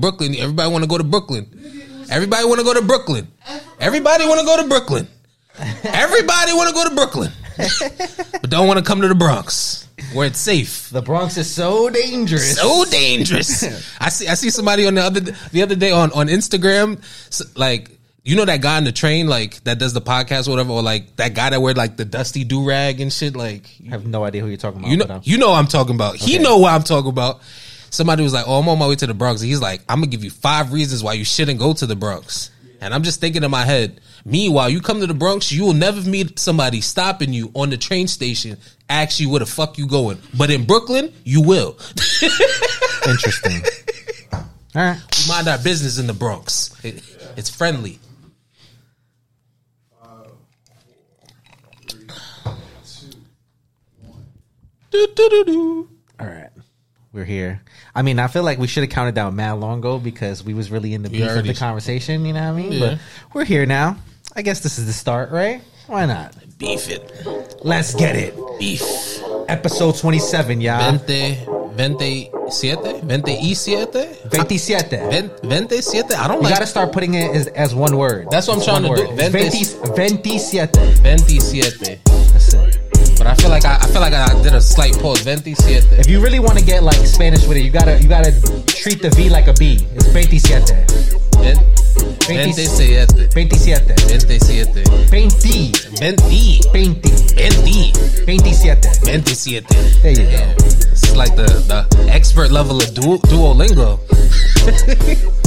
Brooklyn. Everybody want to go to Brooklyn. Everybody want to go to Brooklyn. Everybody want to go to Brooklyn. Everybody want to go to Brooklyn, but don't want to come to the Bronx where it's safe. The Bronx is so dangerous. So dangerous. I see. I see somebody on the other the other day on on Instagram, like you know that guy on the train, like that does the podcast or whatever, or like that guy that wear like the dusty do rag and shit. Like I have no idea who you're talking about. you know, um, you know what I'm talking about. He know what I'm talking about. Somebody was like, "Oh, I'm on my way to the Bronx." And He's like, "I'm gonna give you five reasons why you shouldn't go to the Bronx." And I'm just thinking in my head. Meanwhile, you come to the Bronx, you will never meet somebody stopping you on the train station, ask you where the fuck you going. But in Brooklyn, you will. Interesting. All right. we mind our business in the Bronx. It- it's friendly. Do-do-do-do. All right. We're here. I mean, I feel like we should have counted down mad long ago because we was really in the beef of the conversation. You know what I mean? Yeah. But we're here now. I guess this is the start, right? Why not? Beef it. Let's get it. Beef. Episode 27, y'all. Vente, vente siete, vente y siete, 27. Ven- siete. I don't You like gotta start putting it as, as one word. That's what I'm It's trying to do. word. Ventes- 20 27. vente siete. That's it. But I feel like I, I feel like I did a slight pause. Vente siete. If you really want to get like Spanish with it, you gotta you gotta treat the V like a B. It's 27. Ven- Vente siete. 27. Vente siete. 20. Venti. 20. Venti. 27. Vente siete. There you go. It's like the, the expert level of duo, Duolingo.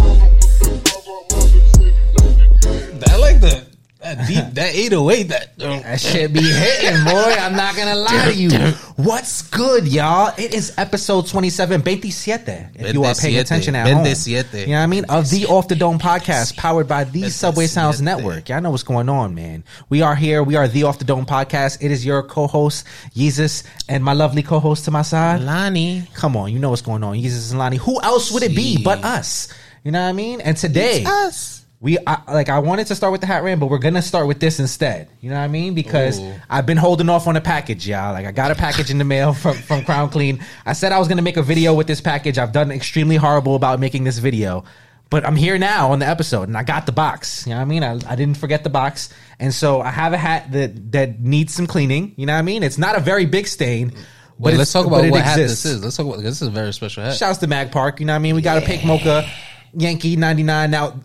I like the that deep that 808 that uh, That shit be hitting, boy. I'm not gonna lie to you. What's good, y'all? It is episode 27, 27. If you are paying 27. attention at home. 27. You know what I mean? Of the Off the Dome podcast powered by the Subway Sounds Network. Y'all know what's going on, man. We are here. We are the Off the Dome podcast. It is your co-host, Jesus and my lovely co-host to my side. Lani. Come on, you know what's going on. Jesus and Lani. Who else would it be but us? You know what I mean? And today, us. We I, like I wanted to start with the hat rant, but we're gonna start with this instead. You know what I mean? Because Ooh. I've been holding off on a package, y'all. Like I got a package in the mail from from Crown Clean. I said I was gonna make a video with this package. I've done extremely horrible about making this video. But I'm here now on the episode, and I got the box. You know what I mean? I, I didn't forget the box, and so I have a hat that that needs some cleaning. You know what I mean? It's not a very big stain, but Wait, let's talk about what hat this is. Let's talk about this is a very special hat. Shouts to Mag Park. You know what I mean? We got a pink mocha Yankee 99 now.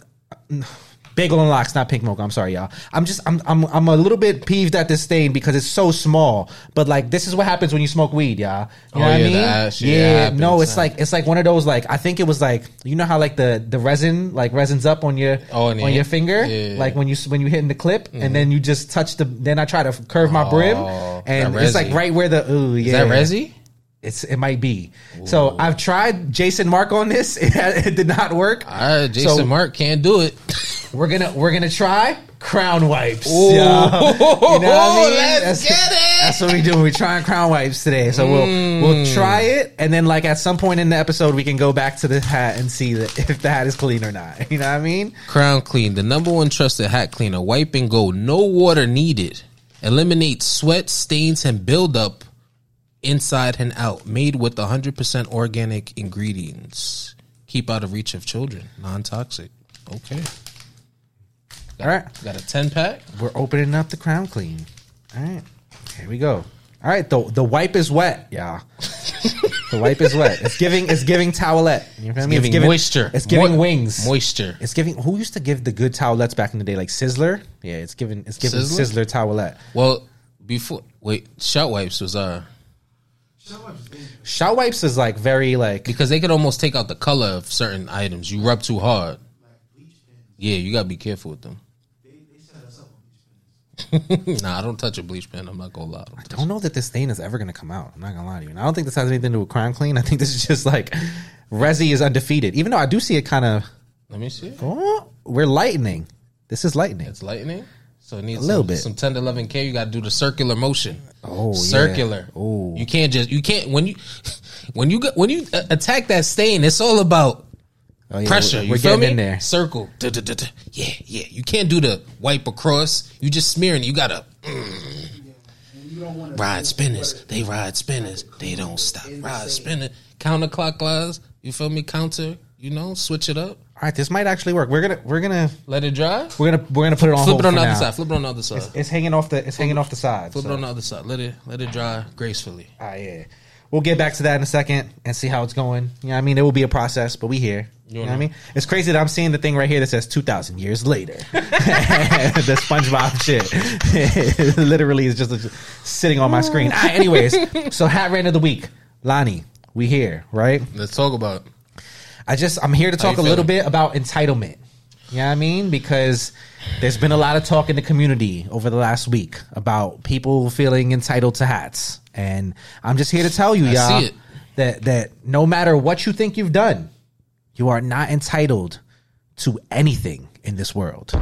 Bagel and locks, not pink mocha. I'm sorry, y'all. I'm just, I'm, I'm, I'm a little bit peeved at this stain because it's so small. But like, this is what happens when you smoke weed, y'all. You know Oh, what I yeah, mean? ash, yeah, yeah, no, it's like, it's like one of those like, I think it was like, you know how like the the resin like resins up on your Oh, on your finger, yeah. Mm-hmm. like when you when you hitting the clip, and then you just touch the. Then I try to curve my brim, Oh, and it's like right where the ooh yeah. Is that Resi? It's it might be. So I've tried Jason Markk on this. It, it did not work. Right, Jason So- Mark can't do it. We're gonna we're gonna try crown wipes. Ooh. Yeah. You know what I oh, mean? Let's that's, get it. That's what we do. We're trying crown wipes today. So we'll we'll hmm. try it, and then like at some point in the episode, we can go back to the hat and see that if the hat is clean or not. You know what I mean? Crown Clean, the number one trusted hat cleaner. Wipe and go, no water needed. Eliminate sweat, stains, and buildup inside and out. Made with 100% organic ingredients. Keep out of reach of children. Non toxic. Okay. All right, Got a 10 pack. we're opening up the crown clean. All right, here we go. All right, the the wipe is wet, y'all. the wipe is wet. It's giving it's giving towelette. You feel me? giving moisture. It's giving Mo- wings. Moisture. It's giving. Who used to give the good towelettes back in the day? Like Sizzler. Yeah, it's giving. It's giving Sizzler? Sizzler, towelette. Well, before, wait, Shout wipes was, uh, Shower wipes is like very like. because they could almost take out the color of certain items. You rub too hard. Yeah, you gotta be careful with them. nah, I don't touch a bleach pen. I'm not gonna lie. I don't I don't know that this stain is ever gonna come out. I'm not gonna lie to you. And I don't think this has anything to do with Crown Clean. I think this is just like Resi is undefeated. Even though I do see it kind of. Let me see. Oh, we're lightning. This is lightning. It's lightning. So it needs A little some, bit. some tender loving care. You got to do the circular motion. Oh, yeah. circular. Oh. you can't just you can't when you when you when you attack that stain. It's all about Oh, yeah, pressure. We're, you we're feel getting me? in there. Circle. Yeah, yeah. You can't do the wipe across. You just smearing. You gotta mm. ride spinners. They ride spinners. They don't stop. Ride spinner. Counterclockwise. You feel me? Counter you know, switch it up. All right, this might actually work. We're gonna we're gonna Let it dry. we're gonna we're gonna put it on Flip it on the other now. side. Flip it on the other side. It's hanging off the it's hanging off the side. Flip so- it on the other side. Let it let it dry gracefully. Ah, yeah. We'll get back to that in a second and see how it's going. You know what I mean? It will be a process, but we here. You know what I mean? It's crazy that I'm seeing the thing right here that says 2,000 years later. the SpongeBob shit. Literally is just sitting on my screen. Ah, anyways, so hat rant of the week. Lani, we here, right? Let's talk about. it. I just I'm here to talk a you little bit about entitlement. You know what I mean? Because there's been a lot of talk in the community over the last week about people feeling entitled to hats. And I'm just here to tell you, I y'all, that that no matter what you think you've done, you are not entitled to anything in this world.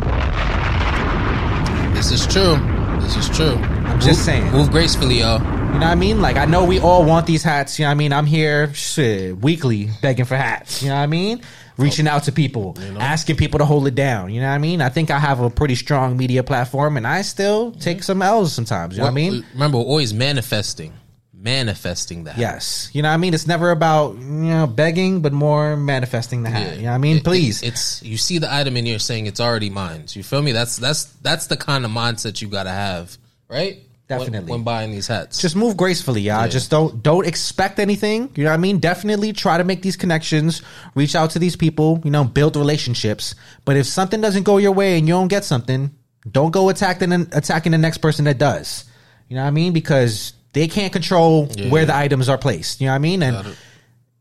This is true. This is true. Just saying. Move gracefully, y'all. You know what I mean? Like I know we all want these hats. You know what I mean? I'm here shit, weekly begging for hats. You know what I mean? Reaching out to people, asking people to hold it down. You know what I mean? I think I have a pretty strong media platform, and I still take mm-hmm. some L's sometimes. You know what I mean? Remember, we're always manifesting, manifesting that. Yes. You know what I mean? It's never about you know begging, but more manifesting the hat. You know what I mean? It- it- Please. it's you see the item and you're saying it's already mine. You feel me? That's that's that's the kind of mindset you gotta have, right? Definitely. when, buying these hats. just move gracefully, y'all. Just don't don't expect anything. You know what I mean? Definitely try to make these connections, reach out to these people, you know, build relationships. But if something doesn't go your way and you don't get something, don't go attacking attacking the next person that does. You know what I mean? Because they can't control where the items are placed. You know what I mean? And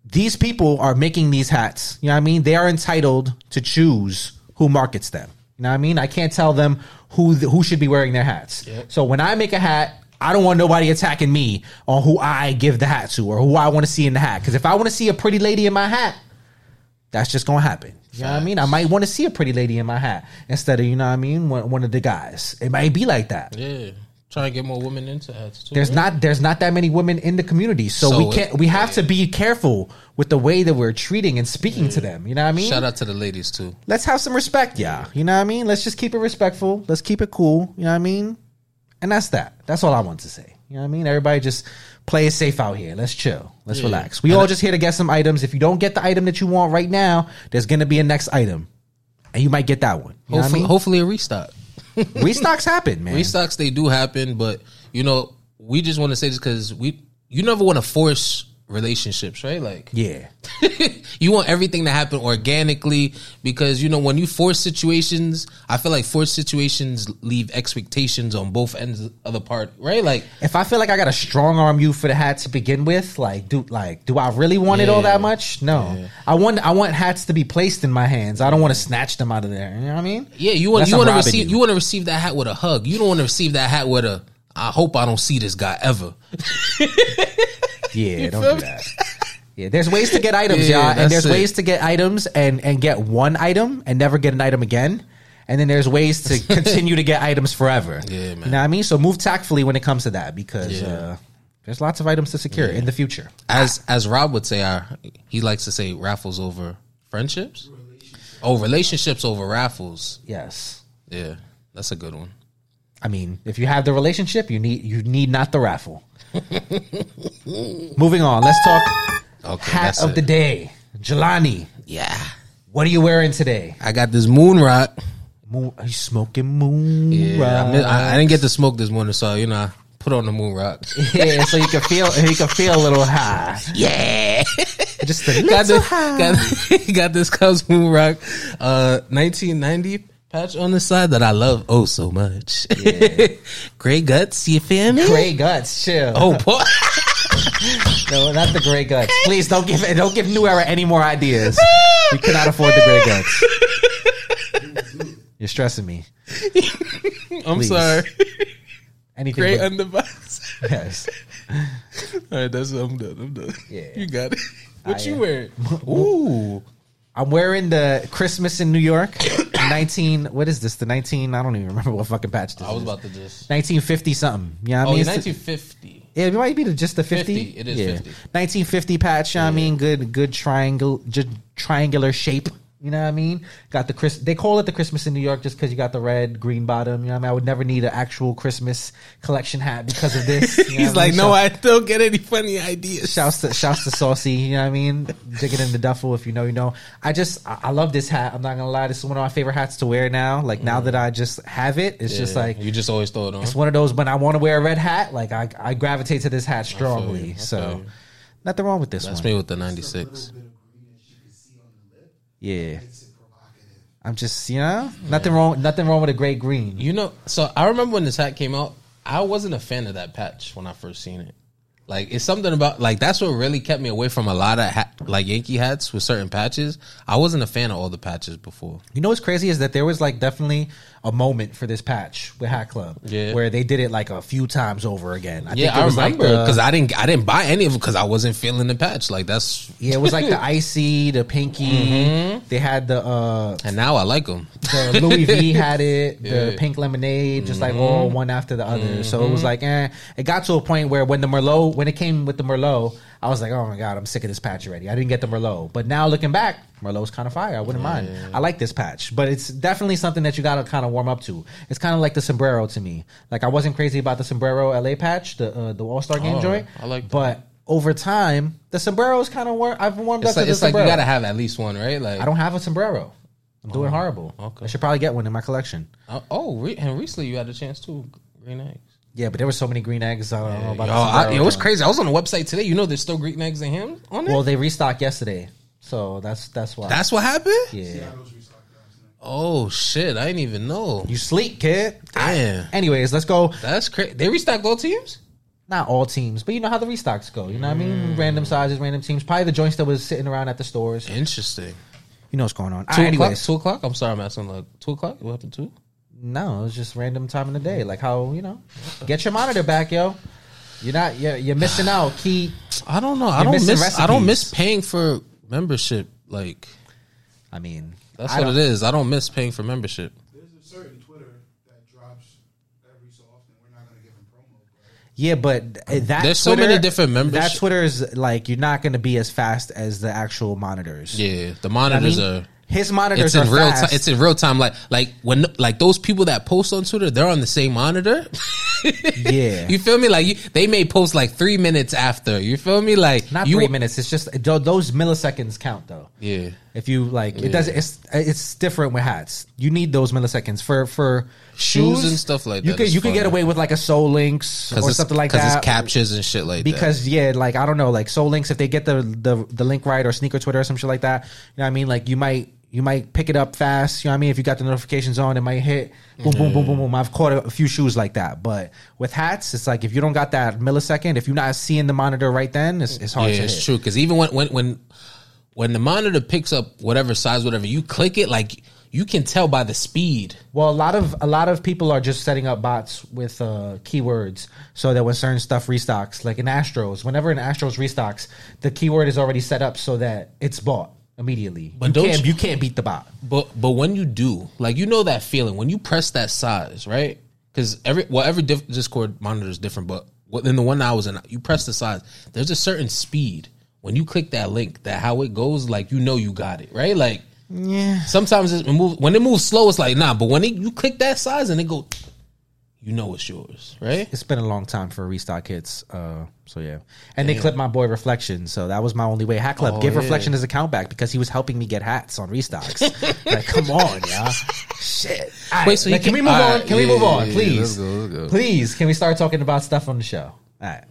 these people are making these hats. You know what I mean? They are entitled to choose who markets them. You know what I mean? I can't tell them who who should be wearing their hats. Yep. So when I make a hat, I don't want nobody attacking me on who I give the hat to or who I want to see in the hat. Because if I want to see a pretty lady in my hat, that's just gonna happen. You know what I mean? I might want to see a pretty lady in my hat instead of you know what I mean one, one of the guys. It might be like that. yeah, trying to get more women into hats too. There's right? not there's not that many women in the community, so, So we can't we have to be careful with the way that we're treating and speaking to them. You know what I mean? Shout out to the ladies too. Let's have some respect, yeah. You know what I mean? Let's just keep it respectful. Let's keep it cool. You know what I mean? And that's that. That's all I want to say. You know what I mean? Everybody just play it safe out here. Let's chill. Let's Yeah. relax. We all just here to get some items. If you don't get the item that you want right now, there's gonna be a next item. And you might get that one. What I Hopefully, mean? hopefully a restock. Restocks happen, man. Restocks they do happen, but you know we just want to say this because we you never want to force relationships, right? Like yeah. you want everything to happen organically because you know when you force situations, I feel like forced situations leave expectations on both ends of the part, right? Like if I feel like I got to strong arm you for the hat to begin with, like do like do I really want it all that much? No. I want I want hats to be placed in my hands. I don't want to snatch them out of there. You know what I mean? yeah, you want Unless you want to receive you. you want to receive that hat with a hug. You don't want to receive that hat with a I hope I don't see this guy ever. Yeah, don't do that. Yeah, there's ways to get items, Yeah, y'all, and there's it. ways to get items and and get one item and never get an item again. And then there's ways to continue to get items forever. Yeah, man. You know what I mean? So move tactfully when it comes to that because Yeah. uh, there's lots of items to secure in the future. As as Rob would say, our, he likes to say raffles over friendships. Oh, relationships over raffles. Yes. Yeah, that's a good one. I mean, if you have the relationship, you need you need not the raffle. Moving on, let's talk Okay, hat of it. the day. Jelani, Yeah, what are you wearing today? I got this moon rock. Moon, are you smoking moon? Yeah, I, mi- I, I didn't get to smoke this morning, so you know, I put on the moon rock. yeah, so you can feel you can feel a little high, yeah, just a got little this, high. got, got this Cubs moon rock, uh, 1990 patch on the side that I love oh so much. Gray guts, you feel me? Gray guts, chill. Oh, boy. no, not the gray guts. Please don't give it, don't give New Era any more ideas. We cannot afford the gray guts. You're stressing me. I'm Please. sorry. Anything Gray but, underbite. yes. All right, that's I'm done. I'm done. Yeah. you got it. What I you wearing? Ooh, I'm wearing the Christmas in New York. 19 what is this? The 19 I don't even remember what fucking patch this I was is. about to just. 1950 something. You know I Oh, mean? yeah, It's the- 1950. Yeah, it might be the, just the 50. 50, it is yeah. 50. 1950 patch, you know what I mean? Good good triangle just triangular shape. You know what I mean? Got the Chris. They call it the Christmas in New York just because you got the red, green bottom. You know what I mean? I would never need an actual Christmas collection hat because of this. you know He's what I like, mean? no, So- I don't get any funny ideas. Shouts to shouts to Saucy, you know what I mean? Dig it in the duffel if you know, you know. I just I, I love this hat. I'm not gonna lie, this is one of my favorite hats to wear now. Like now mm. that I just have it, it's just like you just always throw it on. it's one of those when I want to wear a red hat, like I, I gravitate to this hat strongly. so nothing wrong with this That's one. me with the '96. Yeah. I'm just you know nothing wrong nothing wrong with a great green. You know, so I remember when this hat came out. I wasn't a fan of that patch when I first seen it. Like it's something about like that's what really kept me away from a lot of hat, like Yankee hats with certain patches. I wasn't a fan of all the patches before. You know what's crazy is that there was like definitely a moment for this patch with Hat Club, Yeah. where they did it like a few times over again. I Yeah, it I was like remember because I didn't I didn't buy any of them because I wasn't feeling the patch. Like that's Yeah, it was like the icy, the pinky. Mm-hmm. They had the uh and now I like them. the Louis V had it, the Yeah. Mm-hmm. pink lemonade, just like all one after the other. So it was like, eh. It got to a point where when the Merlot, when it came with the Merlot, I was like, oh my god, I'm sick of this patch already. I didn't get the Merlot, but now looking back, Merlot's kind of fire. I wouldn't mind. I like this patch, but it's definitely something that you got to kind of warm up to. It's kind of like the sombrero to me. Like I wasn't crazy about the sombrero LA patch, the uh, the All Star Game Oh, joint. I like that. but. Over time, the sombrero's kind of war- I've warmed It's up like to the it's like you gotta have at least one, right? Like I don't have a sombrero. I'm doing horrible. okay. I should probably get one in my collection. oh, oh re- and recently you had a chance too. Green eggs. Yeah, but there were so many green eggs. I don't know about Yo, the oh, I, sombrero yo, it's joint. crazy. I was on the website today. You know, there's still green eggs and ham on there. Well, they restocked yesterday, so that's that's why. That's what happened. yeah. Oh shit! I didn't even know. You sleep, kid. Damn, Anyways, let's go. that's crazy. They restocked all teams. Not all teams, but you know how the restocks go. You know what I mean? Mm. Random sizes, random teams. Probably the joints that was sitting around at the stores. Interesting. You know what's going on. Two Alright, o'clock. anyways, Two o'clock. I'm sorry, I'm asking like two o'clock. What happened two? No, it was just random time in the day. Like how you know, get your monitor back, yo. You're not. You're, you're missing out. Key. I don't know. I don't missing miss. I don't miss paying for membership. Like I mean, that's I what it is. I don't miss paying for membership. There's a certain Twitter that drops every so often. We're not going to give him promo. But Yeah, but that There's so many different members- That Twitter is like you're not going to be as fast as the actual monitors. Yeah, the I monitors mean, are. His monitors It's in are real fast. time. It's in real time. Like like when like those people that post on Twitter, they're on the same monitor. yeah, You feel me? Like you, they may post like three minutes after. You feel me? Like not you, three minutes. It's just those milliseconds count though. Yeah. If you like, it does. It's it's different with hats. You need those milliseconds for for Shoes and stuff like You that could is you could get away with like a Sole Links or something like Because that. it's captures and shit like that. because yeah, like I don't know, like Sole Links, if they get the the the link right or sneaker Twitter or some shit like that, you know what I mean? Like you might you might pick it up fast. You know what I mean? If you got the notifications on, it might hit boom boom boom boom boom. I've caught a, few shoes like that, but with hats, it's like if you don't got that millisecond, if you're not seeing the monitor right then, it's, it's hard yeah, to it's hit. true. Because even when when when when the monitor picks up whatever size, whatever you click it, like you can tell by the speed. Well, a lot of a lot of people are just setting up bots with uh, keywords so that when certain stuff restocks, like in Astros, whenever an Astros restocks, the keyword is already set up so that it's bought immediately. But you don't can't you- you can't beat the bot. But but when you do, like you know that feeling when you press that size, right? Because every well every diff- Discord monitor is different, but within the one that I was in, you press the size. There's a certain speed when you click that link that how it goes, like you know you got it, right? Like Yeah. sometimes it move when it moves slow, it's like nah. But when it, you click that size and it go, you know it's yours, right? It's been a long time for restock hits. Uh, so yeah, and they clipped my boy Reflection, so that was my only way. Hat Club, Oh, give yeah. Reflection his account back because he was helping me get hats on restocks. like, come on, y'all. Shit. Right, Wait, so like, can can- we move all on? right, Can we move yeah, on, yeah, please? let's go, let's go. Please, can we start talking about stuff on the show? All right.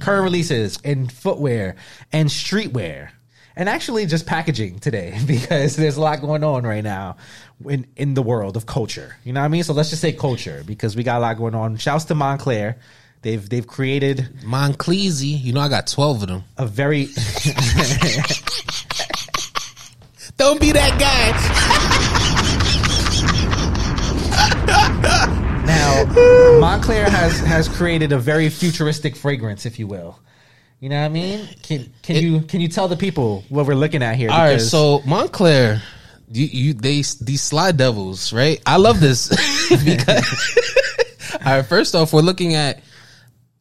Current releases in footwear and streetwear. And actually just packaging today because there's a lot going on right now in, in the world of culture. You know what I mean? So let's just say culture because we got a lot going on. Shouts to Moncler. They've they've created Moncleasy, you know I got twelve of them. a very Don't be that guy. now Moncler has has created a very futuristic fragrance, if you will. You know what I mean? Can can It- you can you tell the people what we're looking at here? All right, so Moncler, you, you they these slide devils, right? I love this because. all right, first off, we're looking at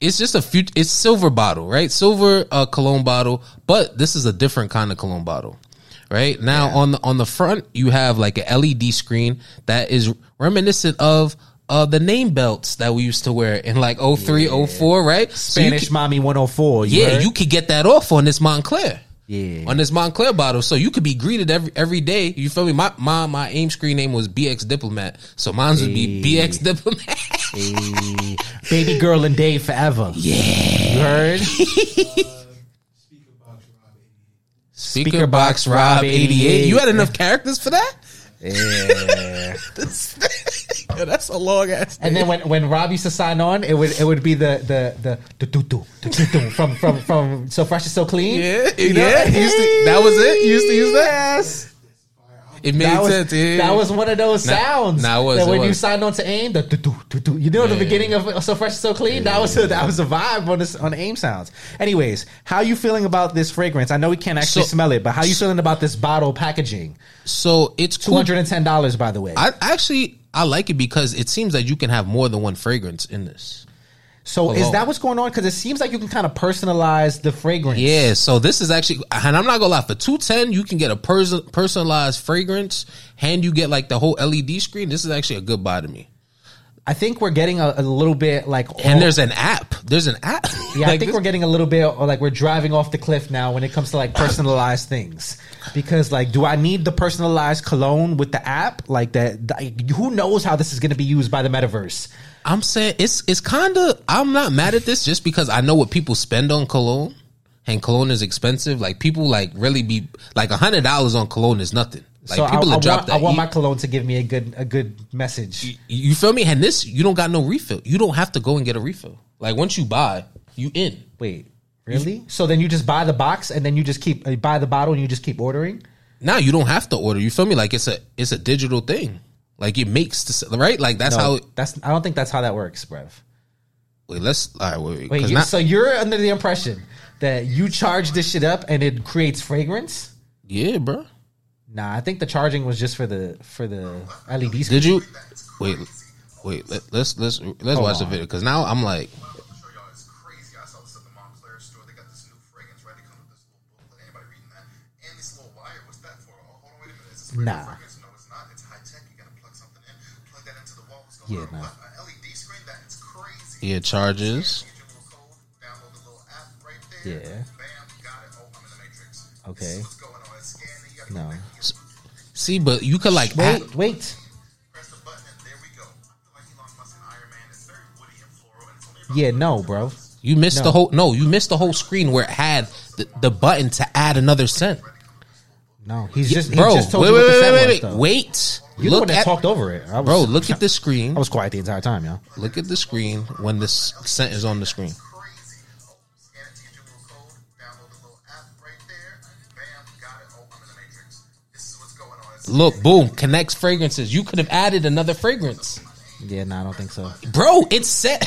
it's just a few. It's silver bottle, right? Silver uh, cologne bottle, but this is a different kind of cologne bottle, Right now on the on the front you have like a LED screen that is reminiscent of uh the name belts that we used to wear in like 03, 04, right? So Spanish could- Mommy 104. You yeah, heard? you could get that off on this Moncler. Yeah. On this Moncler bottle. So you could be greeted every every day. You feel me? My my my aim screen name was BX Diplomat. So mine would be Hey. BX Diplomat. Hey, baby girl and Dave forever. Yeah. You heard? Speaker box Rob 88. Speaker box Rob 88. You had enough characters for that? Yeah. Yeah, that's a long ass. And then when, when Rob used to sign on, it would it would be the the the the do do do do from from from so fresh and so clean. Yeah, You know? yeah. To- that was it? You used to use that? Yes. It made That was, sense. Yeah. that was one of those Nah, sounds. nah, was, that when you signed on to AIM, the do do do do. You know the beginning of So Fresh So Clean. That was a, that was a vibe on this on AIM sounds. Anyways, how you feeling about this fragrance? I know we can't actually So- smell it, but how you feeling about this bottle packaging? so it's Two hundred and ten dollars, by the way. I actually I like it because it seems that you can have more than one fragrance in this. So is that what's going on? Because it seems like you can kind of personalize the fragrance. Yeah, so this is actually, and I'm not gonna lie, for two ten, you can get a person personalized fragrance, and you get like the whole LED screen. This is actually a good buy to me. I think we're getting a, a little bit like And there's an app. There's an app. Yeah, I think this- we're getting a little bit or like we're driving off the cliff now when it comes to like personalized things. Because like, do I need the personalized cologne with the app? Like that, that- who knows how this is going to be used by the metaverse? I'm saying it's it's kind of. I'm not mad at this just because I know what people spend on cologne, and cologne is expensive. Like people like really be like a hundred dollars on cologne is nothing. Like so I, people I drop want, that. I want You- my cologne to give me a good a good message. you feel me? And this, you don't got no refill. You don't have to go and get a refill. Like once you buy, you in. Wait, really? So then you just buy the box and then you just keep uh, buy the bottle and you just keep ordering? Now you don't have to order. You feel me? Like it's a it's a digital thing. Like it makes the right. Like that's No, how. that's I don't think that's how that works, bruv. Wait, let's. All right, wait. wait, you, now- so you're under the impression that you charge this shit up and it creates fragrance? yeah, bro. Nah, I think the charging was just for the for the LED screen. Did you? Wait, wait. Let, let's let's let's watch the video because now I'm like, show y'all it's crazy. I saw this at the Moncler store. They got this new fragrance, right? It comes with this little booklet. Anybody reading that? And this little wire. What's that for? Oh, hold on, wait a minute. Is this regular Nah. fragrance? No, it's not. It's high tech. You gotta plug something in. Plug that into the wall. What's going Yeah, nah. What? A LED screen? That is crazy. yeah, charges. Get your little code. Download the little app right there. Yeah. Bam. Got it. Oh, I'm in the matrix. Okay. What's going on? It's scanning. You gotta No. Go back. and See, but you could like Wait, add- wait. Press the button, and there we go. I feel like Elon Musk and Iron Man. It's very woody and floral, and it's only about Yeah, no, bro. you missed No. the whole. No, you missed the whole screen where it had the, the button to add another scent. No, he's just he Bro, just told wait, you wait, what the wait, scent wait, was, wait, though. wait. You the Look one that at, talked over it, I was, bro. Look at the screen. I was quiet the entire time, yo. Look at the screen when this scent is on the screen. What's going on. It's Look, boom, connects fragrances. You could have added another fragrance, Yeah, no, I don't think so. bro. It's set.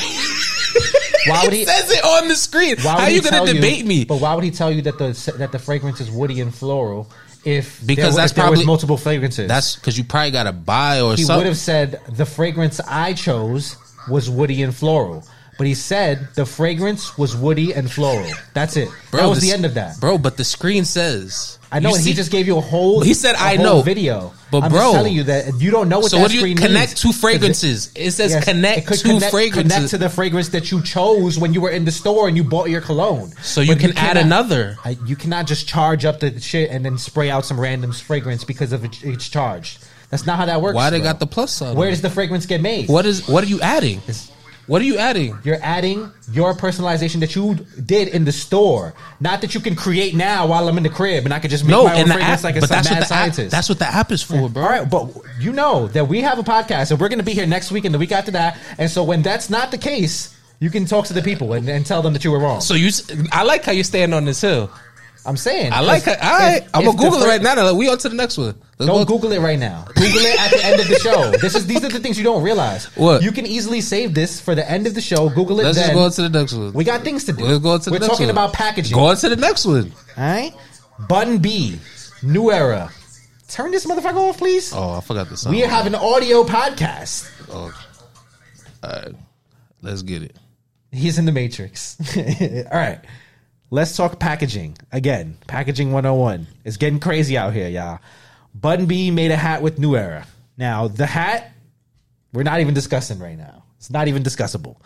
Why would it he? says it on the screen. Why How he you gonna debate you, me? But why would he tell you that the that the fragrance is woody and floral if Because there, that's if probably- multiple fragrances? That's because you probably got to buy or he would have said the fragrance I chose was woody and floral. But he said the fragrance was woody and floral. That's it. that was this- the end of that. bro. But the screen says. I know, You and he just gave you a whole. He said, "I know." video. But bro, I'm bro- telling you that you don't know what So that what do you connect means. two fragrances? It says Yes, connect it two connect, fragrances. Connect to the fragrance that you chose when you were in the store and you bought your cologne. So you But can add cannot- another. I- you cannot just charge up the shit and then spray out some random fragrance because of it, it's charged. That's not how that works. Why they bro. got the plus sign? Where does the fragrance get made? What is? What are you adding? What are you adding? You're adding your personalization that you did in the store, not that you can create now while I'm in the crib and I can just make No, my own the app. like a but that's mad what the scientist. app. That's what the app is for, bro. All right, but you know that we have a podcast and we're going to be here next week and the week after that. And so when that's not the case, you can talk to the people and, and tell them that you were wrong. So you, I like how you stand on this hill. I'm saying. I like. All right, I'm gonna Google it right now. We on to the next one. Let's Don't Google it right now. Google it at the end of the show. This is these are the things you don't realize. What? You can easily save this for the end of the show. Google it. Let's then. just go on to the next one. we got things to do. Let's go on to the We're next talking one. about packaging. Go on to the next one. All right. Bun B, new era. Turn this motherfucker off, please. Oh, I forgot the song. We have an audio podcast. Oh. All right, let's get it. He's in the Matrix. All right. let's talk packaging again. Packaging 101. It's getting crazy out here, y'all. Bun B made a hat with New Era. Now, the hat, we're not even discussing right now. It's not even discussable.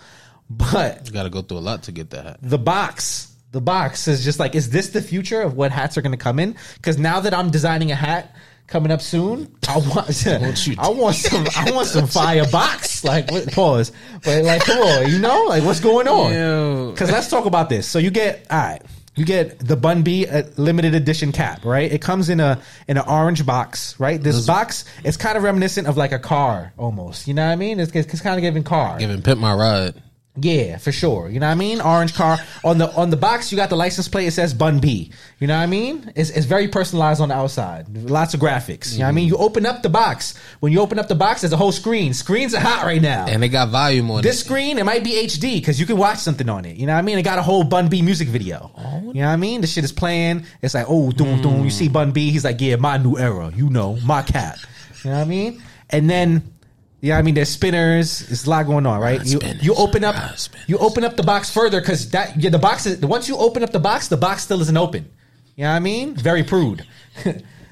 But You got to go through a lot to get that hat. the box, the box is just like, is this the future of what hats are going to come in? Because now that I'm designing a hat coming up soon, I want, I want some, I want some fire box. Like, what, pause, but like, come on, you know, like, what's going on? Because let's talk about this. So you get, all right, you get the Bun B limited edition cap, right? It comes in a in an orange box, right? This box is kind of reminiscent of like a car almost. You know what I mean? It's, it's kind of giving car. Giving Pimp My Ride. Yeah, for sure. You know what I mean? Orange car on the on the box. You got the license plate. It says Bun B. You know what I mean? It's, it's very personalized on the outside. Lots of graphics. You know what I mean? You open up the box. When you open up the box, there's a whole screen. Screens are hot right now. And they got volume on This it. screen, it might be HD because you can watch something on it. You know what I mean? It got a whole Bun B music video. Oh. You know what I mean? The shit is playing. It's like, oh, doom, doom. You hmm. see Bun B. He's like, yeah, my new era. You know, my cat. You know what I mean? And then, yeah, I mean, there's spinners. There's a lot going on, right? You spinners. you open up you open up the box further because that yeah, the box is once you open up the box, the box still isn't open. You know what I mean? Very prude.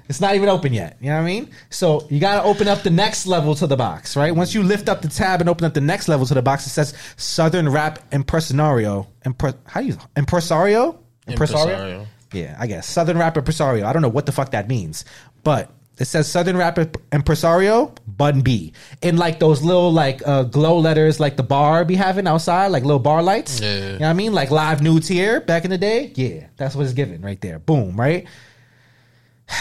it's not even open yet. You know what I mean? So you got to open up the next level to the box, right? Once you lift up the tab and open up the next level to the box, it says Southern Rap Impresario. Impre- how do you impresario? Impresario. Yeah, I guess Southern Rap Impresario. I don't know what the fuck that means, but it says Southern Rap Impresario Bun B in like those little like uh, glow letters, like the bar be having outside, like little bar lights. Yeah. You know what I mean? Like live nudes here back in the day. Yeah, that's what it's given right there. Boom, right?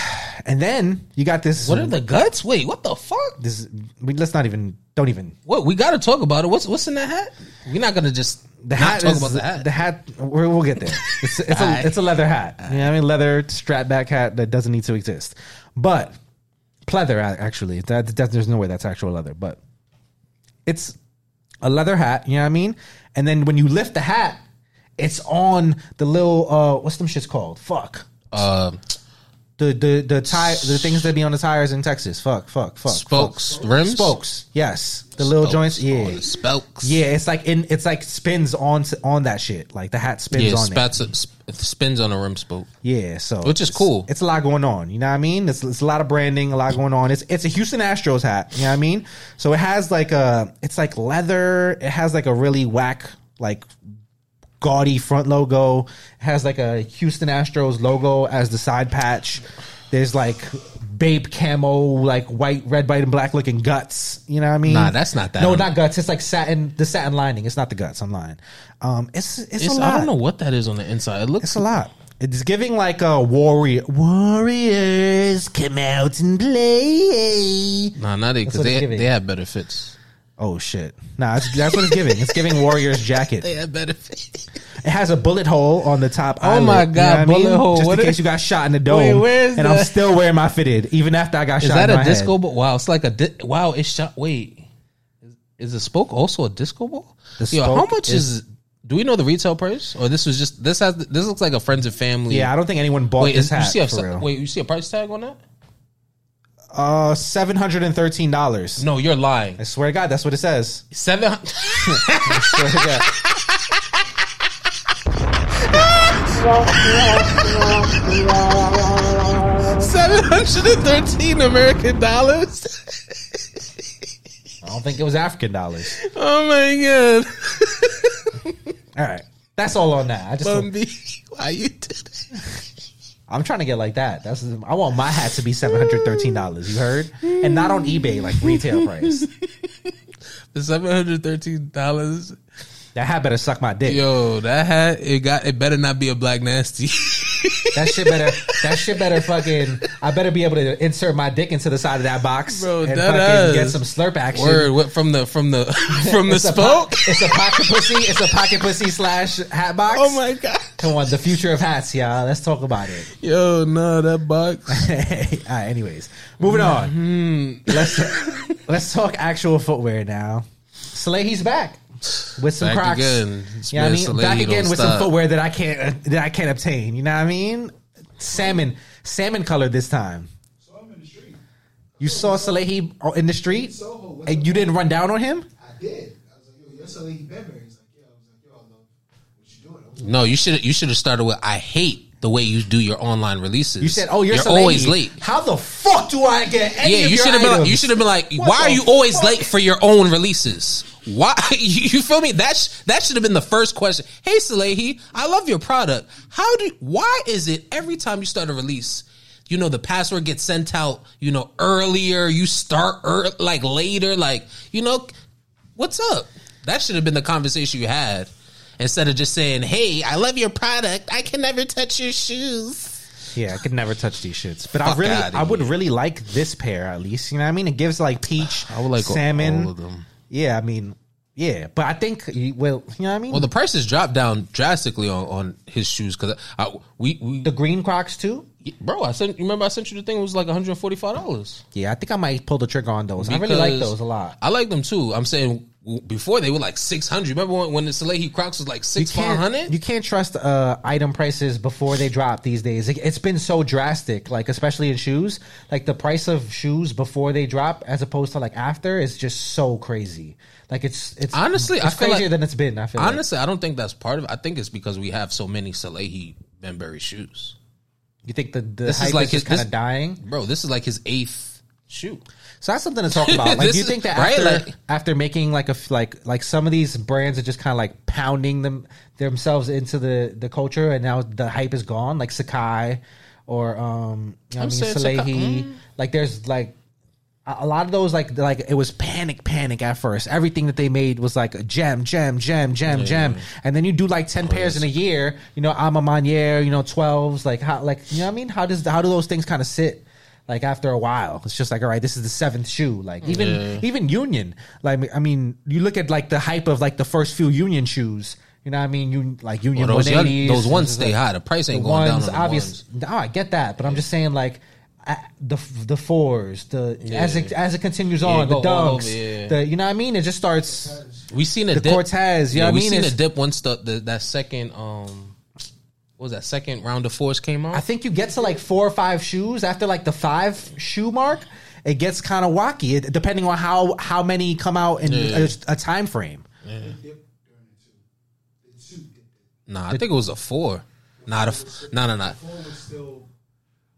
And then you got this. What are the guts? Wait, what the fuck? this? We, let's not even. Don't even. What we got to talk about it. What's what's in that hat? We're not gonna just The not hat talk is about the hat. The hat. We're, we'll get there. It's, it's, a, it's a leather hat. You know what I mean? Leather strap back hat that doesn't need to exist. But pleather actually. That, that there's no way that's actual leather. But it's a leather hat. You know what I mean? And then when you lift the hat, it's on the little uh what's them shits called? Fuck. uh, The the the tire the things that be on the tires in Texas. Fuck. Fuck. Fuck. spokes, rims, Spokes. Yes. The little Spokes. joints. Yeah. Oh, spokes. Yeah, it's like in it's like spins on on that shit. Like the hat spins yeah. on it. Spats, uh, sp- spins on a rim spoke. Yeah, so Which is it's- cool. It's a lot going on. You know what I mean? It's, it's a lot of branding, a lot going on. It's it's a Houston Astros hat. You know what I mean? So it has like a it's like leather. It has like a really whack like gaudy front logo. Has like a Houston Astros logo as the side patch. There's like Bape camo, like white, red, white, and black looking guts. You know what I mean? Nah, that's not that. No, not guts. It's like satin. The satin lining. It's not the guts. I'm lying. Um, it's it's, It's, a lot. I don't know what that is on the inside. It looks It's a lot. It's giving like a warrior. Warriors come out and play. Nah, not it because they they have better fits. Oh shit! Nah, it's, that's what it's giving. It's giving Warriors jacket. They have better fits. It has a bullet hole on the top. Oh eyelid, my you know God, I mean? bullet hole. Just What in is- case you got shot in the dome. Wait, where's and I'm still wearing my fitted, even after I got Is shot. Is that a disco ball? Wow, it's like a di- wow. It's shot. Wait, is, is the spoke also a disco ball? The Yo, how much is, Do we know the retail price, or this was just this has this looks like a friends and family? Yeah, I don't think anyone bought Wait, this is, you hat see a for real. wait? You see a price tag on that? Uh, seven hundred and thirteen dollars. No, you're lying. I swear to God, that's what it says. Seven. I swear to God. Seven hundred and thirteen American dollars. I don't think it was African dollars. Oh my god, All right, that's all on that. I just Bun B, why you did that? I'm trying to get like that. That's I want my hat to be seven hundred thirteen dollars. You heard? And not on eBay like retail price. The seven hundred thirteen dollars. That hat better suck my dick. Yo, that hat it got it better not be a black nasty. That shit better. That shit better fucking. I better be able to insert my dick into the side of that box Bro, and fucking get some slurp action. Word what, from the from the from the spoke. po- it's a pocket pussy. It's a pocket pussy slash hat box. Oh my god. Come on, the future of hats, y'all. Let's talk about it. Yo, no, that box. All right, anyways, moving on. Mm-hmm. Let's let's talk actual footwear now. Salehe's back with some Back Crocs. again. You know what I mean? Back again with stop. some footwear that I can't uh, that I can't obtain. You know what I mean? Salmon, salmon color this time. Saw him in the street. You saw Salehe in the street, Soho. And you didn't run down on him. I did. I was like, yo, you're Salehe Bembury. He's like, yeah. I was like, yo, I love what you doing. No, you should you should have started with I hate the way you do your online releases. You said, "Oh, you're, you're Salehe. always late." How the fuck do I get any Yeah, you should have been. Like, you should have been like, What "Why are you always fuck? late for your own releases?" Why you, feel me? That sh- that should have been the first question. Hey, Salehe, I love your product. How do? Why is it every time you start a release, you know the password gets sent out, you know earlier, you start ear like later, like you know, what's up? That should have been the conversation you had instead of just saying, "Hey, I love your product. I can never touch your shoes." Yeah, I could never touch these shits. But I really, I would here. really like this pair at least. You know what I mean? It gives like peach, I would like salmon. all of them. Yeah, I mean, yeah. But I think, well, you know what I mean? Well, the prices dropped down drastically on, on his shoes because we we the green Crocs too. bro. I sent you remember I sent you the thing. It was like one hundred forty five dollars. Yeah, I think I might pull the trigger on those. I really like those a lot. I like them too. I'm saying before they were like six hundred. Remember when, when the Salehe Crocs was like You six can't, you can't trust uh, item prices before they drop these days. It, it's been so drastic, like especially in shoes. Like the price of shoes before they drop, as opposed to like after, is just so crazy. Like it's it's Honestly, it's I feel crazier like- than it's been. I feel like. Honestly, I don't think that's part of it. I think it's because we have so many Salehe Bembury shoes. You think the the This hype is like is his- kind of dying? Bro, this is like his eighth shoe. So that's something to talk about. Like, do you think that right? after Like- after making like a like like some of these brands are just kind of like pounding them themselves into the the culture, and now the hype is gone, like Sacai or um, you know I'm I mean Salehe. Mm. Like there's like a lot of those like like it was panic panic at first. Everything that they made was like a gem gem gem gem gem, and then you do like ten pairs in a year. You know, A Ma Maniére, you know, twelves. Like how like you know what I mean? How does how do those things kind of sit? Like after a while, it's just like all right, this is the seventh shoe. Like even Yeah. even Union, like I mean, you look at like the hype of like the first few Union shoes. You know what I mean? You like Union Well, those, young- 180s, those ones stay like- high. The price ain't the going down ones on obvious. ones. No, I get that, but I'm just saying like the the fours, the as it as it continues on, the dunks, over, yeah. the you know what I mean. It just starts. We seen a The dip. Cortez, you know yeah, what I we mean? seen It's- a dip once the, the that second um what was that second round of fours came out. I think you get to like four or five shoes after like the five shoe mark. It gets kind of wacky, it, depending on how how many come out in Yeah. a, a time frame. Dip during the two. The two dipped it. Nah, I think it was a four. Not a f- no no no. Four was still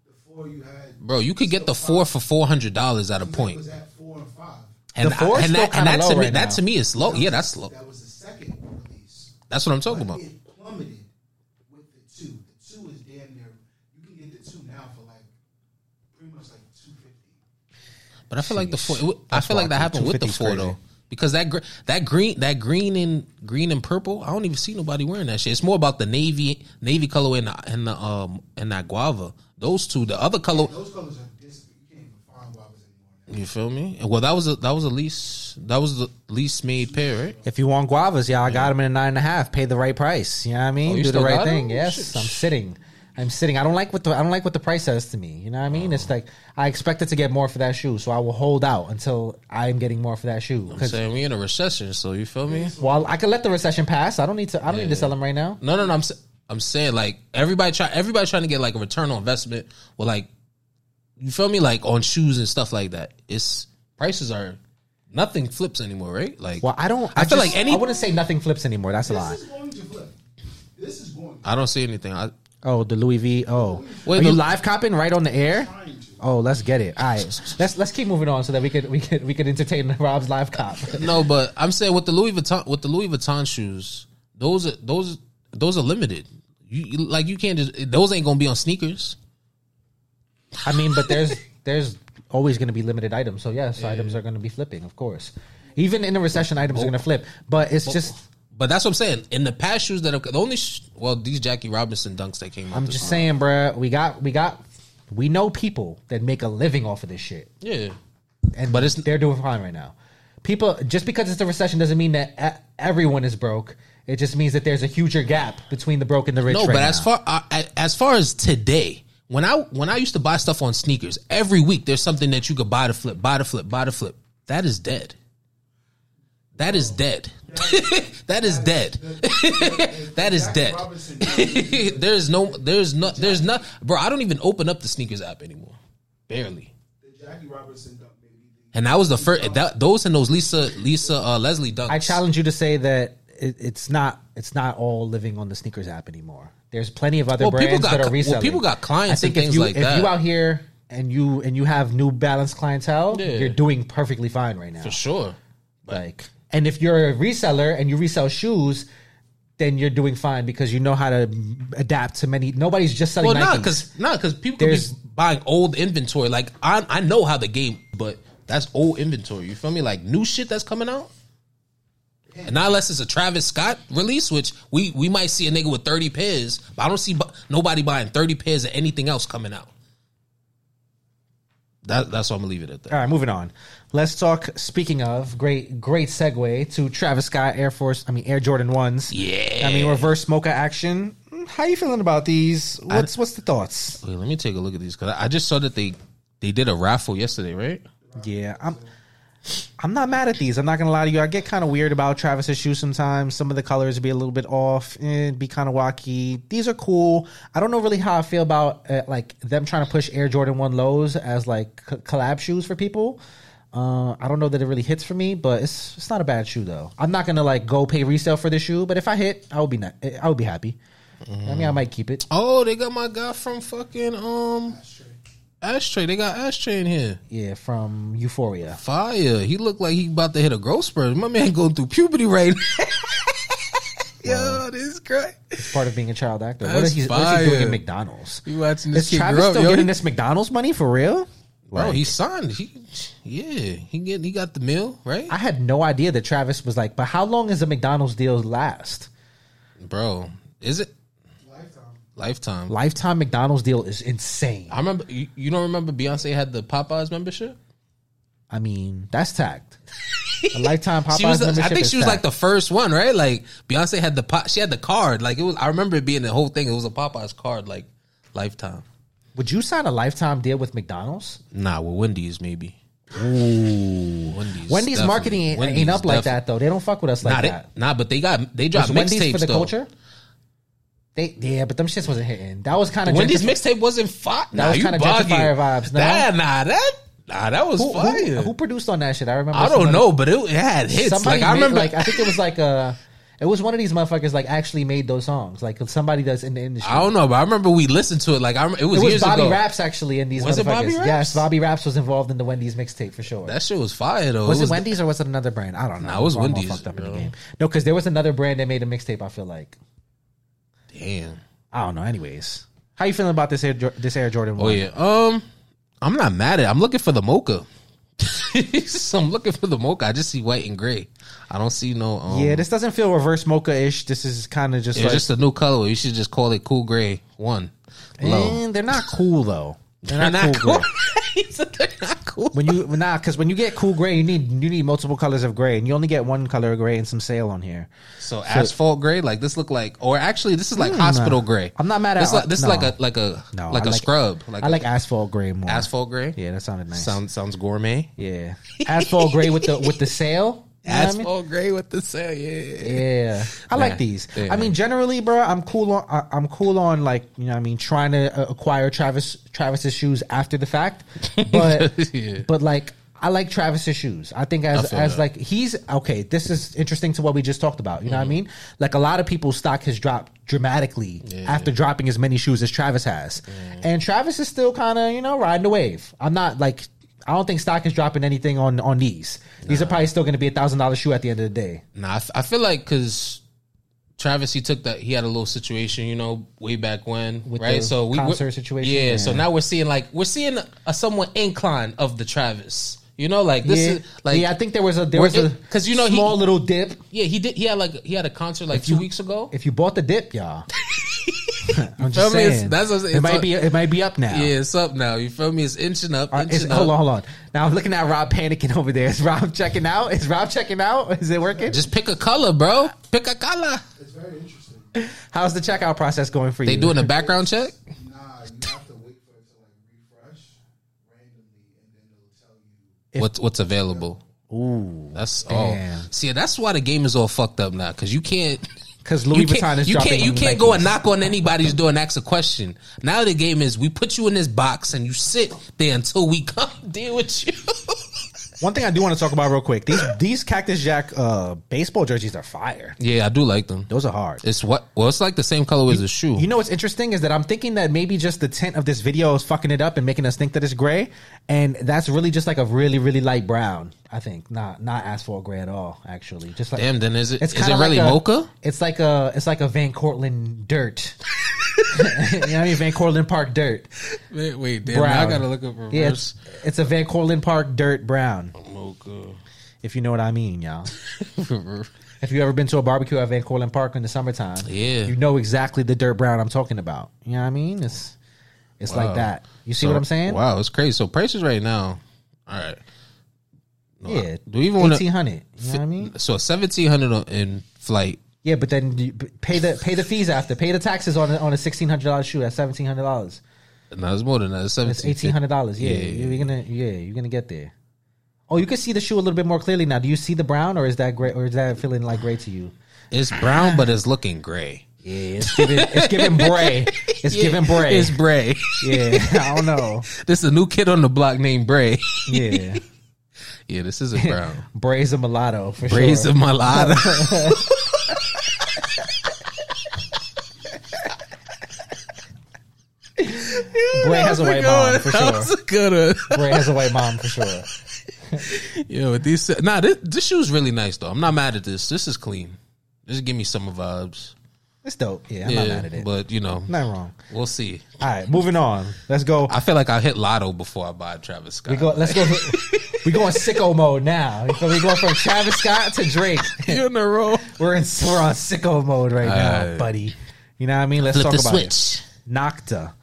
the four you had. Bro, you could get the four for four hundred dollars at a That point. was at four and five. And, The four is and still that, and kinda that low to me right that now. to me is slow. Yeah, that's slow. That was the second release. That's what I'm talking about. It plummeted with the two. The two is damn near. You can get the two now for like pretty much like two fifty. But I feel like the four. I That's feel like that happened with the 250 's four crazy. though, because that gr- that green that green and green and purple. I don't even see nobody wearing that shit. It's more about the navy navy color and the and the um and that guava. Those two. The other color. Those colors are disappeared. You can't even find guavas anymore. You feel me? Well, that was a that was a least that was the least made pair, right? If you want guavas, yeah, I got them in a nine and a half. Pay the right price. You know what I mean? Oh, you Do the right thing. thing. 'em? Yes, Shit. I'm sitting. I'm sitting. I don't like what the I don't like what the price says to me. You know what I mean? Oh. It's like I expected to get more for that shoe, so I will hold out until I'm getting more for that shoe. I'm Because saying we in a recession, so you feel me? Well, I could let the recession pass, I don't need to. I don't need to sell them right now. No, no, no. I'm I'm saying like everybody try everybody trying to get like a return on investment. Well, like you feel me? Like on shoes and stuff like that. It's prices are nothing flips anymore, right? Like Well, I don't. I feel just- like any- I wouldn't say nothing flips anymore. That's a lie. This is going to flip. This is going. I don't see anything. I, Oh, the Louis V. Oh, Wait, are you live copping right on the air? Oh, let's get it. All right, let's let's keep moving on so that we could we could we could entertain Rob's live cop. no, but I'm saying with the Louis Vuitton with the Louis Vuitton shoes, those are those those are limited. You you- like you can't just those ain't gonna be on sneakers. I mean, but there's there's always going to be limited items. So yes, items are going to be flipping, of course. Even in a recession, items are oh. going to flip. But it's oh. just But that's what I'm saying. In the past shoes that are the only sh- well these Jackie Robinson dunks that came out. I'm just saying, bruh, we got we got we know people that make a living off of this shit. Yeah. and But it's- they're doing fine right now. People just because it's a recession doesn't mean that everyone is broke. It just means that there's a huger gap between the broke and the rich. No, right but as far uh, as far as today, when I when I used to buy stuff on sneakers, every week there's something that you could buy to flip, buy to flip, buy to flip. That is dead. That is dead. that is dead. that is dead. There's no there's no there's not bro, I don't even open up the sneakers app anymore. Barely. the Jackie Robinson dunk maybe And that was the first that those and those Lisa Lisa uh, Leslie dunks. I challenge you to say that it, it's not it's not all living on the sneakers app anymore. There's plenty of other Well, brands got that are cl- well, people got clients I think and if things you, like if that. you out here and you and you have New Balance clientele, Yeah. you're doing perfectly fine right now. for sure. Like, and if you're a reseller and you resell shoes, then you're doing fine because you know how to adapt to many. Nobody's just selling. Well, not because not because people could be buying old inventory. Like I, I know how the game, but that's old inventory. You feel me? Like new shit that's coming out. And not unless it's a Travis Scott release, which we we might see a nigga with thirty pairs, but I don't see nobody buying thirty pairs of anything else coming out. That, that's why I'm gonna leave it at that. All right, moving on. Let's talk. Speaking of great, great segue to Travis Scott Air Force. I mean Air Jordan ones. Yeah. I mean reverse mocha action. Hmm, how you feeling about these? What's what's the thoughts? Wait, let me take a look at these because I just saw that they they did a raffle yesterday, right? Yeah, I'm. I'm not mad at these. I'm not gonna lie to you. I get kind of weird about Travis's shoes sometimes. Some of the colors be a little bit off and be kind of wacky. These are cool. I don't know really how I feel about uh, like them trying to push Air Jordan One lows as like c- collab shoes for people. Uh, I don't know that it really hits for me, but it's it's not a bad shoe though. I'm not gonna like go pay resale for this shoe, but if I hit, I would be not, I would be happy. I mean, I might keep it. Oh, they got my guy from fucking um Ashtray. They got Ashtray in here. Yeah, from Euphoria. Fire. He looked like he about to hit a growth spurt. My man going through puberty right now. Yo, this is great. It's part of being a child actor. What is, he, what is he doing in McDonald's? You watching Is this kid Travis still yo? getting this McDonald's money for real? Bro, he signed. He, yeah, he get he got the meal right, I had no idea that Travis was like, but how long does a McDonald's deal last? bro. Is it Lifetime. lifetime? McDonald's deal is insane. I remember. You, you don't remember Beyonce had the Popeyes membership? I mean, that's tact. A lifetime Popeyes she was. The, I think she was like the first one, right? Like Beyonce had the pop. She had the card. Like it was. I remember it being the whole thing. It was a Popeyes card. Like lifetime. Would you sign a lifetime deal with McDonald's? Nah, with Wendy's maybe. Ooh, Wendy's. Wendy's marketing ain't, Wendy's ain't up like that though. They don't fuck with us like Nah, they, that. nah, but they got they dropped mixtapes for the though. culture? They yeah, but them shits wasn't hitting. That was kind of Wendy's mixtape wasn't fire. Nah, was kinda bugging. gentrifier vibes, no? Nah, nah, that nah, that was who, fire. who, who produced on that shit? I remember. I don't somebody- know, but it, it had hits. Somebody like I made, remember, like I think it was like a. it was one of these motherfuckers like actually made those songs. Like somebody that's in the industry. I don't know, but I remember we listened to it. Like I, it was, it was Bobby ago. Raps actually in these Was it. Bobby Raps? Yes, Bobby Raps was involved in the Wendy's mixtape for sure. That shit was fire though. was it, was Wendy's or was it another brand? I don't know. Nah, it was Wendy's, fucked up in the game. No, because there was another brand that made a mixtape. I feel like Damn. I don't know. Anyways, how you feeling about this Air this Air Jordan? Oh one? yeah. Um, I'm not mad at. it. I'm looking for the mocha. so I'm looking for the mocha. I just see white and gray. I don't see no. Um, yeah. This doesn't feel reverse mocha ish. This is kind of just it's like, just a new color. You should just call it cool gray one. Low. and they're not cool though. They're They're not, not cool. cool. gray. He they're not cool. when you nah, because when you get cool gray, you need you need multiple colors of gray, and you only get one color of gray and some sail on here. So asphalt gray, like this look like, or actually this is like Mm, hospital gray. I'm not mad at- this. Like, this no. is like a like a No, like I a like- scrub. Like I a like asphalt gray more. asphalt gray. Yeah, that sounded nice. Sounds sounds gourmet. yeah, asphalt gray with the with the sail. You know what I mean? Gray with the cell. Yeah. Yeah, I Nah, like these. yeah. I mean, generally, bro, I'm cool on. I, I'm cool on like you know, what I mean, trying to uh, acquire Travis Travis's shoes after the fact, but Yeah. but like. I like Travis's shoes. I think as I as that. like he's okay. This is interesting to what we just talked about. You know what I Mm-hmm. mean? Like a lot of people's stock has dropped dramatically after dropping as many shoes as Travis has, and Travis is still kind of you know riding the wave. I'm not like I don't think stock is dropping anything on on these. These are probably still going to be a thousand dollar shoe at the end of the day. Nah, I, f- I feel like because Travis, he took that. He had a little situation, you know, way back when, With right? the So we concert we're- situation? Yeah, Yeah. So now we're seeing like we're seeing a somewhat incline of the Travis. You know, like this yeah, is like yeah. I think there was a there We're was a in- 'cause, you know, he- small little dip. yeah he did he had like he had a concert like two you- weeks ago. If you bought the dip, y'all, I'm feel just me? Saying. that's what I'm saying. it might all- be it might be up now. Yeah, it's up now. You feel me? It's inching up. Uh, is- inching hold on, hold on. Now I'm looking at Rob panicking over there. Is Rob checking out? Is Rob checking out? Is it working? Just pick a color, bro. Pick a color. It's very interesting. How's the checkout process going for They you? They doing a background check. Nah, you have to wait for it to like refresh randomly, and then it'll tell you. What's what's available? Ooh, That's Damn. oh. See, that's why the game is all fucked up now because you can't. Because Louis you Vuitton can't, is you dropping. can't, you can't go and knock on anybody's door and ask a question. Now the game is we put you in this box and you sit there until we come deal with you. One thing I do want to talk about real quick. These these Cactus Jack uh, baseball jerseys are fire. Yeah, I do like them. Those are hard. It's what? Well, it's like the same color as the shoe. You know what's interesting is that I'm thinking that maybe just the tint of this video is fucking it up and making us think that it's gray, and that's really just like a really really light brown. I think not not asphalt gray at all. Actually, just like Damn, then is it? It's is it really like a- mocha? It's like a it's like a Van Cortlandt dirt. you know what I mean? Van Cortlandt Park dirt. Wait, wait damn, Brown. I gotta look up reverse Yeah, it's, it's a Van Cortlandt Park dirt brown. mocha. If you know what I mean, y'all. If you ever been to a barbecue at Van Cortlandt Park in the summertime, Yeah. you know exactly the dirt brown I'm talking about. You know what I mean? It's it's Wow. like that. You see So- what I'm saying? Wow, it's crazy. So prices right now. All right. Yeah. Do we even wanna- eighteen hundred? You know what I mean? So seventeen hundred in flight. Yeah, but then you pay the pay the fees after. Pay the taxes on a, on a sixteen hundred dollars shoe. at seventeen hundred dollars. No, it's more than that. It's eighteen hundred dollars. Yeah, Yeah. you're gonna yeah you're gonna get there. Oh, you can see the shoe a little bit more clearly now. Do you see the brown, or is that gray, or is that feeling like gray to you? It's brown, but it's looking gray. Yeah, it's giving it's giving bray. It's giving bray. It's Bray. yeah, I don't know. this is a new kid on the block named Bray. Yeah, yeah, this is a brown. Bray's a mulatto for Bray's sure. a mulatto. Bray has a white mom for sure. good. Bray has a white mom for sure. Yo, these nah, this, this shoe's really nice though. I'm not mad at this. This is clean. Just give me summer vibes. It's dope. Yeah, I'm yeah, not mad at it. but you know, Nothing wrong. we'll see. All right, moving on. Let's go. I feel like I hit Lotto before I buy Travis Scott. We go. Let's go. we going sicko mode now. Me? We going from Travis Scott to Drake. You in a row. We're in. We're on sicko mode right now, Alright. buddy. You know what I mean? Let's Flip talk the about switch. it. Nocta.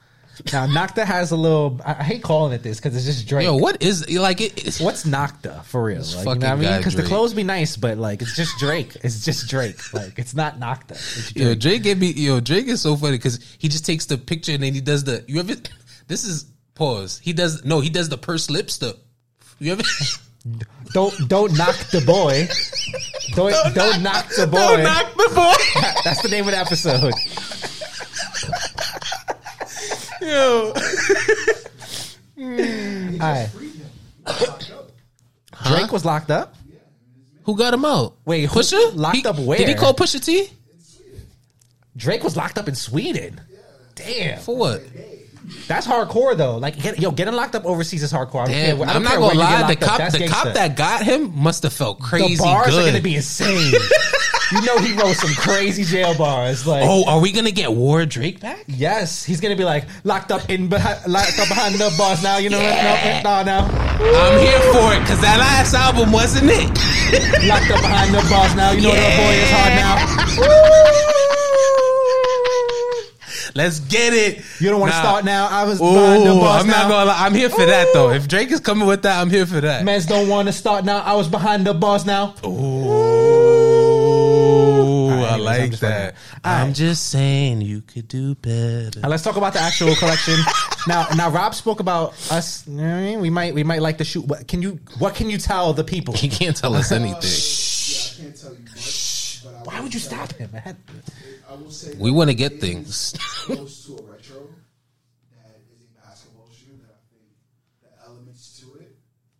Now Nocta has a little. I I hate calling it this because it's just Drake. Yo, what is like it? It's, What's Nocta for real? Like, you know what I mean? Because the clothes be nice, but like it's just Drake. It's just Drake. Like it's not Nocta. It's Drake. Yo, Drake gave me. Yo, Drake is so funny because he just takes the picture and then he does the. You ever? This is pause. He does no. He does the purse lips. The you ever? Don't don't knock the boy. Don't don't, knock, the boy. Don't knock the boy. That's the name of the episode. Yo, All right. Freed him. Locked up. Drake was locked up. who got him out? Wait, Pusha locked He- up where? Did he call Pusha T Drake was locked up in Sweden. Damn, for what? that's hardcore though. Like, get, yo, getting locked up overseas is hardcore. Damn. I I'm not gonna where you get lie. The cop, the gangsta. cop that got him must have felt crazy the bars good. are gonna be insane. you know he wrote some crazy jail bars. Like, oh, are we gonna get War Drake back? yes, he's gonna be like locked up in behind, locked up behind the bars now. You know, Yeah. no, no, no, I'm here for it because that last album wasn't it. locked up behind the bars now. You know the boy is hard now. Let's get it. You don't want to Nah. start now. I was behind the Ooh, bars I'm now. not gonna lie. I'm here for that though. If Drake is coming with that, I'm here for that. Men's don't want to start now. I was behind the bars now. Ooh, I anyways, I'm like just that. fucking- I'm Alright. just saying you could do better. Now let's talk about the actual collection. now, now Rob spoke about us. You know what I mean? We might, we might like to shoot. What can you, what can you tell the people? He can't tell us anything. Yeah, I can't tell you much. But I Why would you say- stop him? man? I will say We wanna get things. Close to a retro. That is a basketball shoe that I think the elements to it,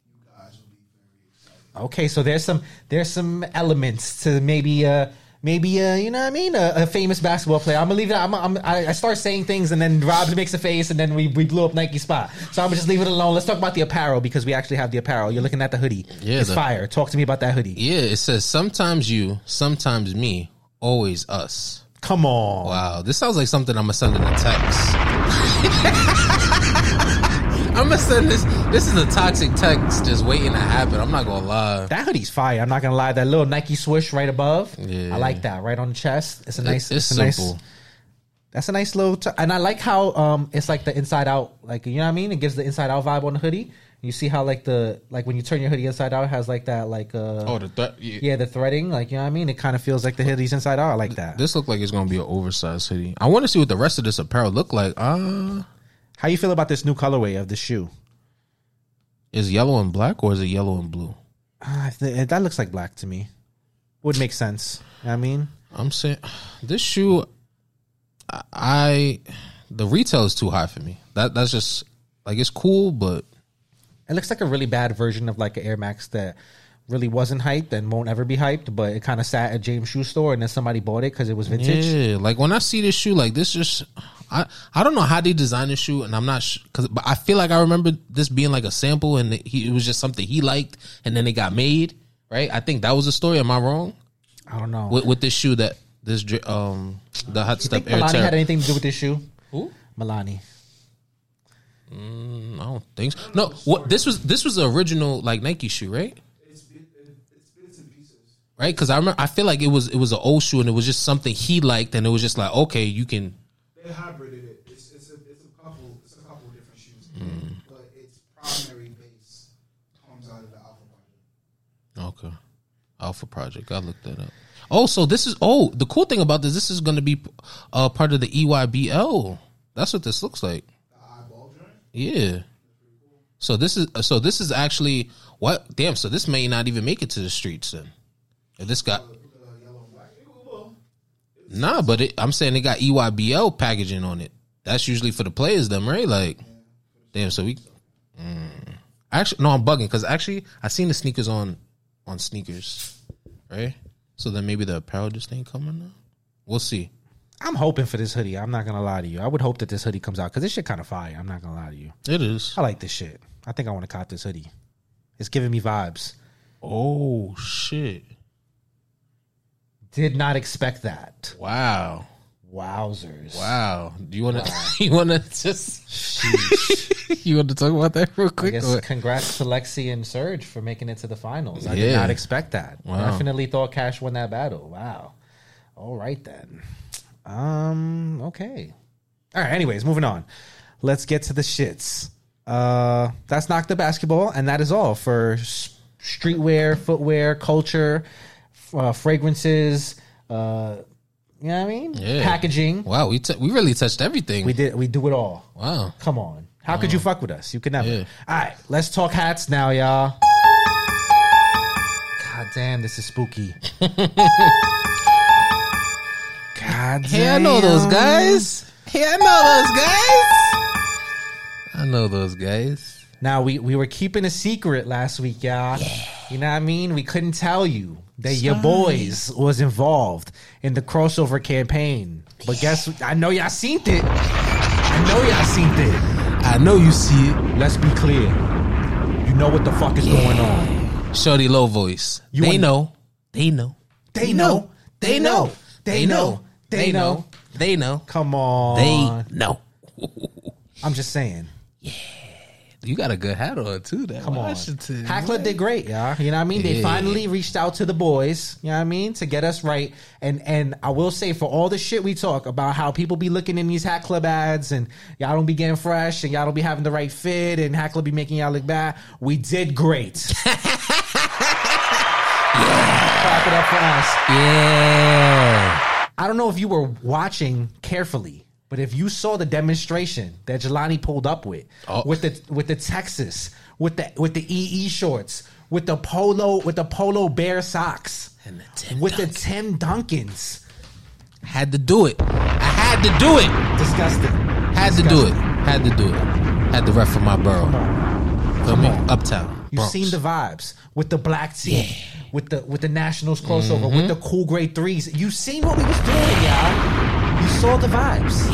you guys will be very excited. Okay, so there's some, there's some elements to maybe, uh, maybe, uh, you know what I mean? A, a famous basketball player. I'm gonna leave it. I'm, I'm, I I start saying things and then Rob makes a face and then we, we blew up Nike spot. So I'm gonna just leave it alone. Let's talk about the apparel because we actually have the apparel. You're looking at the hoodie. Yeah, it's the- fire. Talk to me about that hoodie. Yeah, it says sometimes you, sometimes me, always us. Come on. Wow, this sounds like something I'm gonna send in a text. I'm gonna send this. This is a toxic text just waiting to happen. I'm not gonna lie. That hoodie's fire. I'm not gonna lie. That little Nike swoosh right above. Yeah. I like that. Right on the chest. It's a nice. it's a simple. Nice, that's a nice little. T- and I like how um it's like the inside out. Like you know what I mean. It gives the inside out vibe on the hoodie. You see how like the like when you turn your hoodie inside out, it has like that like uh Oh, the th- yeah. yeah the threading. Like you know what I mean. It kind of feels like the hoodie's inside out. I like that. This look like it's gonna be an oversized hoodie. I want to see what the rest of this apparel look like. Uh How you feel about this new colorway of the shoe? is yellow and black or is it yellow and blue? Ah, th- eh, that looks like black to me. Would make sense. You know what I mean. I'm saying this shoe. I, I the retail is too high for me. That that's just like it's cool, but It looks like a really bad version of like an Air Max that really wasn't hyped and won't ever be hyped, but it kind of sat at James Shoe Store and then somebody bought it because it was vintage. Yeah, like when I see this shoe, like this just, I I don't know how they designed the shoe, and I'm not sh- cause, but I feel like I remember this being like a sample, and it, he, it was just something he liked, and then it got made, right? I think that was the story. Am I wrong I don't know. with, with this shoe that this um the hot you step think Air Milani had anything to do with this shoe? Who? Milani. I don't think so. No, what this was this was the original like Nike shoe, right? It's bit, it, it's bits and pieces. Right? Because I remember I feel like it was it was an old shoe, and it was just something he liked, and it was just like okay, you can. They hybrided it. It's it's a it's a couple it's a couple different shoes, Mm. but its primary base comes out of the Alpha Project. Okay. Alpha Project. I looked that up. Oh, so this is oh the cool thing about this. This is going to be uh, part of the EYBL. That's what this looks like. The eyeball joint. Yeah. So this is so this is actually what? Damn. So this may not even make it to the streets then. If this got The yellow and black. It will. nah, but it, I'm saying it got EYBL packaging on it. That's usually for the players, them right? Like, damn. So we mm. actually no, I'm bugging because actually I seen the sneakers on on sneakers, right? So then maybe the apparel just ain't coming now. We'll see. I'm hoping for this hoodie. I'm not gonna lie to you. I would hope that this hoodie comes out because this shit kind of fire. I'm not gonna lie to you. It is. I like this shit. I think I want to cop this hoodie. It's giving me vibes. Oh shit! Did not expect that. Wow, Wowzers. wow. Do you want to? you want to just? you want to talk about that real quick? I guess congrats to Lexi and Serge for making it to the finals. I did not expect that. Wow. Definitely thought Cash won that battle. Wow. All right then. Um. Okay. All right. Anyways, moving on. Let's get to the shits. Uh, that's knock the basketball, and that is all for streetwear, footwear, culture, uh, fragrances. Uh, you know what I mean? Yeah. Packaging. Wow, we t- we really touched everything. We did. We do it all. wow. Come on. How could you fuck with us? You can never. Yeah. All right, let's talk hats now, y'all. God damn, this is spooky. God damn. Hey, I know those guys. Hey, I know those guys. I know those guys. Now we we were keeping a secret last week, y'all. Yeah. You know what I mean? We couldn't tell you that your boys was involved in the crossover campaign. But guess what? I know y'all seen it. I know y'all seen it. I know you see it. Let's be clear. You know what the fuck is going on. Shorty low voice. You they want- know. They know. They know. They know. They know. They know. They know. Come on. They know. I'm just saying. You got a good hat on too. That Come on. Washington. Hat Club did great, y'all. You know what I mean? They finally reached out to the boys, you know what I mean, to get us right. And and I will say for all the shit we talk about how people be looking in these Hat Club ads and y'all don't be getting fresh and y'all don't be having the right fit and Hat Club be making y'all look bad. We did great. yeah. Clap it up for us. Yeah. I don't know if you were watching carefully, but if you saw the demonstration that Jelani pulled up with, Oh. with the with the Texas, with the with the EE shorts, with the polo with the polo bear socks, And the Tim with the Duncan. Tim Duncans, Had to do it. I had to do it. disgusting. Had to do it. Had to do it. Had to rep for my borough. Feel me? on. Uptown. You've seen the vibes with the black tee, with the with the Nationals crossover, Mm-hmm. with the cool grade threes. You've seen what we was doing, y'all. You saw the vibes.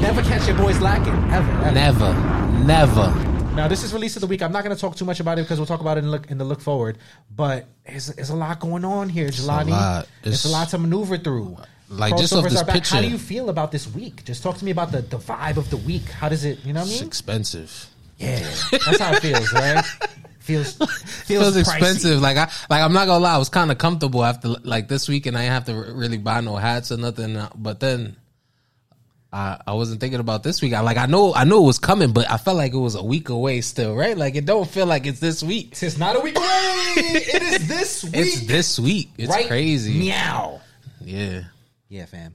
Never catch your boys lacking, ever. ever. Never. Never. Now, this is release of the week. I'm not going to talk too much about it because we'll talk about it in the look, in the look forward. But there's, there's a lot going on here, Jelani. lot. It's, a lot to maneuver through. Like, just off this back. How do you feel about this week? Just talk to me about the, the vibe of the week. How does it, you know what I mean? It's expensive. Yeah, that's how it feels, right? Feels feels, feels expensive. Like I like I'm not gonna lie, I was kind of comfortable after like this week, and I didn't have to really buy no hats or nothing. uh, But then I I wasn't thinking about this week. I like I know I knew it was coming, but I felt like it was a week away still. Right? Like it don't feel like it's this week. It's not a week away. it is this week. It's this week. It's right crazy. Meow. Yeah. Yeah, fam.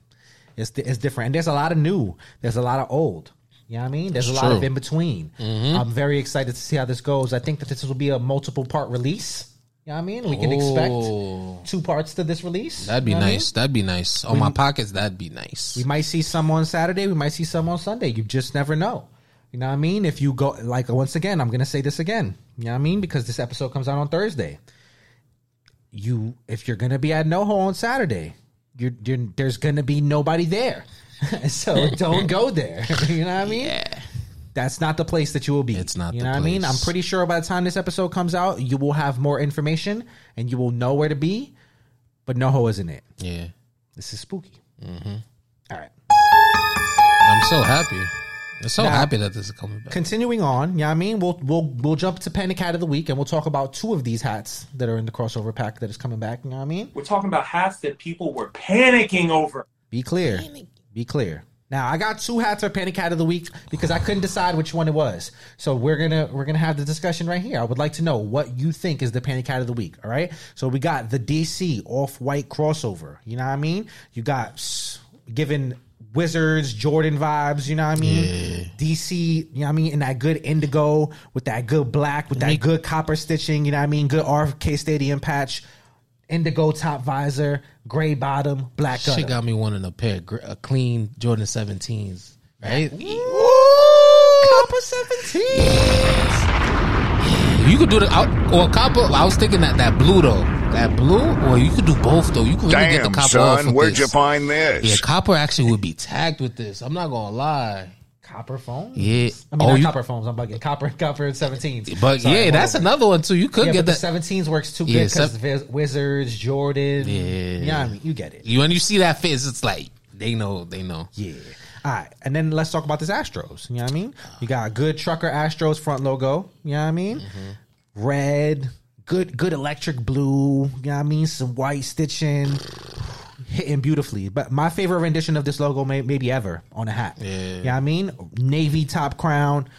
It's it's different, and there's a lot of new. There's a lot of old. You know what I mean? There's It's a lot of in between. Mm-hmm. I'm very excited to see how this goes. I think that this will be a multiple part release. You know what I mean? We can Oh. expect two parts to this release. That'd be You know what I nice. That'd be nice. On my pockets, that'd be nice. We might see some on Saturday. We might see some on Sunday. You just never know. You know what I mean? If you go like once again, I'm gonna say this again. You know what I mean? Because this episode comes out on Thursday. You, if you're gonna be at NoHo on Saturday, you're, you're there's gonna be nobody there. so don't go there. you know what I mean? Yeah. That's not the place that you will be. It's not You the know what I mean? I'm pretty sure by the time this episode comes out, you will have more information and you will know where to be. But NoHo isn't it. Yeah. This is spooky. Mm-hmm. All right. I'm so happy. I'm so Now- happy that this is coming back. Continuing on, yeah, I mean, we'll we'll we'll jump to Panic Hat of the Week and we'll talk about two of these hats that are in the crossover pack that is coming back. You know what I mean? We're talking about hats that people were panicking over. Be clear. Be clear. Now I got two hats for Panic Hat of the Week because I couldn't decide which one it was. So we're gonna we're gonna have the discussion right here. I would like to know what you think is the Panic Hat of the Week. All right. So we got the DC off white crossover. You know what I mean? You got giving Wizards Jordan vibes. You know what I mean? DC. You know what I mean? In that good indigo with that good black with that good copper stitching. You know what I mean? Good RFK Stadium patch. Indigo top visor, gray bottom, black gutter. Got me wanting a pair of a clean Jordan 17s. Right? Copper 17. You could do the or copper. I was thinking that that blue though, that blue, or you could do both though. You could really get the Damn, copper off son, where'd this. you find this? Yeah, copper actually would be tagged with this. I'm not gonna lie. Copper phones? Yeah. I mean, Oh, you- copper phones. I'm bugging. Copper, copper 17s. But Sorry, yeah, that's over. another one too. You could Yeah, get that. the 17s works too Yeah, good because sev- Wizards, Jordan. Yeah. Yeah, I mean, you get it. you when you see that face, it's like they know, they know. Yeah. All right. And then let's talk about this Astros. You know what I mean? You got a good trucker Astros front logo. You know what I mean? Mm-hmm. Red, good, good electric blue. You know what I mean? Some white stitching. Hitting beautifully. But my favorite rendition of this logo may, maybe ever on a hat. Yeah. You know what I mean? Navy top crown,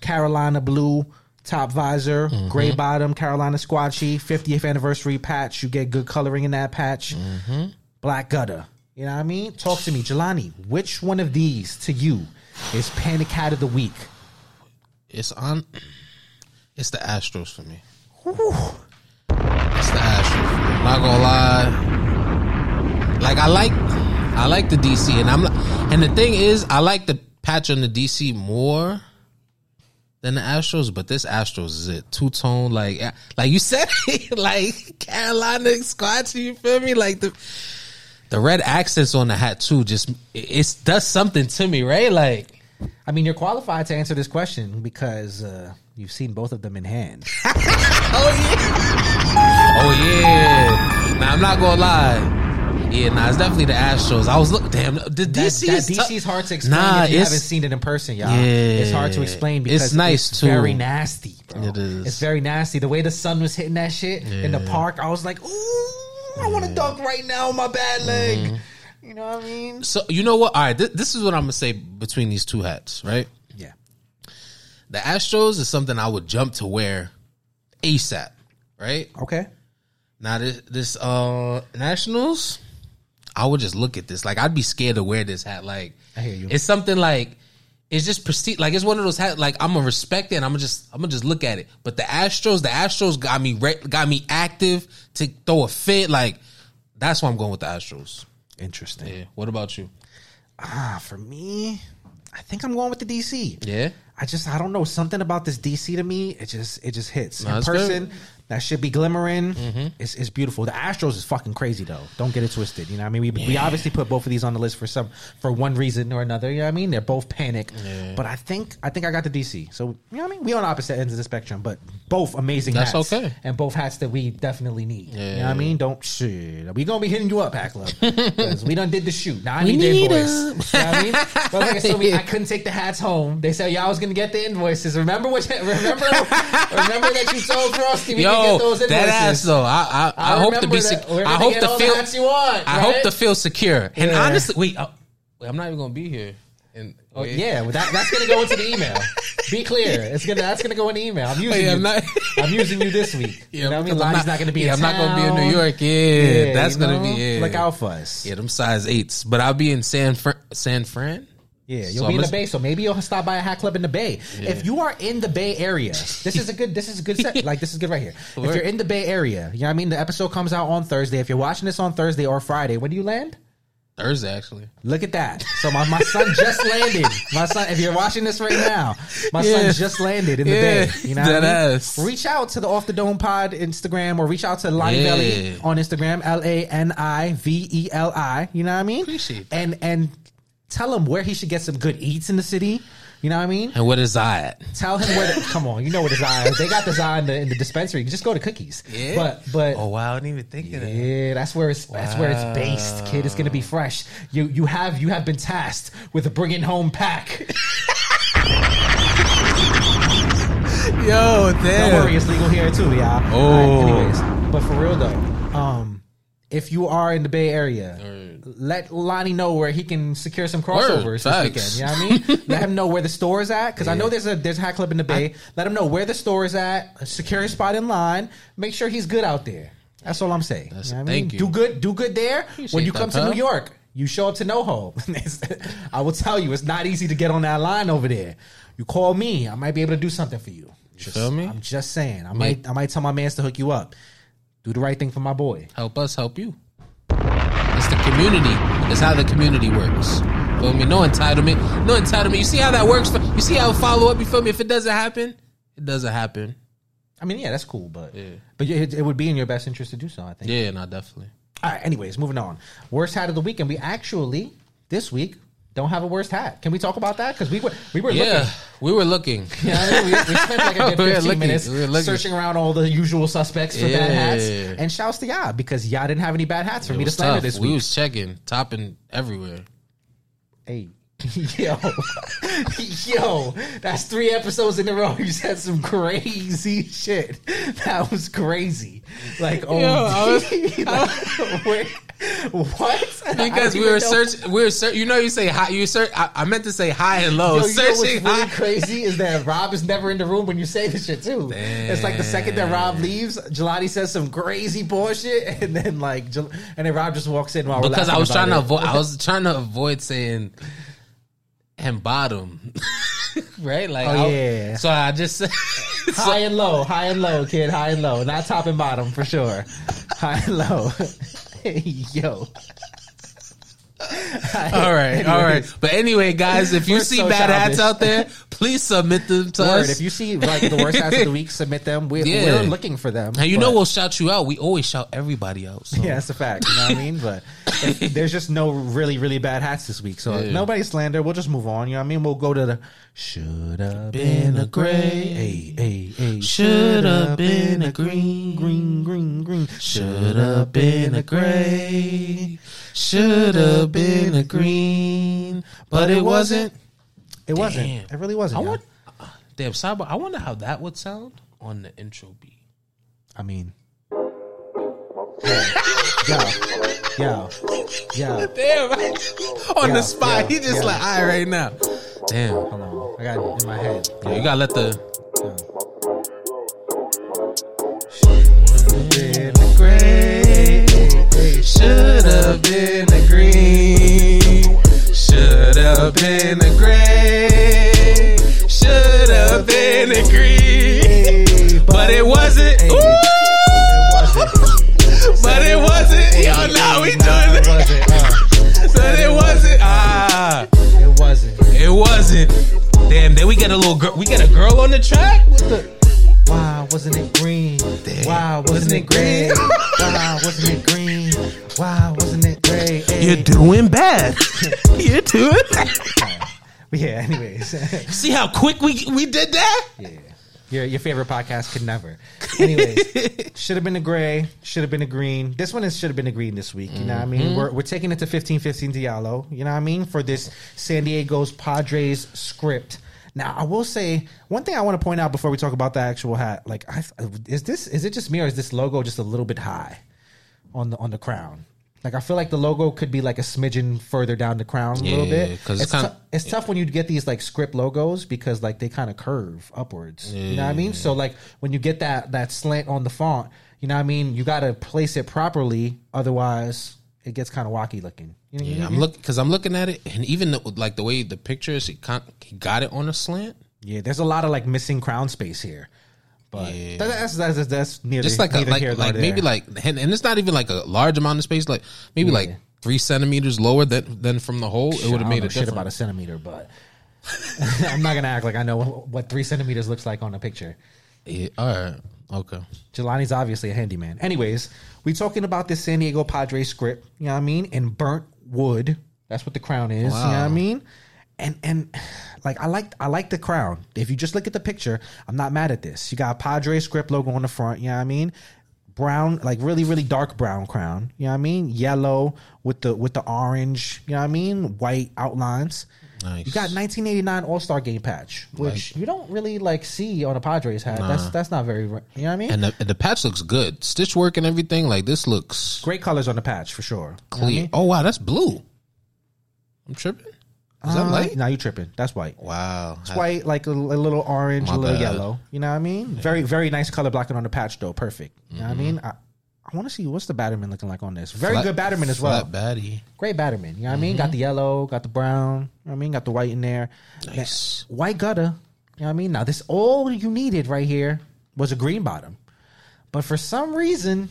Carolina blue top visor, Mm-hmm. gray bottom, Carolina squatchy, 50th anniversary patch. You get good coloring in that patch. Mm-hmm. Black gutter. You know what I mean? Talk to me, Jelani. Which one of these to you is Panic Hat of the Week? It's on. It's the Astros for me. It's the Astros. For me. I'm not gonna lie. Like I like, I like the DC, and I'm, and the thing is, I like the patch on the DC more than the Astros. But this Astros is it two tone, like, like you said, like Carolina Scotchy. You feel me? Like the the red accents on the hat too. Just it, it does something to me, right? Like. I mean, you're qualified to answer this question because uh, you've seen both of them in hand. Oh yeah. Oh yeah. Now I'm not gonna lie. Yeah, nah, it's definitely the Astros. I was look, damn, the That, DC that is DC tou- is hard to explain Nah, if you haven't seen it in person, y'all. Yeah. it's hard to explain because It's nice, it's too. very nasty, bro. It is. It's very nasty. The way the sun was hitting that shit in the park, I was like, ooh, I want to dunk right now on my bad leg. Mm-hmm. You know what I mean? So you know what? All right, th- this is what I'm gonna say between these two hats, right? Yeah. The Astros is something I would jump to wear ASAP, right? Okay. Now this, this uh Nationals, I would just look at this like I'd be scared to wear this hat. Like I hear you. It's something like it's just prestige. Like it's one of those hats. Like I'm gonna respect it. and I'm gonna just I'm gonna just look at it. But the Astros, the Astros got me re- got me active to throw a fit. Like that's why I'm going with the Astros. Interesting. Yeah. What about you? Ah, for me, I think I'm going with the DC. Yeah. I just I don't know something about this DC to me. It just it just hits No, in person. good. That should be glimmering. Mm-hmm. It's, it's beautiful. The Astros is fucking crazy though. Don't get it twisted. You know what I mean? We, we obviously put both of these on the list for some for one reason or another. You know what I mean? They're both panic. But I think I think I got the DC. So you know what I mean? We on opposite ends of the spectrum, but both amazing That's hats. okay. And both hats that we definitely need. You know Yeah. what I mean? Don't shit. We gonna be hitting you up, Hat Club. Because we done did the shoot. Now I We need the invoice. You know what I mean? But like I said, we, I couldn't take the hats home. They said, y'all was gonna get the invoices." Remember what? Remember, remember that you told Frosty we could Yo, get those invoices. that ass though. I I, I, hope to be. Sec- I hope to feel. want. I hope to feel secure. And Yeah. honestly, wait, uh, wait, I'm not even gonna be here. And Oh, yeah, well, that, that's gonna go into the email. Be clear, it's gonna that's gonna go in the email. I'm using Oh, yeah, you. I'm not- I'm using you this week. you know what I mean? I'm Lani's not, gonna be. Yeah, I'm not gonna be in. New York. Yeah, that's gonna know? be. Yeah. Look out for us. Yeah, them size eights. But I'll be in San Fran. San Fran. Yeah, you'll So be in the Bay, so maybe you'll stop by a hat club in the Bay. If you are in the Bay Area, this is a good. This is a good set. Like this is good right here. If you're in the Bay Area, you know what I mean. The episode comes out on Thursday. If you're watching this on Thursday or Friday, when do you land? Thursday actually. Look at that. So my, my son just landed. My son, if you're watching this right now, my Yeah. son just landed in the Yeah, bay. You know what I mean? ass. Reach out to the Off the Dome Pod Instagram or reach out to Lonnie Yeah. Belly on Instagram, L A N I V E L I. You know what I mean? Appreciate that. And and tell him where he should get some good eats in the city. You know what I mean? And what is I at? Tell him where. The, come on, you know where the is. They got the Zai in the, in the dispensary. You just go to cookies. Yeah. But but Oh wow, I didn't even think of that. yeah, that's where it's that's where it's based, kid. It's gonna be fresh. You you have you have been tasked with a bringing home pack. Yo, damn. Don't worry, it's legal here too, y'all. Oh. Right, anyways, but for real though, um, if you are in the Bay Area, let Lani know where he can secure some crossovers Word, this weekend. You know what I mean? let him know where the store is at because I know there's a there's a hat club in the Bay. let him know where the store is at. Secure his spot in line. Make sure he's good out there. That's all I'm saying. You know what I mean? thank you. Do good. Do good there. when Appreciate you that, come to pal. New York, you show up to NoHo. I will tell you, it's not easy to get on that line over there. You call me, I might be able to do something for you. Just, feel me? I'm just saying. I might I might tell my mans to hook you up. Do the right thing for my boy. Help us help you. It's the community. It's how the community works. Feel me? No entitlement. No entitlement. You see how that works? For, you see how follow up? You feel me? If it doesn't happen, it doesn't happen. I mean, yeah, that's cool, but Yeah. but it, it would be in your best interest to do so. I think. Yeah, no, definitely. All right. Anyways, moving on. Worst hat of the week, and we actually this week don't have a worst hat. Can we talk about that? Because we were we were Yeah, looking. we were looking. Yeah, we, we spent like a good We 15 looking. minutes We searching around all the usual suspects for bad hats. And shouts to y'all because y'all didn't have any bad hats for It me to slander tough. this We was checking, topping everywhere. Hey, yo, yo, that's three episodes in a row. You said some crazy shit. That was crazy. Like, oh, like, what? Because we were know. searching, we were searching. You know, you say high. You search. I, I meant to say high and low. Yo, you know what's really crazy is that Rob is never in the room when you say this shit too. It's like the second that Rob leaves, Jelani says some crazy bullshit, and then like, and then Rob just walks in while we're because I was trying to avoid. I was trying to avoid saying and bottom, right? Like, Oh, I- yeah. So I just said. high and low, high and low, kid, high and low, not top and bottom for sure. High and low. Yo. All right, all right. But anyway, guys, if you We're see so bad hats out there, please submit them to Word, us. if you see like the worst hats of the week, submit them. We're, Yeah. we're looking for them. and you know we'll shout you out. We always shout everybody out. So. Yeah, that's a fact. You know what I mean? But if- there's just no really, really bad hats this week. So Yeah. nobody slander. We'll just move on. You know what I mean? We'll go to the should have been a gray. Hey, hey, hey. Shoulda been a green. green, green, green. Shoulda been a gray. Shoulda been a green. But it wasn't. It wasn't. Damn. It really wasn't. I y'all. want. Damn, Cyber. I wonder how that would sound on the intro beat. I mean. Yo, yo, yo. Damn, on Yeah, the spot, yeah, he just yeah. like, all right, right now. Damn, Hold on. I got it in my head. Yeah, you gotta let the. Shoulda been a green. Shoulda been a gray. Shoulda been a green. But it wasn't. Ooh! But it wasn't. Yo, now we doing It. Uh, But it wasn't. Ah, it wasn't. it wasn't. Damn, then we get a little girl. We get a girl on the track. What the? Wow, wasn't it green? Wow, wasn't it gray? wow, wasn't it You're doing bad. You're doing bad. Yeah, anyways. See how quick we we did that? yeah. Your, your favorite podcast could never. Anyways, should have been a gray, should have been a green. This one is should have been a green this week. You know what I mean? Mm-hmm. We're, we're taking it to 15 15 Diallo. You know what I mean? For this San Diego's Padres script. Now, I will say one thing I want to point out before we talk about the actual hat. Like, I, is this is it just me or is this logo just a little bit high on the on the crown? Like, I feel like the logo could be like a smidgen further down the crown a little bit Yeah, bit. 'cause it's it's, kinda- tou- it's tough when you get these like script logos because like they kind of curve upwards. You know what I mean? So like when you get that that slant on the font, you know what I mean? You got to place it properly, otherwise it gets kind of wacky looking. You know, you- Yeah, I'm looking because I'm looking at it, and even the, like the way the pictures, he, con- he got it on a slant. yeah. There's a lot of like missing crown space here, but Yeah. that- that's that's that's, that's neither Just like a, like here like maybe like and, and it's not even like a large amount of space. Like maybe like three centimeters lower than than from the hole, it would have made a shit about a centimeter, but I'm not gonna act like I know what three centimeters looks like on a picture. Yeah, all right, okay. Jelani's obviously a handyman. Anyways, we talking about this San Diego Padres script, you know what I mean? And burnt wood. That's what the crown is, you know what I mean? And and like I like I like the crown. If you just look at the picture, I'm not mad at this. You got a Padres script logo on the front, you know what I mean? Brown, like really, really dark brown crown. You know what I mean? Yellow with the with the orange, you know what I mean? White outlines. Nice. You got 1989 All Star Game patch, which you don't really like see on a Padres hat. That's that's not very, you know what I mean? And the, and the patch looks good, stitch work and everything. Like this looks Great colors on the patch for sure. You know I clear. mean? Oh wow, that's blue. I'm tripping. Is that Uh, light? No, you tripping. That's white. Wow, It's white, like a, a little orange, My a little bad. yellow. You know what I mean? Very, very nice color blocking on the patch, though. Perfect. You know what I mean? I, I want to see what's the Batterman looking like on this. Very Flat- good Batterman as well. Baddie. Great Batterman. You know what I mean? Got the yellow, got the brown. You know what I mean? Got the white in there. Nice. Now, white gutter. You know what I mean? Now, this all you needed right here was a green bottom. But for some reason,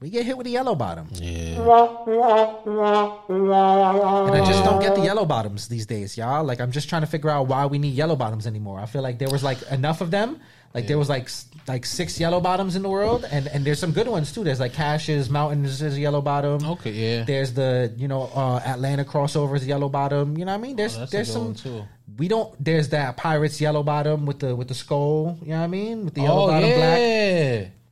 we get hit with the yellow bottom. Yeah. And I just don't get the yellow bottoms these days, y'all. Like I'm just trying to figure out why we need yellow bottoms anymore. I feel like there was like enough of them. Like there was like like six yellow bottoms in the world, and and there's some good ones too. There's like Cash's Mountains is a yellow bottom. Okay, yeah. There's the you know uh, Atlanta crossovers yellow bottom. You know what I mean? There's Oh, there's some. We don't. There's that Pirates yellow bottom with the with the skull. You know what I mean? With the yellow Oh bottom black.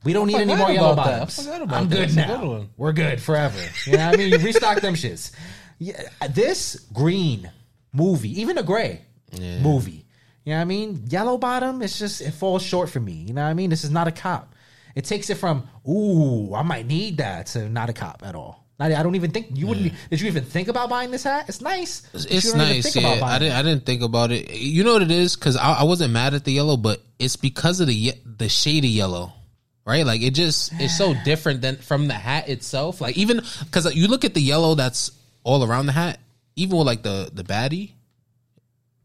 Yeah. We don't need any more yellow. I bottoms. I'm that. good now. good. We're good forever. You know what I mean? You restock them shits. Yeah, this green movie, even a gray movie. You know what I mean? Yellow bottom, it's just it falls short for me. You know what I mean? This is not a cop. It takes it from ooh, I might need that to not a cop at all. Not, I don't even think you wouldn't. Did you even think about buying this hat? It's nice. It's nice. Yeah, I didn't. I didn't think about it. You know what it is? Because I, I wasn't mad at the yellow, but it's because of the the shade of yellow, right? Like it just it's so different than from the hat itself. Like even because you look at the yellow that's all around the hat, even with like the the baddie.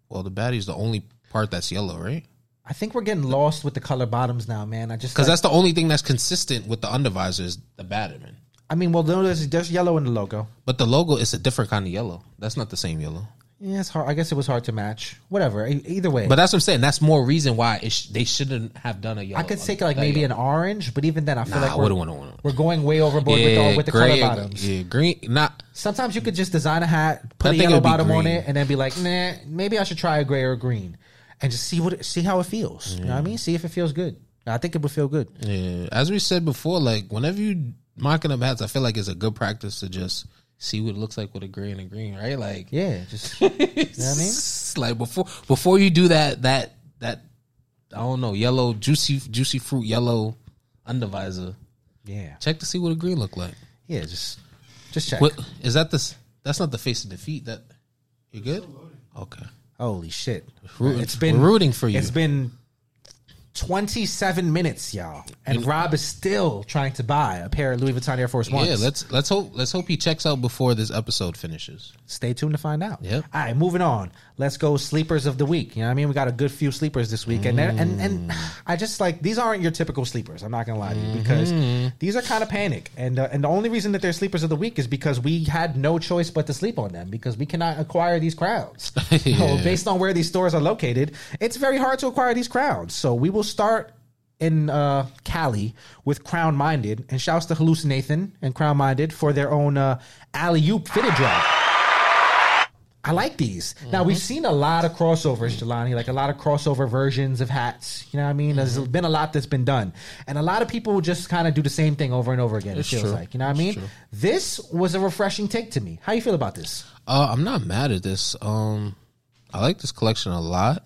Well, the baddie is the only part that's yellow, right? I think we're getting lost with the color bottoms now, man. I just Because like- that's the only thing that's consistent with the undervisor is the Batterman. I mean, well, there's, there's yellow in the logo. But the logo is a different kind of yellow. That's not the same yellow. Yeah, it's hard. I guess it was hard to match. Whatever. E- Either way, But that's what I'm saying. That's more reason why it sh- they shouldn't have done a yellow. I could take like maybe an orange, but even then, I feel Nah, like I we're, wouldn't want we're going way overboard with the, with the color bottoms. Yeah, green. Not Sometimes you could just design a hat, put I a think yellow it'd be bottom on green. it, and then be like, nah, maybe I should try a gray or a green, and just see what it, see how it feels. You know what I mean? See if it feels good. I think it would feel good. yeah. As we said before, like whenever you mocking up hats, I feel like it's a good practice to just see what it looks like with a gray and a green, right? Like, Yeah, just you know what I mean? it's like before before you do that that that I don't know yellow juicy juicy fruit yellow undervisor. Yeah, Check to see what a green look like. yeah, just just check. What is that? This that's not the face of defeat. That you good? Okay. Holy shit! Rooting- it's been rooting for you. It's been 27 minutes, y'all, and mm. Rob is still trying to buy a pair of Louis Vuitton Air Force Ones. Yeah, let's let's hope let's hope he checks out before this episode finishes. Stay tuned to find out. Yep. All right, moving on. Let's go sleepers of the week. You know what I mean? We got a good few sleepers this week, and they're- and and I just like these aren't your typical sleepers. I'm not gonna lie to you because these are kind of panic, and uh, and the only reason that they're sleepers of the week is because we had no choice but to sleep on them because we cannot acquire these crowns. Yeah. So based on where these stores are located, it's very hard to acquire these crowns. So we will start in uh, Cali with Crown Minded, and shouts to Hallucinathan and Crown Minded for their own uh, alley oop fitted drop. I like these. Now we've seen a lot of crossovers, Jelani, like a lot of crossover versions of hats. You know what I mean? There's been a lot that's been done, and a lot of people just kind of do the same thing over and over again. It's it feels true. like you know what I mean. True. This was a refreshing take to me. How you feel about this? Uh, I'm not mad at this. Um, I like this collection a lot.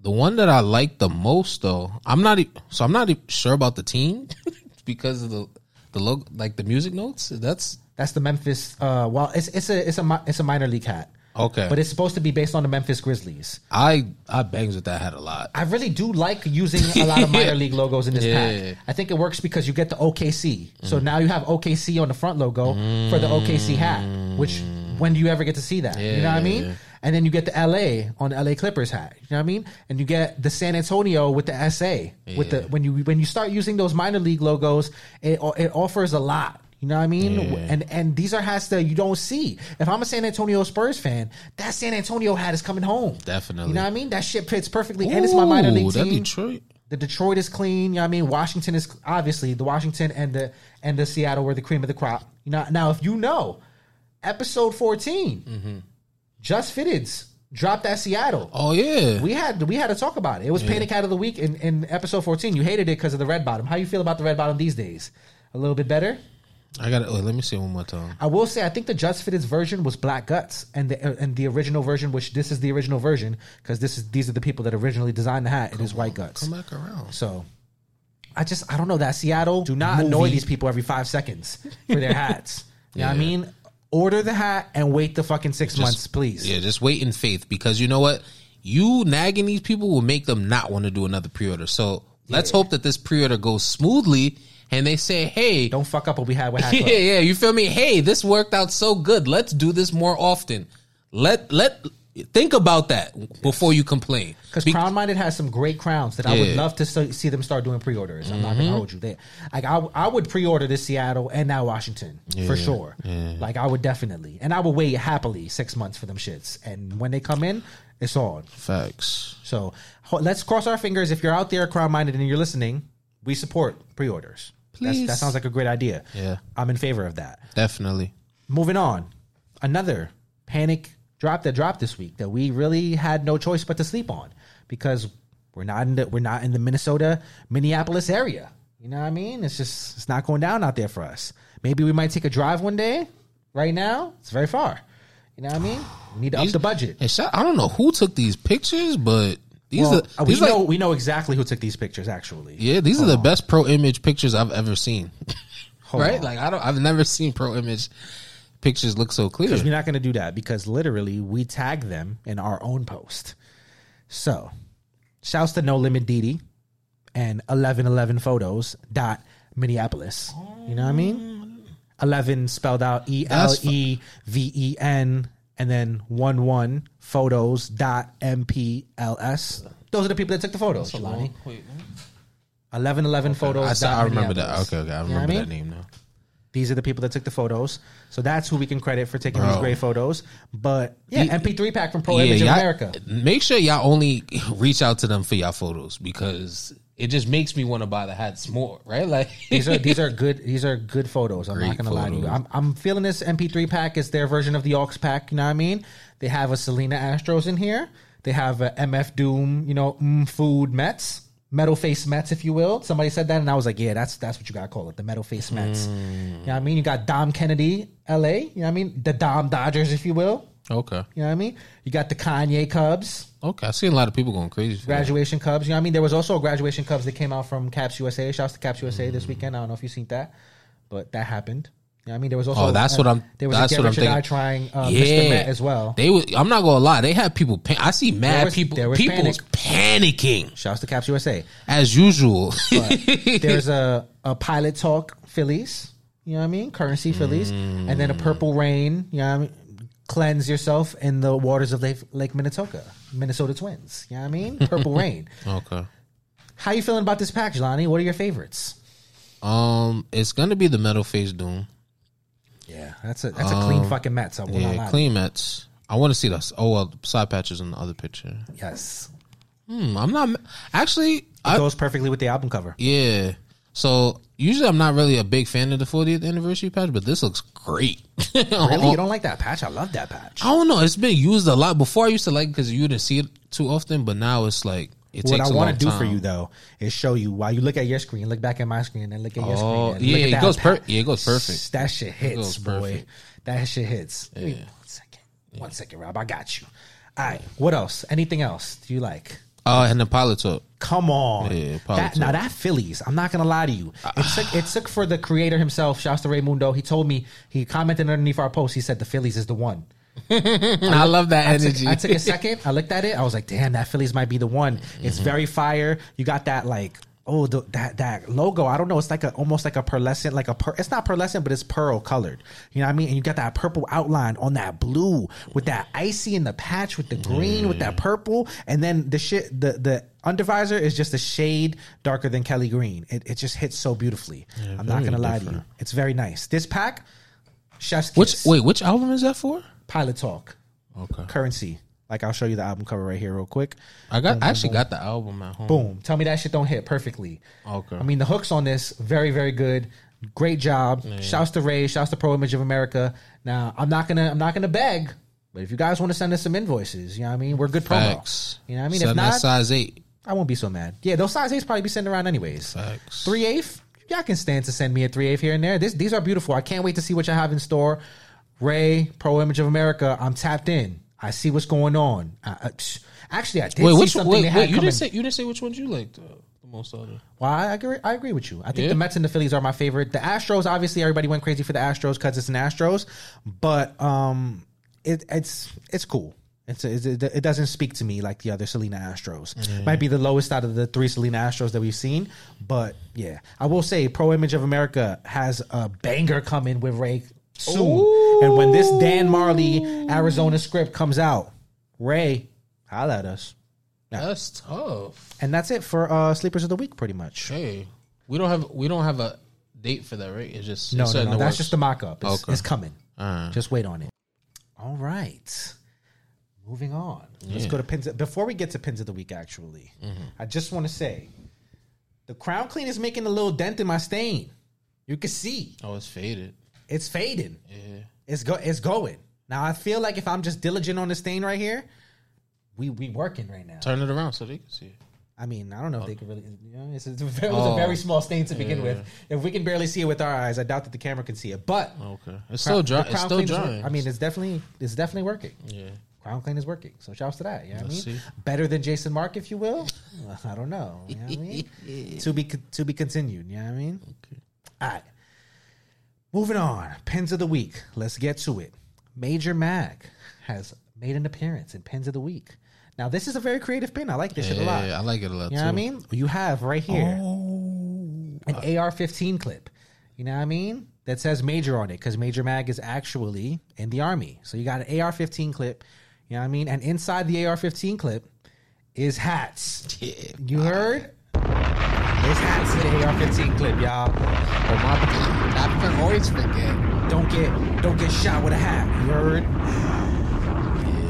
The one that I like the most, though, I'm not. e- So I'm not e- sure about the team because of the the look, like the music notes. That's That's the Memphis. Uh, well, it's it's a it's a it's a minor league hat, okay. but it's supposed to be based on the Memphis Grizzlies. I I bangs with that hat a lot. I really do like using a lot of minor league logos in this Yeah. pack. I think it works because you get the OKC. So mm. now you have OKC on the front logo for the OKC hat. Which mm. when do you ever get to see that? you know what I mean? yeah. And then you get the LA on the LA Clippers hat. You know what I mean? And you get the San Antonio with the SA. With the when you when you start using those minor league logos, it it offers a lot. You know what I mean? Yeah. And and these are hats that you don't see. If I'm a San Antonio Spurs fan, that San Antonio hat is coming home. Definitely. You know what I mean? That shit fits perfectly, and it's my minor Ooh, league that team. Detroit. The Detroit is clean. You know what I mean? Washington is obviously the Washington and the and the Seattle were the cream of the crop. You know now if you know, episode 14 Mm-hmm. Just Fitteds dropped at Seattle. Oh yeah. We had we had to talk about it. It was Panic Hat of the Week in, in episode 14. You hated it because of the red bottom. How you feel about the red bottom these days? A little bit better? I got it. Let me see one more time. I will say I think the Just Fitteds version was black guts, and the uh, and the original version, which this is the original version, because this is these are the people that originally designed the hat. It is white guts. Come back around. So I just I don't know that Seattle. Do not Movie. annoy these people every five seconds for their hats. You know what I mean? Order the hat and wait the fucking six months, please. Yeah, just wait in faith because you know what? You nagging these people will make them not want to do another pre-order. So let's hope that this pre-order goes smoothly and they say, "Hey, Don't fuck up what we had with Hat yeah, yeah, you feel me? Hey, this worked out so good. Let's do this more often. Let let think about that before you complain. Because Be- Crownminded has some great crowns that I would Mm-hmm. love to see them start doing pre-orders. I'm not gonna hold you there. Like I, I would pre-order this Seattle and now Washington for sure. Like I would definitely, and I would wait happily six months for them shits. And when they come in, it's on. Facts. So let's cross our fingers. If you're out there, Crownminded, and you're listening, we support pre-orders. That's, that sounds like a great idea. Yeah. I'm in favor of that. Definitely. Moving on, another panic drop that dropped this week that we really had no choice but to sleep on because we're not in the we're not in the Minnesota Minneapolis area. You know what I mean? It's just it's not going down out there for us. Maybe we might take a drive one day. Right now, it's very far. You know what I mean? We need to up These- the budget. I don't know who took these pictures, but these Well, are uh, we these know we know exactly who took these pictures. Actually, yeah, these are the oh. best pro image pictures I've ever seen. Right? on. Like I don't I've never seen pro image pictures look so clear. We're not going to do that because literally we tag them in our own post. So, shouts to No Limit Didi and 1111 photos dot Minneapolis. You know what I mean? 11 spelled out E L E V E N and then 1 1 photos dot M P L S. Those are the people that took the photos, Jelani. 1111 photos. I, saw- I remember that. Okay, okay. I You know remember I that mean? name now. These are the people that took the photos. So that's who we can credit for taking these great photos. But yeah, Yeah. MP3 pack from Pro Image in y'all- America. Make sure y'all only reach out to them for y'all photos because it just makes me want to buy the hats more, right? Like These are these are good these are good photos. I'm not gonna lie to you. I'm I'm feeling this MP3 pack is their version of the aux pack, you know what I mean? They have a Selena Astros in here. They have a MF Doom, you know, mm, food Mets. Metal face Mets, if you will. Somebody said that, and I was like, "Yeah, that's that's what you gotta call it, the metal face Mets." Mm. You know what I mean? You got Dom Kennedy, L.A. You know what I mean? The Dom Dodgers, if you will. okay, You know what I mean? You got the Kanye Cubs, okay. I see a lot of people going crazy. For that. graduation Cubs. You know what I mean? There was also a graduation Cubs that came out from Caps USA. Shouts to Caps USA this weekend. I don't know if you've seen that, but that happened. You know what I mean? There was also Oh, that's what I'm- There was that's what I'm Rich or Die thinking. trying uh, yeah, as well. They would. I'm not gonna lie. They had people. Pan- I see mad was- people. there was people panic. was panicking Shouts to Caps USA. as usual. There's a a Pilot Talk Phillies. You know what I mean? Currency Phillies, and then a Purple Rain. You know what I mean? Cleanse yourself in the waters of Lake, Lake Minnetonka, Minnesota Twins. You know what I mean? Purple Rain. okay. How you feeling about this package, Lani? What are your favorites? Um, it's gonna be the metal face doom. Yeah, that's a that's a clean fucking Mets. I will not Um, Yeah, clean Mets. I want to see the oh well side patches in the other picture. Yes, Hmm, I'm not actually. it I, goes perfectly with the album cover. yeah. So usually I'm not really a big fan of the 40th anniversary patch, but this looks great. Really, you don't like that oh. patch? I love that patch. I don't know. It's been used a lot. Before I used to like because you didn't see it too often, but now it's like it What takes I a want to do time. for you though is show you while you look at your screen, look back at my screen, and look at your Oh, screen. and yeah, look at it goes per- yeah, it goes perfect. That shit hits, boy. That shit hits. Wait, one second. One second, Rob. I got you. All right. What else? Anything else do you like? Oh, and the pilot. Come on. Yeah, that, now that Phillies, I'm not gonna lie to you. It took it took for the creator himself, shouts to Raymundo. He told me he commented underneath our post. He said the Phillies is the one. I love that I took, energy. I took a second. I looked at it. I was like, damn, that Phillies might be the one. It's Mm-hmm. very fire. You got that like. Oh, the, that that logo! I don't know. It's like a almost like a pearlescent, like a per, it's not pearlescent, but it's pearl colored. You know what I mean? And you got that purple outline on that blue with that icy in the patch with the green with that mm. purple, and then the shit, the the Under visor is just a shade darker than Kelly Green. It, it just hits so beautifully. I'm not gonna lie to you. It's very nice. This pack, Chef's Which wait, which album is that for? Pilot Talk, Okay, Currency. Like I'll show you the album cover right here real quick. I got. I actually got the album at home. Boom. Tell me that shit don't hit perfectly. Okay. I mean, the hooks on this very, very good. Great job. Shouts to Ray. Shouts to Pro Image of America. Now, I'm not gonna, I'm not gonna beg, but if you guys want to send us some invoices, you know what I mean, we're good. Facts. You know what I mean? Send if not, size eight. I won't be so mad. Yeah, those size eights probably be sent around anyways. Facts. Three eighth, y'all can stand to send me a three eighth here and there. This, these are beautiful. I can't wait to see what you have in store. Ray, Pro Image of America. I'm tapped in. I see what's going on. I, I, actually, I did Wait, see which something wait, they had wait, you didn't say you didn't say which ones you liked uh, the most out of. Well, I agree. I agree with you. I think Yeah? the Mets and the Phillies are my favorite. The Astros, obviously, everybody went crazy for the Astros because it's an Astros, but um, it, it's it's cool. It's, it, it doesn't speak to me like the other Selena Astros. Might be the lowest out of the three Selena Astros that we've seen, but yeah, I will say Pro Image of America has a banger coming with Ray soon, and when this Dan Marley Arizona script comes out, Ray, holla at us. That's tough. And that's it for uh, sleepers of the week, pretty much. Hey, we don't have we don't have a date for that, right? It's just No, it's no, no. That's works. just the mock up. It's, Okay. it's coming. Alright. Just wait on it. All right. Moving on. Let's Yeah. go to pins. Before we get to pins of the week, actually, Mm-hmm. I just want to say the crown clean is making a little dent in my stain. You can see Oh, it's faded. It's fading. Yeah. It's go. It's going. Now I feel like if I'm just diligent on this stain right here, we we working right now. Turn it around so they can see it. I mean, I don't know if they oh. could really. You know, it's a, it was a Oh. very small stain to begin Yeah. with. If we can barely see it with our eyes, I doubt that the camera can see it. But Okay. It's still the dry. It's still Clean is wor- drying. I mean, it's definitely it's definitely working. yeah. Crown Clean is working. So shouts to that. You know I mean? See. Better than Jason Markk, if you will. I don't know. You know what I mean? to be to be continued. You know what I mean? Okay. All right. Moving on. Pins of the week. Let's get to it. Major Mag has made an appearance in Pins of the Week. Now, this is a very creative pin. I like this shit a lot. Yeah, I like it a lot You know too. what I mean? You have right here Oh. an AR-15 clip. You know what I mean? That says Major on it because Major Mag is actually in the army. So you got an AR-15 clip. You know what I mean? And inside the AR-15 clip is hats. Yeah. You heard? There's hats in the AR-15 clip, y'all. Oh my! I can always forget. Don't get don't get shot with a hat. You heard?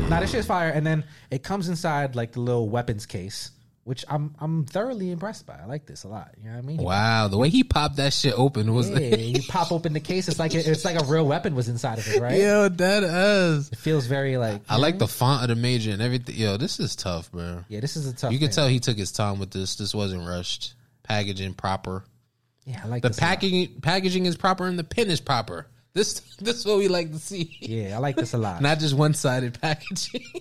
Now this shit's fire, and then it comes inside like the little weapons case, which I'm I'm thoroughly impressed by. I like this a lot. You know what I mean? Wow, the way he popped that shit open was Yeah, you pop open the case, it's like it's like a real weapon was inside of it, right? yo that is. It feels very like I like the font of the major and everything. Yo, this is tough, bro. yeah. This is a tough. You can tell he took his time with this. This wasn't rushed. Packaging proper. Yeah, I like The this a lot. packaging packaging is proper and the pin is proper. This this is what we like to see. Yeah, I like this a lot. Not just one sided packaging.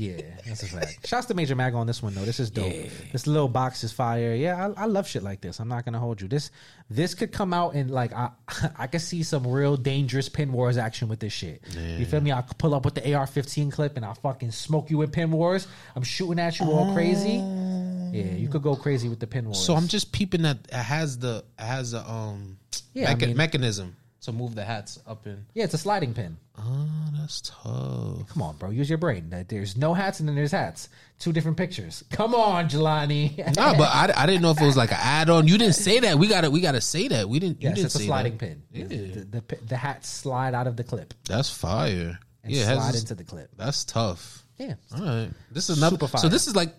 Yeah, that's a fact. Shouts to Major Mag on this one though. This is dope. This little box is fire. Yeah, I, I love shit like this. I'm not gonna hold you. This this could come out and like I I could see some real dangerous pin wars action with this shit. You feel me? I could pull up with the AR-15 clip and I'll fucking smoke you with pin wars. I'm shooting at you all crazy. Ah. Yeah, you could go crazy with the pin wars. so I'm just peeping that it has the it has the um Yeah, I mean- mechanism to move the hats up in. yeah, it's a sliding pin. Oh, that's tough. Come on, bro. Use your brain. There's no hats and then there's hats. Two different pictures. Come on, Jelani. Nah, but I, I didn't know if it was like an add on. You didn't say that. We gotta we gotta say that. We didn't. You yes, didn't it's a say sliding that. pin. Yeah. The, the, the, the hats slide out of the clip That's fire. and yeah, it has slide this- into the clip. that's tough. Yeah. All right, this is another. Super fire. So this is like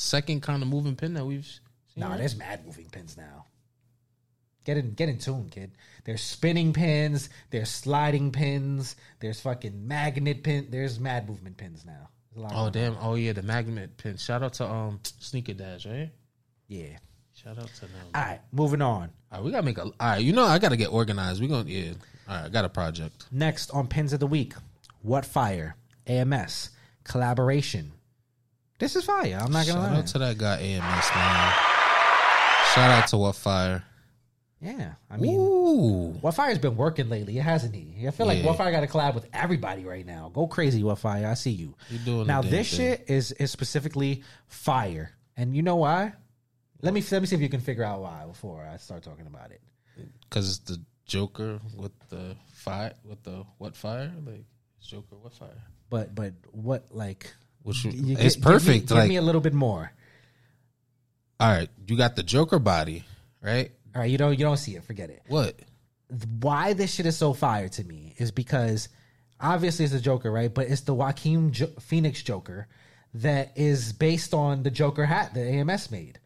second kind of moving pin that we've. Seen, Nah, right? there's mad moving pins now. Get in, get in tune, kid. There's spinning pins. There's sliding pins. There's fucking magnet pin. There's mad movement pins now. A lot Oh damn! Oh yeah, the magnet pin. Shout out to um Sneaker Dash, right? yeah. Shout out to them. All right, moving on. All right, we gotta make a. All right, you know I gotta get organized. We gonna yeah. All right, I got a project. Next on pins of the week, what fire? AMS collaboration. This is fire. I'm not gonna Shout lie. out to that guy AMS man. Shout out to What Fire. yeah, I mean, Ooh, What Fire's been working lately, it hasn't he? I feel like Yeah. What Fire got a collab with everybody right now. Go crazy, What Fire. I see you. You doing now? This thing. shit is is specifically fire, and you know why? Let me let me see if you can figure out why before I start talking about it. because it's the Joker with the fire with the what fire like Joker what fire. But but what like? Which you it's gi- give me- perfect. Give me a little bit more. All right, you got the Joker body, right? All right, you don't you don't see it. Forget it. What? Why this shit is so fire to me is because obviously it's the Joker, right? But it's the Joaquin jo- Phoenix Joker that is based on the Joker hat that AMS made.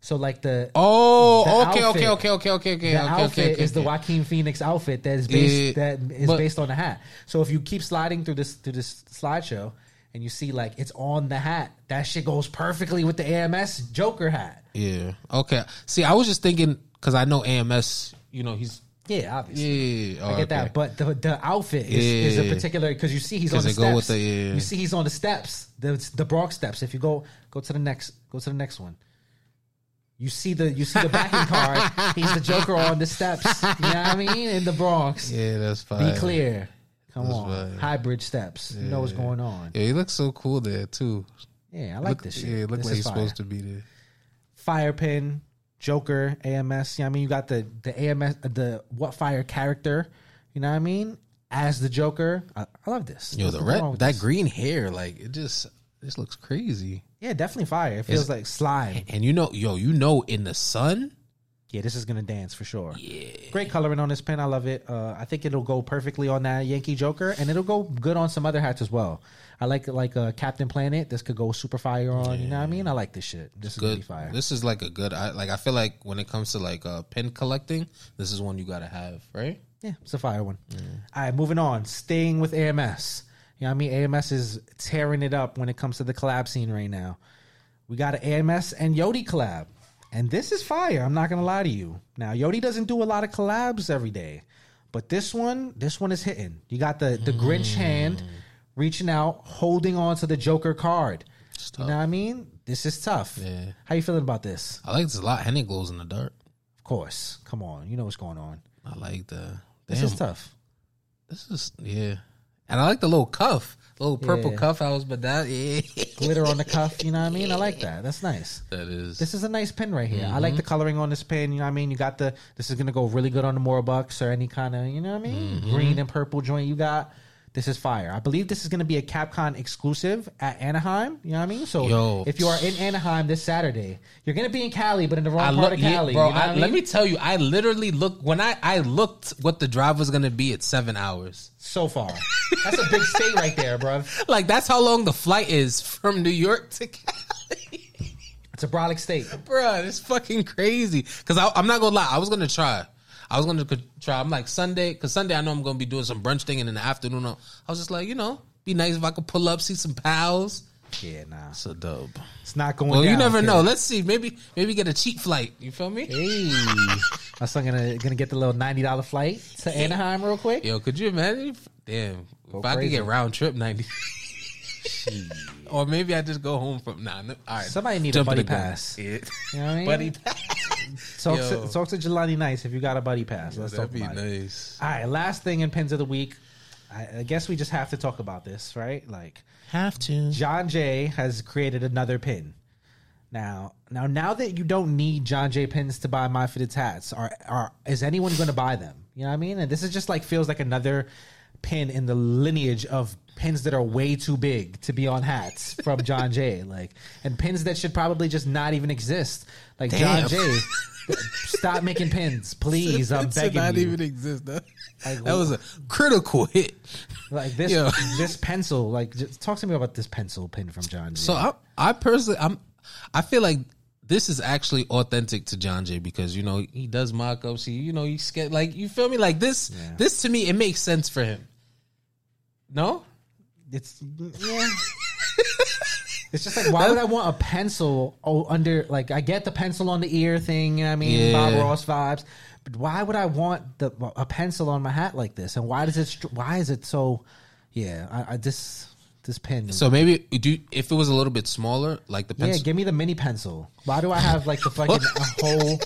So like the Oh, The okay, outfit- okay, okay, okay, okay, okay, the okay, outfit okay, okay. is the. Joaquin Phoenix outfit that is based Yeah, that is but- based on the hat. So if you keep sliding through this through this slideshow and you see like it's on the hat, that shit goes perfectly with the AMS Joker hat. Yeah. Okay. See, I was just thinking because I know AMS. You know, he's Yeah, obviously. yeah. I get that, but the the outfit is, is a particular because you see he's on the steps. the- yeah. You see he's on the steps, the the Bronx steps. If you go go to the next go to the next one, you see the you see the backing card. He's the Joker on the steps. You know what I mean? In the Bronx. yeah, that's fine. Be clear. Come That's on, fine. hybrid steps. You know what's going on. Yeah, he looks so cool there too. Yeah, I like look, this shit. Yeah, look This like he's fire. supposed to be there. Fire pin, Joker, AMS. You know what I mean? You got the the AMS, the what fire character. You know what I mean? As the Joker, I, I love this. Yo, There's the red, that this. green hair, like it just, this looks crazy. Yeah, definitely fire. It feels It's- like slime. And you know, yo, you know, in the sun, Yeah, this is gonna dance for sure. Yeah, great coloring on this pin. I love it. Uh, I think it'll go perfectly on that Yankee Joker, and it'll go good on some other hats as well. I like like uh, Captain Planet. This could go super fire on. You know what I mean? I like this shit. This is gonna be good. fire. This is like a good. I like. I feel like when it comes to like uh pin collecting, this is one you gotta have, right? Yeah, it's a fire one. All right, moving on. Staying with AMS. You know what I mean? AMS is tearing it up when it comes to the collab scene right now. We got an AMS and Yodi collab. And this is fire. I'm not to lie to you. Now, Yodi doesn't do a lot of collabs every day. But this one, this one is hitting. You got the, the Grinch hmm. hand reaching out, holding on to the Joker card. You know what I mean? This is tough. Yeah. How you feeling about this? I like this a lot. Henny glows in the dark. Of course. Come on. You know what's going on. I like the. This Damn, is tough. This is yeah, and I like the little cuff, little purple Yeah. cuff. I was, but that yeah, Glitter on the cuff. You know what I mean? I like that. That's nice. that is. This is a nice pin right here. I Mm-hmm. like the coloring on this pin. You know what I mean? You got the. This is gonna go really good on the more bucks or any kind of. You know what I mean? Mm-hmm. Green and purple joint you got. This is fire. I believe this is gonna be a Capcom exclusive at Anaheim. You know what I mean? So Yo. if you are in Anaheim this Saturday, you're gonna be in Cali, but in the wrong I part look, of yeah, Cali. bro. you know I, I Let me tell you, I literally looked when I I looked what the drive was gonna be at seven hours. so far. That's a big state right there, bro. Like that's how long the flight is from New York to Cali. It's a brolic state. bro. it's fucking crazy. Cause I'm not gonna lie, I was gonna try. I was gonna try. I'm like Sunday, cause Sunday I know I'm gonna be doing some brunch thing, and in the afternoon I was just like, you know, be nice if I could pull up, see some pals. Yeah, nah. It's a dub. It's not going. Well, you never kid. know. Let's see. Maybe maybe get a cheap flight. You feel me? Hey, my son gonna gonna get the little ninety dollar flight to Anaheim real quick. Yo, could you imagine? If, damn, if I could get round trip ninety. or maybe I just go home from nah. No, all right, Somebody need a buddy pass. Yeah. You know what I mean? buddy pass. Talk Yo. to, talk to Jelani Nice if you got a buddy pass. Let's talk That'd be about it. nice. All right, last thing in pins of the week. I, I guess we just have to talk about this, right? Like Have to. John Jay has created another pin. Now, now, now that you don't need John Jay pins to buy My Fitted hats, are are is anyone going to buy them? You know what I mean? And this is just like feels like another pin in the lineage of pins that are way too big to be on hats from John Jay. Like, and pins that should probably just not even exist. Like Damn. John Jay, stop making pins, please. I'm It should begging not you. even exist. That, Like, that was a critical hit. Like this, Yo. this pencil. Like, just talk to me about this pencil pin from John Jay. So I, I personally, I'm, I feel like this is actually authentic to John Jay because you know he does mock-ups. He, you know, he's scared. Like you feel me? Like this, Yeah. this to me, it makes sense for him. No, It's yeah. it's just like why would I want a pencil oh, under like I get the pencil on the ear thing, you know what I mean? Yeah. Bob Ross vibes. But why would I want the a pencil on my hat like this? And why does it why is it so yeah, I, I this this pen so maybe do if it was a little bit smaller, like the yeah, give me the mini pencil. Why do I have like the fucking a whole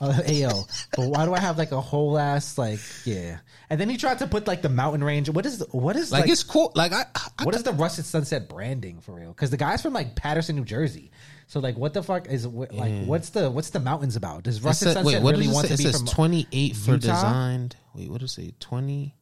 uh, AO? But why do I have like a whole ass like yeah? And then he tried to put like the mountain range. What is the, what is like, like, it's cool. Like I, I what is the Russet Sunset branding for real? Because the guy's from like Paterson, New Jersey. So like, what the fuck is like? What's the what's the mountains about? Does Russet said- Sunset wait, what really want to It be says from? twenty eight for Utah? designed. Wait, what does it say? Twenty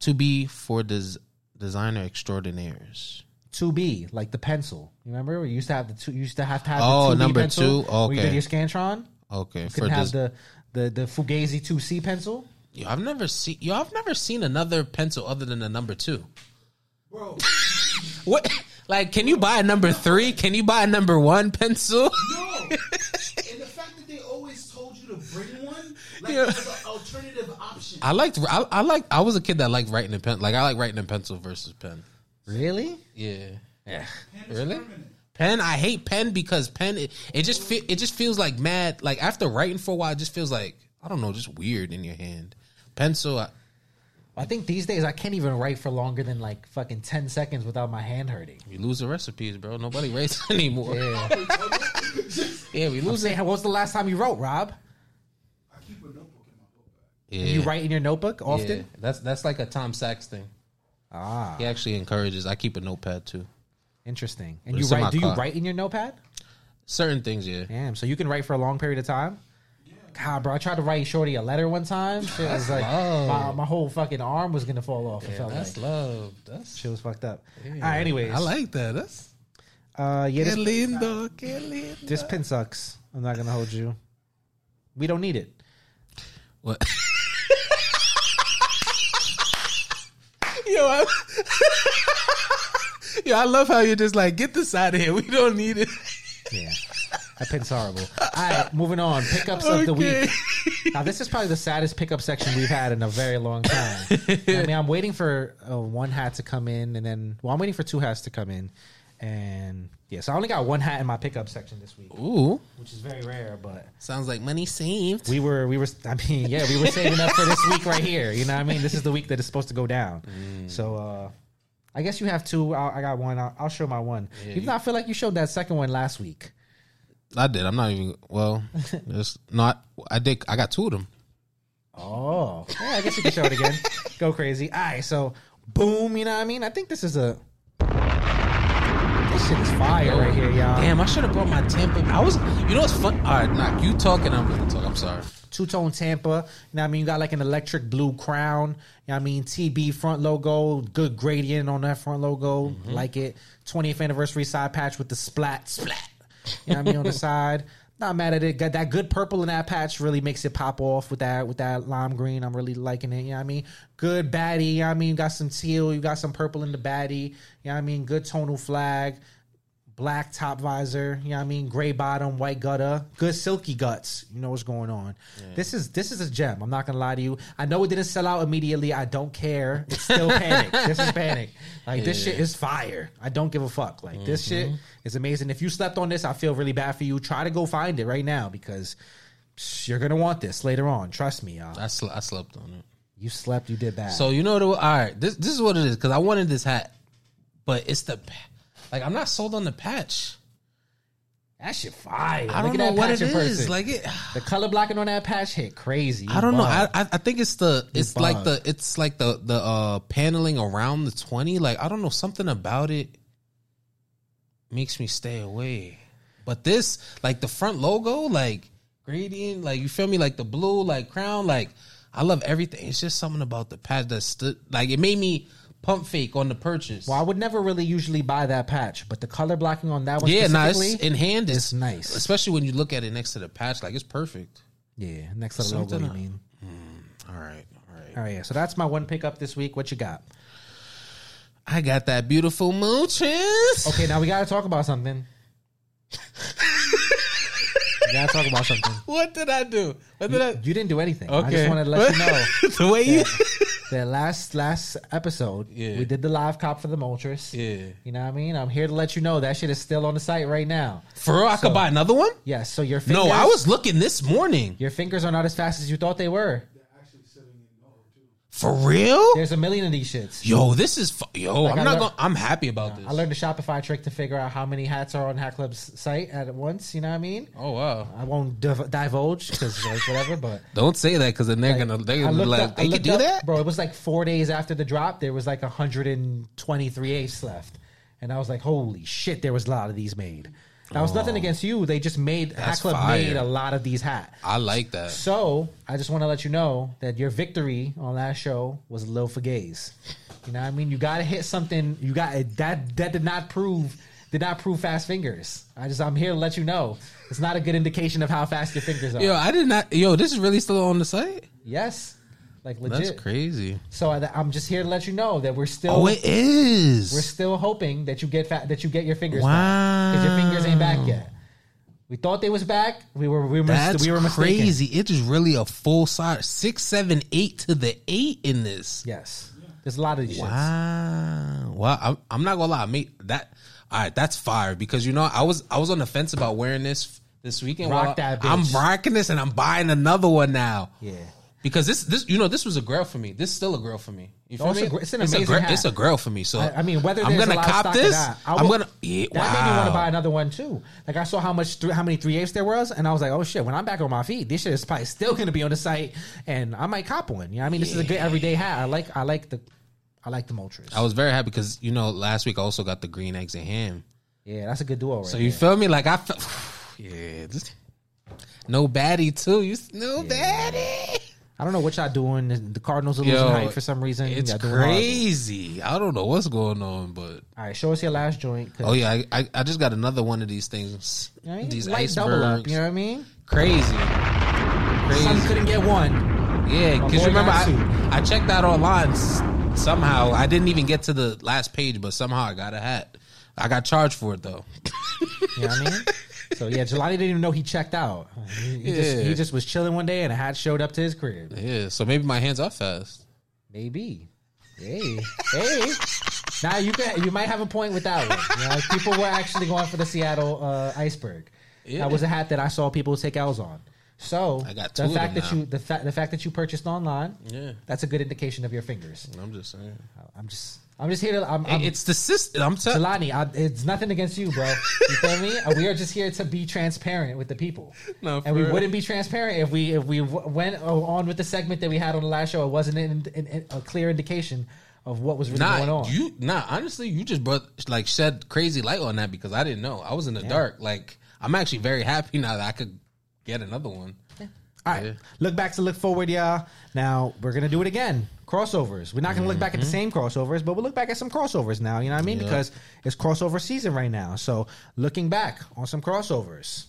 to be for des, designer extraordinaires. two B, like the pencil. You remember? We used to have the two. You used to have to have Oh, the 2B number pencil two? Where you did your Scantron. Okay, You could have this. the the the Fugazi two C pencil. Yo, I've never seen. Yo, I've never seen another pencil other than the number two. Bro, What? Like, can you buy a number three? Can you buy a number one pencil? no. like Yeah. it was an alternative option. I liked. I, I like. I was a kid that liked writing in pen. Like I like writing in pencil versus pen. Really? Yeah. Yeah. Pen Really? permanent. Pen. I hate pen because pen. It, it just fe- it just feels like mad. Like after writing for a while, it just feels like I don't know, just weird in your hand. Pencil. I, I think these days I can't even write for longer than like fucking ten seconds without my hand hurting. you lose the recipes, bro. Nobody writes anymore. Yeah. Yeah, we lose it. saying, what was the last time you wrote, Rob? I keep a notebook in my book bag. Yeah. You write in your notebook often? Yeah. That's that's like a Tom Sachs thing. Ah, He actually encourages. I keep a notepad too. interesting. And But you it's in my write? Do you car. write in your notepad? Certain things, yeah. Damn. So you can write for a long period of time. God, bro, I tried to write Shorty a letter one time. Shit was like my, my whole fucking arm was gonna fall off. it felt That's like love. That's shit was fucked up. All right, anyways, I like that. That's uh, yeah, que this, lindo, que lindo. this pin sucks. I'm not gonna hold you. We don't need it. What? Yo, I, yo, I love how you're just like, get this out of here. We don't need it. Yeah. That pin's horrible. All right, moving on. Pickups of the week. Now, this is probably the saddest pickup section we've had in a very long time. I mean, I'm waiting for uh, one hat to come in, and then, well, I'm waiting for two hats to come in. And yeah, so I only got one hat in my pickup section this week, Ooh, which is very rare, but sounds like money saved. we were, we were, I mean, yeah, we were saving up for this week right here. You know what I mean? This is the week that it's supposed to go down. So, uh, I guess you have two. I'll, I got one. I'll, I'll show my one. Even though I feel like you showed that second one last week. I did. I'm not even. Well, it's not. I did. I got two of them. Oh, yeah, I guess you can show it again. Go crazy. All right, so boom, you know what I mean? I think this is a. This shit is fire right here, y'all. Damn, I should have brought my Tampa. I was. You know what's fun? All right, knock. You talking? I'm gonna talk. I'm sorry. Two tone Tampa. You know what I mean? You got like an electric blue crown. You know what I mean? TB front logo. Good gradient on that front logo. Mm-hmm. Like it. 20th anniversary side patch with the splat, splat. You know what I mean? On the side. Not mad at it. Got that good purple in that patch really makes it pop off with that with that lime green. I'm really liking it. You know what I mean? Good baddie. You know I mean? Got some teal. You got some purple in the baddie. You know I mean? Good tonal flag black top visor, you know what I mean, gray bottom, white gutter, good silky guts. You know what's going on. This is this is a gem. I'm not gonna lie to you. I know it didn't sell out immediately. I don't care. It's still panic. This is panic. Like this shit is fire. I don't give a fuck. Like this shit mm-hmm. is amazing. If you slept on this, I feel really bad for you. Try to go find it right now because you're gonna want this later on. Trust me, y'all. I, sl- I slept on it. You slept, you did bad. So you know what? All right, this this is what it is because I wanted this hat, but it's the like I'm not sold on the patch. that shit fire. I Look don't at know that what patch it is. person. Like it. the color blocking on that patch hit crazy. I don't know. I. I think it's the it's like the it's like the the uh paneling around the twenty. Like I don't know something about it makes me stay away. But this like the front logo like gradient like you feel me like the blue like crown like I love everything. It's just something about the patch that stood like it made me pump fake on the purchase. Well, I would never really usually buy that patch, but the color blocking on that one yeah, nice in hand. it's It's nice. especially when you look at it next to the patch. Like it's perfect. yeah, next to the logo. Something You I- mean? Hmm, all right, all right. All right, yeah. So that's my one pickup this week. What you got? I got that beautiful mooches. Okay, now we got to talk about something. we got to talk about something. What did I do? What did I? You didn't do anything. I just wanted to let you know the way you. That last last episode Yeah. we did the live cop for the Moltres. Yeah. You know what I mean? I'm here to let you know that shit is still on the site right now. For real, I So- could buy another one. Yes. So your fingers, No, I was looking this morning. Your fingers are not as fast as you thought they were. They're actually sitting in no too. For real? There's a million of these shits. Yo, this is fu- yo. Like, I'm I not lear- going. I'm happy about this. I learned a Shopify trick to figure out how many hats are on Hat Club's site at once. You know what I mean? Oh wow! I won't div- divulge because like whatever, but Don't say that because then they're like, gonna. They're I gonna be looked like, up- I they could looked do up- that. bro. It was like four days after the drop. There was like 123 eighths left, and I was like, "Holy shit!" There was a lot of these made. That was nothing oh. against you. They just made Hat Club fire. made a lot of these hats. I like that. So I just want to let you know that your victory on last show was a little for gays. You know what I mean? You got to hit something. You got that. That did not prove did not prove fast fingers. I just I'm here to let you know it's not a good indication of how fast your fingers are. Yo, I did not. Yo, this is really still on the site. Yes, like That's crazy. So I, I'm just here to let you know that we're still Oh, it is. we're still hoping that you get fat that you get your fingers Wow. back because your fingers ain't back yet. We thought they was back. We were we were That's we were mistaken. crazy. It is really a full size six, seven, eight to the eight in this. Yes, there's a lot of these. shits. Wow. Well, I'm, I'm not gonna lie. Me that. All right, that's fire because you know I was I was on the fence about wearing this this weekend. Rock Well, that I'm bitch. rocking this and I'm buying another one now. Yeah. Because this this you know this was a grail for me. This is still a grail for me. You feel Oh, it's me? a it's an a amazing gra- hat. It's a grail for me. So I, I mean, whether I'm gonna a lot of cop this, I I'm gonna. Yeah, that made me want to buy another one too. Like I saw how much, how many three eighths there was, and I was like, oh shit. When I'm back on my feet, this shit is probably still going to be on the site, and I might cop one. You know, I mean, this is a good everyday hat. I like, I like the, I like the Moltres. I was very happy because you know last week I also got the green eggs and ham. yeah, that's a good duo. Right So you there. feel me? Like I felt, yeah, no baddie too. You no baddie. I don't know what y'all doing. The Cardinals are losing Yo, height for some reason. It's Y'all doing horrible. crazy. I don't know what's going on, but All right, show us your last joint. oh yeah, I, I I just got another one of these things. you know what I mean? These Light double up. icebergs. You know what I mean? Crazy, Some crazy. couldn't get one. Yeah, because remember. I, I checked that online. Somehow I didn't even get to the last page, but somehow I got a hat. I got charged for it though. You know what I mean? So yeah, Jelani didn't even know he checked out. He, he just Yeah. he just was chilling one day and a hat showed up to his crib. Yeah, so maybe my hands are fast. Maybe. Hey, hey. Now you can you might have a point with that one. You know, people were actually going for the Seattle uh, iceberg. Yeah. That was a hat that I saw people take L's on. So I got the fact that now. you the fact the fact that you purchased online, Yeah. that's a good indication of your fingers. I'm just saying. I'm just I'm just here to I'm, I'm it's the system. I'm telling. Jelani, I, it's nothing against you, bro. You feel me? We are just here to be transparent with the people, No, for and we real. wouldn't be transparent if we if we went on with the segment that we had on the last show. It wasn't an, an, an- a clear indication of what was really going on. you nah. Honestly, you just brought like shed crazy light on that because I didn't know. I was in the dark. Like I'm actually very happy now that I could get another one. All right, Yeah. look back to look forward, y'all. Now we're gonna do it again. Crossovers. We're not gonna look back at the mm-hmm. same crossovers, but we'll look back at some crossovers now. You know what I mean? Yeah. Because it's crossover season right now. So looking back on some crossovers.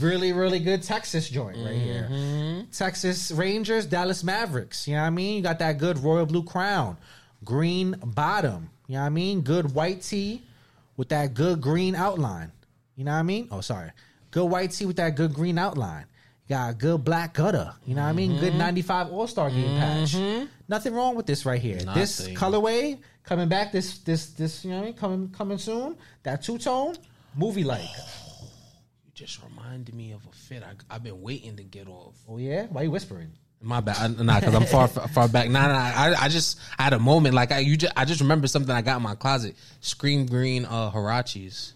Really, really good Texas joint right here. Mm-hmm. Texas Rangers, Dallas Mavericks. You know what I mean? You got that good royal blue crown, green bottom. You know what I mean? Good white tee with that good green outline. You know what I mean? Oh, sorry. Good white tee with that good green outline. Got a good black gutter. You know what I mean? Good 95 All Star game patch. Nothing wrong with this right here. This Nothing. colorway coming back this this this you know what I mean? Coming coming soon. That two tone movie like. You just reminded me of a fit I, I've been waiting to get off. Oh yeah, why you whispering? My bad, I- nah, because I'm far far back. Nah, nah, I, I just I had a moment like I you just I just remember something I got in my closet. Scream green uh Huaraches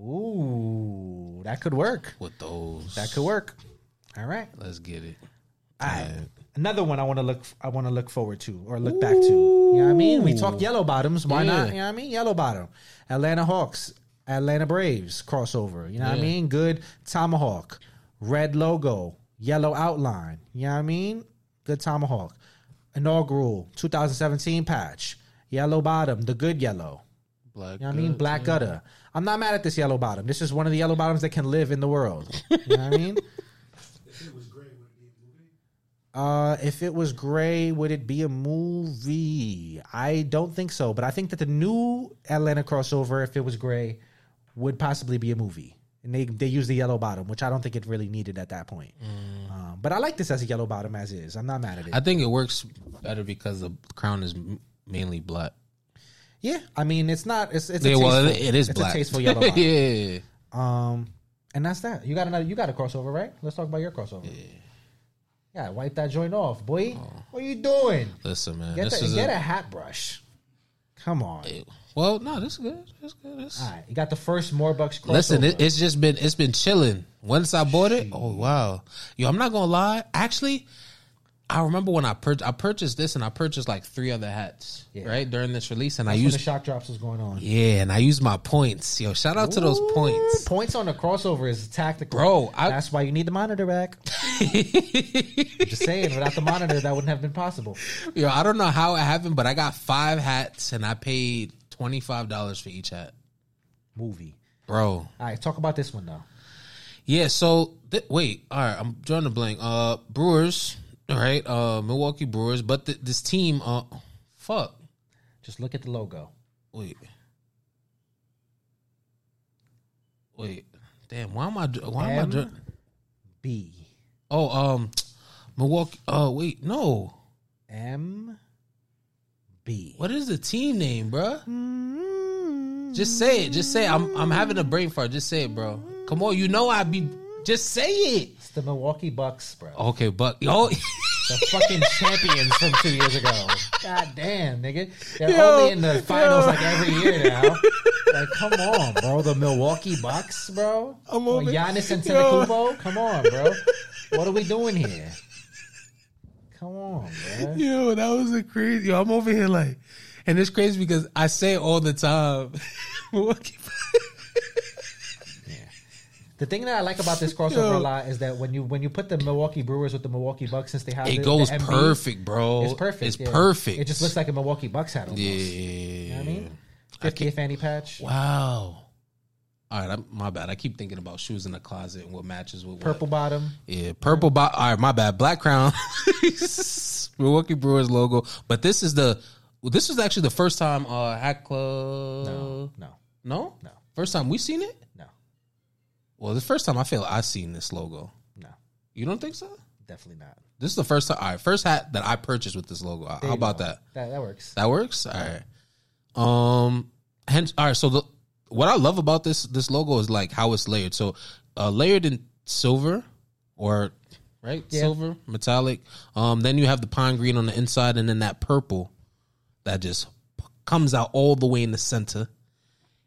Ooh, that could work. with those. That could work. All right. Let's get it. All right. Another one I want to look I want to look forward to or look back to. You know what I mean? We talk yellow bottoms. Why Yeah. not? You know what I mean? Yellow bottom. Atlanta Hawks, Atlanta Braves crossover. You know what I mean? Good tomahawk. Red logo, yellow outline. You know what I mean? Good tomahawk. Inaugural 2017 patch. Yellow bottom, the good yellow. Black. You know what I mean? Black yeah. gutter. I'm not mad at this yellow bottom. This is one of the yellow bottoms that can live in the world. You know what I mean? If it was great, would it be a movie? Uh, if it was gray, would it be a movie? I don't think so, but I think that the new Atlanta crossover, if it was gray, would possibly be a movie. And they they use the yellow bottom, which I don't think it really needed at that point. Um, but I like this as a yellow bottom as is. I'm not mad at it. I think it works better because the crown is m- mainly black. yeah, I mean it's not. It's it's Yeah, well, tasteful, it, it is it's black. a tasteful yellow bottom. yeah. Um, and that's that. You got another. You got a crossover, right? Let's talk about your crossover. Yeah, wipe that joint off, boy. What are you doing? Listen, man. Get, this the, is get a, a hat brush. Come on. well, no, this is good. This is good. This, All right, you got the first more bucks. Listen, it, it's just been it's been chilling. Once I bought it, oh wow, yo, I'm not gonna lie. Actually, I remember when I pur- I purchased this and I purchased like three other hats Yeah. right during this release, and I That's when used the shock drops was going on. yeah, and I used my points. Yo, shout out to those points. Points on the crossover is tactical, Bro, I- That's why you need the monitor back. Just saying, without the monitor, that wouldn't have been possible. Yo, I don't know how it happened, but I got five hats and I paid twenty five dollars for each hat, Movie. bro. All right, talk about this one though. Yeah, so th- wait, all right, I'm drawing a blank. Uh, Brewers, all right, uh, Milwaukee Brewers, but th- this team, uh, fuck, Just look at the logo. wait, wait, damn, why am I, why am I, M dr- B oh, um, Milwaukee, oh, wait, no, M B. what is the team name, bruh? Just say it, just say it. I'm, I'm having a brain fart. Just say it, bro. Come on, you know I'd be. Just say it. It's the Milwaukee Bucks, bro. Okay, but yo, The fucking champions from two years ago. God damn, nigga. They're Yo, only in the finals yo. like every year now. Like, come on, bro. The Milwaukee Bucks, bro. I'm over- Giannis and. Antetokounmpo. Come on, bro. What are we doing here? Come on, bro. Yo, that was a crazy. Yo, I'm over here like, and it's crazy because I say it all the time. Milwaukee- The thing that I like about this crossover Yo. a lot is that when you when you put the Milwaukee Brewers with the Milwaukee Bucks, since they have it the, goes the MB, perfect, bro. It's perfect. It's yeah. perfect. It just looks like a Milwaukee Bucks hat almost. yeah. You know what I mean? 50th fanny patch. Wow. All right, I'm, my bad. I keep thinking about shoes in the closet and what matches with what. Purple bottom. Yeah, purple. Bo- All right, my bad. Black crown. Milwaukee Brewers logo, but this is the. This was actually the first time uh Hat Club. No, no, no, No. First time we seen it. Well, the first time I feel I've seen this logo. no. You don't think so? Definitely not. This is the first time. All right, first hat that I purchased with this logo. How There you about that? That that works. That works. All right. Um. Hence, all right. So the what I love about this this logo is like how it's layered. So, uh, layered in silver, or right Yeah. silver metallic. Um. Then you have the pine green on the inside, and then that purple that just p- comes out all the way in the center.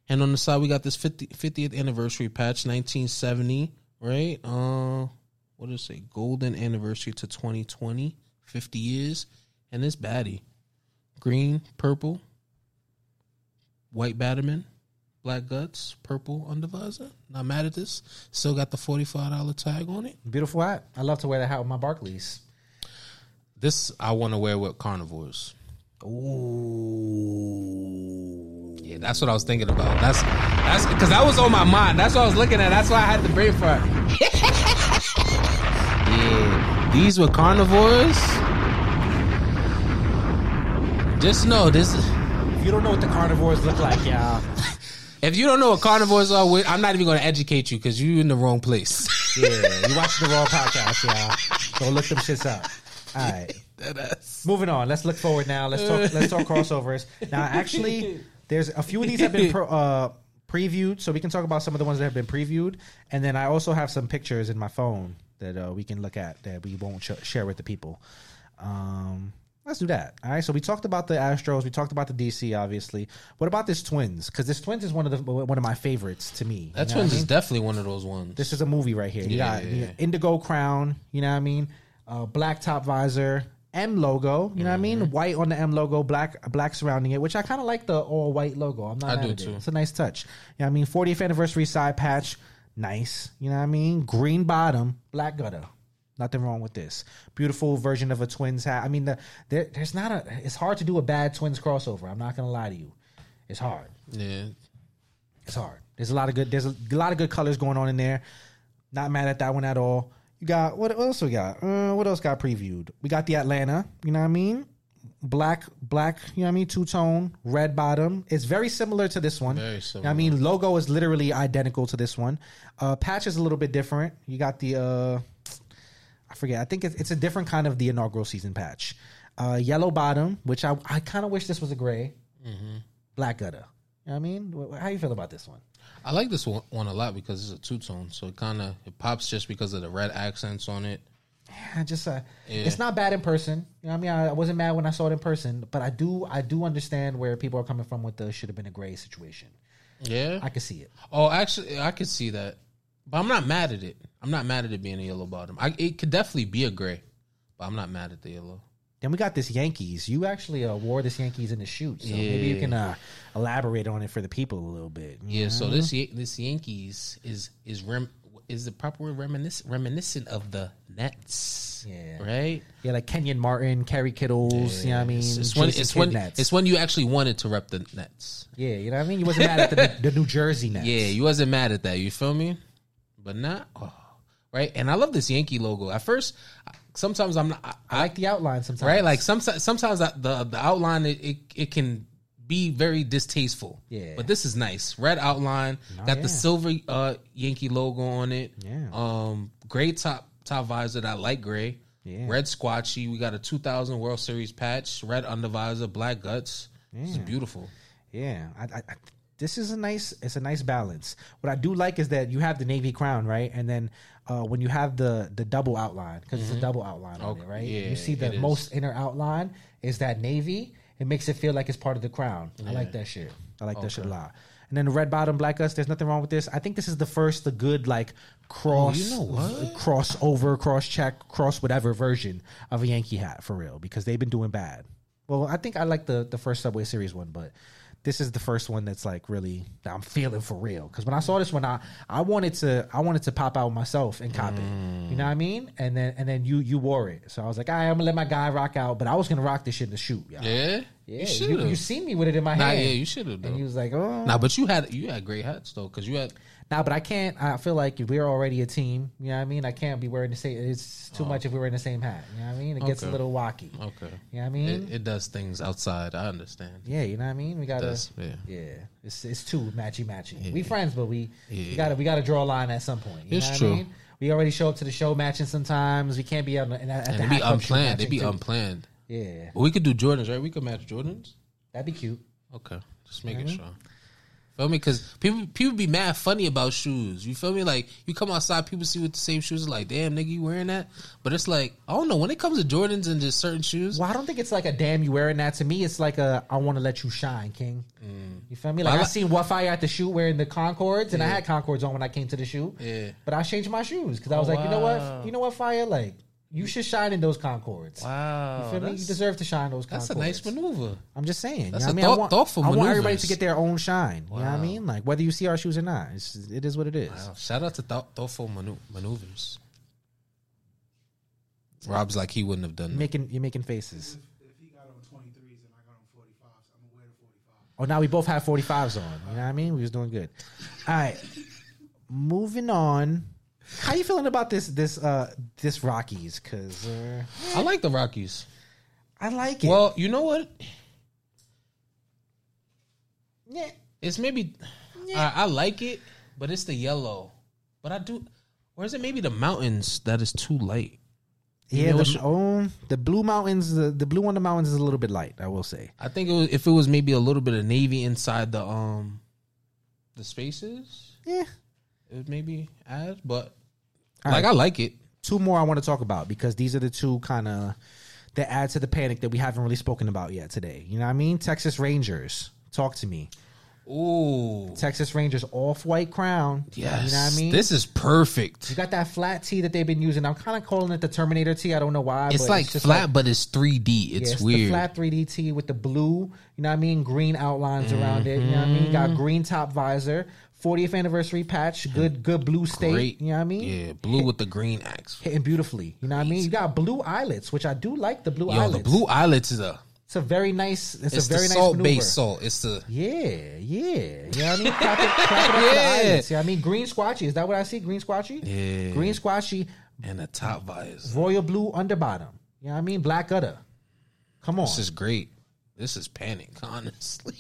And on the side, we got this 50, 50th anniversary patch, 1970, right? Uh, what does it say? Golden anniversary to 2020, 50 years. And this baddie. Green, purple, white Batterman, black guts, purple undervisor. Not mad at this. Still got the $45 tag on it. Beautiful hat. I love to wear that hat with my Barkleys. This I want to wear with carnivores. Ooh. Yeah, that's what I was thinking about. That's that's because that was on my mind. That's what I was looking at. That's why I had the brain fart. yeah, these were carnivores. Just know this. If you don't know what the carnivores look like, y'all, If you don't know what carnivores are, I'm not even going to educate you because you're in the wrong place. yeah, you watching the Raw podcast, y'all. Go look them shits up. All right. Moving on. Let's look forward now. Let's talk. Let's talk crossovers. Now, actually, there's a few of these have been pro, uh, previewed, so we can talk about some of the ones that have been previewed, and then I also have some pictures in my phone that uh, we can look at that we won't sh- share with the people. Um, let's do that. All right. So we talked about the Astros. We talked about the DC. Obviously. What about this Twins? Because this Twins is one of the one of my favorites to me. That You know twins I mean? is definitely one of those ones. This is a movie right here. You Yeah, got yeah, you yeah. got indigo crown. You know what I mean? Uh, black top visor. M logo. You know what I Mm-hmm. mean? White on the M logo. Black black surrounding it, which I kind of like the all white logo. I'm not I mad do at it. too. It's a nice touch. You know what I mean? 40th anniversary side patch. Nice. You know what I mean? Green bottom. Black gutter. Nothing wrong with this. Beautiful version of a twins hat. I mean, the, there, there's not a. It's hard to do a bad twins crossover. I'm not gonna lie to you. It's hard. yeah. It's hard. There's a lot of good. There's a, lot of good colors going on in there. Not mad at that one at all. You got what else we got? Uh, what else got previewed? We got the Atlanta. You know what I mean? Black, black. You know what I mean? Two tone, red bottom. It's very similar to this one. Very You know I mean, logo is literally identical to this one. Uh, patch is a little bit different. You got the. Uh, I forget. I think it's, it's a different kind of the inaugural season patch. Uh, yellow bottom, which I I kind of wish this was a gray. Black gutter. You know what I mean? How you feel about this one? I like this one, one a lot because it's a two tone, so it kind of it pops just because of the red accents on it. I just uh, Yeah. it's not bad in person. You know what I mean? I, I wasn't mad when I saw it in person, but I do I do understand where people are coming from with the should have been a gray situation. Yeah. I can see it. oh, actually, I could see that, but I'm not mad at it. I'm not mad at it being a yellow bottom. I, it could definitely be a gray, but I'm not mad at the yellow. Then we got this Yankees. You actually uh, wore this Yankees in the shoot, so maybe you can uh, elaborate on it for the people a little bit. Yeah, so this this Yankees is is rem is the proper word reminisc- reminiscent of the Nets. Yeah. right. Yeah, like Kenyon Martin, Kerry Kittles. You know what I mean? It's, it's when it's when it's when you actually wanted to rep the Nets. yeah, you know what I mean. You wasn't mad at the, the New Jersey Nets. Yeah, you wasn't mad at that. You feel me? But not oh, right. And I love this Yankee logo. At first, sometimes I'm not. I, I like the outline sometimes. right? Like sometimes sometimes I- the the outline it, it it can be very distasteful. Yeah. But this is nice. Red outline, got yeah. the silver uh Yankee logo on it. Yeah. Um gray top top visor that light gray. Yeah. Red squatchy. We got a 2000 World Series patch, red undervisor, black guts. It's beautiful. Yeah, I, I, I, this is a nice. It's a nice balance. What I do like is that you have the navy crown, right, and then uh, when you have the the double outline because it's a double outline on Okay, it, right? Mm-hmm. yeah, you see the is. most inner outline is that navy. It makes it feel like it's part of the crown. I like that shit. I like that shit a lot. And then the red bottom black us. There's nothing wrong with this. I think this is the first, the good like cross, Oh, you know what? cross over, cross check, cross whatever version of a Yankee hat for real because they've been doing bad. Well, I think I like the the first Subway Series one, but this is the first one that's like really that I'm feeling for real. Because when I saw this one, I I wanted to I wanted to pop out myself and cop it. You know what I mm. mean? And then and then you you wore it, so I was like, all right, I'm gonna let my guy rock out, but I was gonna rock this shit in the shoot. Y'all. Yeah. yeah. You should You, you seen me with it in my Nah, hand. yeah, you should have. And you was like, oh, Nah, but you had you had great hats though, because you had Nah, but I can't. I feel like we're already a team. You know what I mean? I can't be wearing the same. It's too much if we're in the same hat. You know what I mean? It gets a little wacky. okay. You know what I mean? It, it does things outside. I understand. yeah, you know what I mean? We gotta. yeah. yeah. It's it's too matchy matchy. We friends, but we we Yeah. gotta we gotta draw a line at some point. You It's know what true. I mean? We already show up to the show matching sometimes. We can't be on the, at the And they be unplanned. They be too. unplanned. Yeah, But we could do Jordans, right? We could match Jordans. that'd be cute. Okay, just making Mm-hmm. sure. Feel me? Because people people be mad funny about shoes. You feel me? Like you come outside, people see with the same shoes, like damn nigga, you wearing that? But it's like I don't know when it comes to Jordans and just certain shoes. Well, I don't think it's like a damn you wearing that. To me, it's like a I want to let you shine, King. You feel me? Like Mm. I I, seen what fire at the shoot wearing the Concords, and I had Concords on when I came to the shoot. Yeah. but I changed my shoes because I was Oh, like, you know what, you know what, fire, like you should shine in those Concords. Wow, You feel me? You that's- deserve to shine those That's Concords. a nice maneuver. I'm just saying. That's you know a what I mean? thought- I want, thoughtful I want everybody maneuvers. to get their own shine. You know what I Wow. mean? Like whether you see our shoes or not, it's, it is what it is. Wow. Shout out to thought, thoughtful manu- maneuvers. Rob's like he wouldn't have done You're that. making you're making faces. If, if he got on 23s and I got on 45s, I'm going to wear the 45. Oh, now we both have 45s on. You know what I mean? We was doing good. All right. Moving on. How you feeling about this this uh this Rockies? Cause uh, I like the Rockies. I like it. Well, you know what? yeah. It's maybe I, I like it, but it's the yellow. But I do, or is it maybe the mountains that is too light? Yeah, the, oh, the blue mountains, the, the blue on the mountains is a little bit light, I will say. I think it was, if it was maybe a little bit of navy inside the um the spaces, Yeah. it would maybe add. But All like right. I like it. Two more I want to talk about because these are the two kind of that add to the panic that we haven't really spoken about yet today. You know what I mean? Texas Rangers. Talk to me. Ooh, Texas Rangers off white crown. yes. You know what I mean? This is perfect. You got that flat tee that they've been using. I'm kind of calling it the Terminator tee. I don't know why. It's but like just flat, like- but it's 3D. yeah, It's it's the weird. flat 3D tee with the blue. You know what I mean? Green outlines around it. You know what I mean? Got mm-hmm. green top visor. 40th anniversary patch. Hmm. Good, good blue state. Great. You know what I mean? Yeah, blue with the green axe. Hitting beautifully. You know what I mean? You got blue eyelets, which I do like. The blue Yo, eyelets. the blue eyelets is a It's a very nice. It's, it's a very the nice salt maneuver. based salt. It's the Yeah, yeah. You know what I mean? Clap it, clap it up the Yeah. eyelets. You know what I mean? Green squatchy. Is that what I see? Green squatchy? Yeah. Green squatchy. and the top visor. royal blue under bottom. You know what I mean? Black udder. Come on. This is great. This is panic, honestly.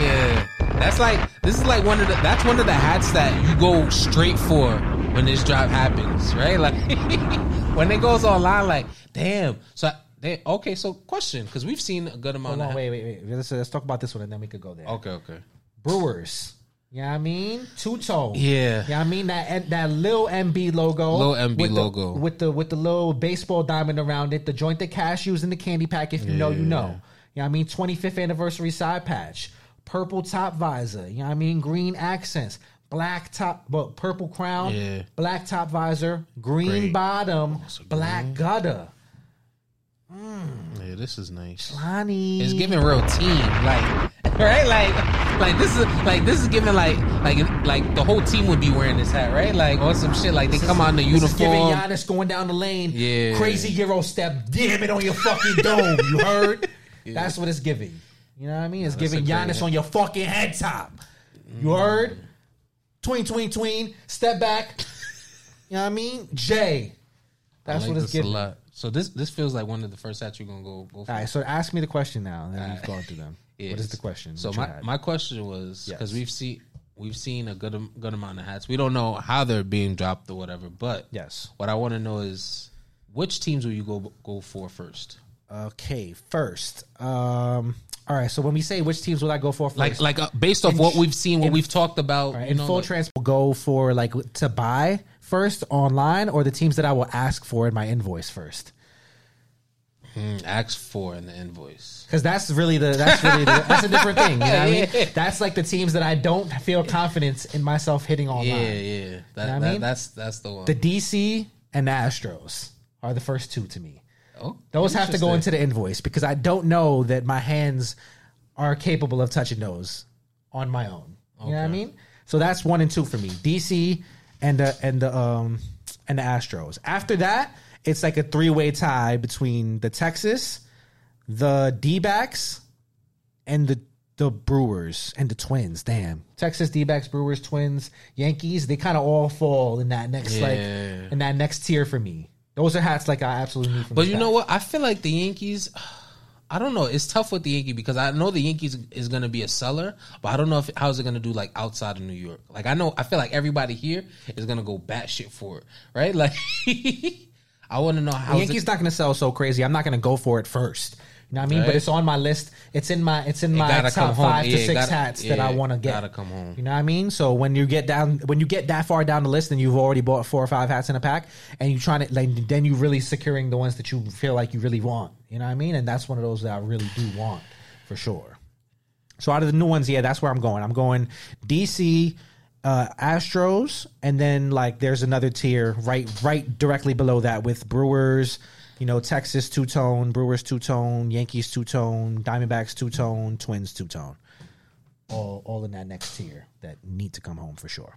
Yeah, that's like this is like one of the that's one of the hats that you go straight for when this drop happens, right? Like when it goes online, like damn. So they okay. So question, because we've seen a good amount Hold on, of wait, wait, wait. Let's, let's talk about this one and then we could go there. okay, okay. Brewers. You know I mean? Two tone. Yeah. You know I mean? That that little MB logo. Lil MB with the- logo. with the with the little baseball diamond around it, the joint that cashews in the candy pack, if you know, you know. You know what I mean? 25th anniversary side patch. Purple top visor. You know what I mean? Green accents. black top, but purple crown, Yeah. black top visor, green Great. bottom, so black green. gutter. Yeah, this is nice. Honey, It's giving real team, like right, like like this is like this is giving like like like the whole team would be wearing this hat, right? Like on some shit, like they come out in the This is giving uniform. Giannis going down the lane. Yeah. Crazy Euro step. Damn it on your fucking dome. You heard? That's what it's giving. You know what I mean? It's giving a Giannis on your fucking head top. You heard? Tween, tween, tween. Step back. You know what I mean? Jay. That's I like what it's this a giving. lot. So this this feels like one of the first hats you're gonna go go for. All right, so ask me the question now. Then we've gone through them. What is the question? So my, my question was because Yes. we've seen we've seen a good am- good amount of hats. We don't know how they're being dropped or whatever, but Yes. what I want to know is which teams will you go go for first? Okay, first. Um, all right, so when we say which teams will I go for first? Like like uh, based off In what we've seen, what in- we've talked about. Right, you in know, full like- trans, will go for like to buy first online or the teams that I will ask for in my invoice first. Mm, ask for in the invoice. Because that's really the that's really the, that's a different thing. You know what I mean? That's like the teams that I don't feel confidence in myself hitting online. Yeah, yeah. That, know that I mean? that's that's the one. The DC and the Astros are the first two to me. Oh, Those have to go into the invoice because I don't know that my hands are capable of touching those on my own. You know what I Okay. mean? So that's one and two for me. DC and the and the um and the Astros. After that, it's like a three way tie between the Texas, the D backs, and the the Brewers and the Twins. Damn. Texas D backs, Brewers, Twins, Yankees, they kind of all fall in that next like Yeah. in that next tier for me. Those are hats like I absolutely need But you pack. know what? I feel like the Yankees. I don't know. It's tough with the Yankee because I know the Yankees is going to be a seller, but I don't know if how's it going to do like outside of New York. Like I know, I feel like everybody here is going to go batshit for it, right? Like I want to know how The Yankees not going to sell so crazy. I'm not going to go for it first. You know what I mean? But it's on my list. It's in my it's in my top five to Yeah, it six gotta- hats that I want to get. gotta come home. You know what I mean? So when you get down when you get that far down the list and you've already bought four or five hats in a pack and you trying to like then you really securing the ones that you feel like you really want. You know what I mean? And that's one of those that I really do want for sure. So out of the new ones, yeah, that's where I'm going. I'm going DC, uh, Astros, and then like there's another tier right right directly below that with Brewers, you know, Texas two tone, Brewers two tone, Yankees two tone, Diamondbacks two tone, Twins two tone. All all in that next tier that need to come home for sure.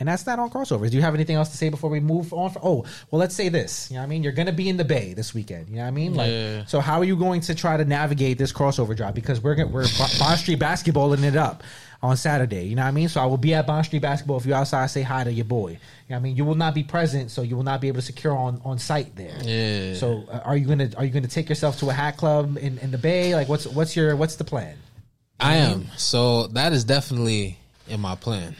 And that's not on crossovers. Do you have anything else to say before we move on? For, oh, well, let's say this. You know what I mean? You're going to be in the Bay this weekend. You know what I mean? Like, Yeah. so how are you going to try to navigate this crossover drive? Because we're gonna, we're Bo- Bond Street basketballing it up on Saturday. You know what I mean? So I will be at Bond Street basketball. If you're outside, say hi to your boy. You know what I mean? You will not be present, so you will not be able to secure on on site there. Yeah. So uh, are you gonna are you gonna take yourself to a hat club in, in the Bay? Like, what's what's your what's the plan? I am. So that is definitely in my plan.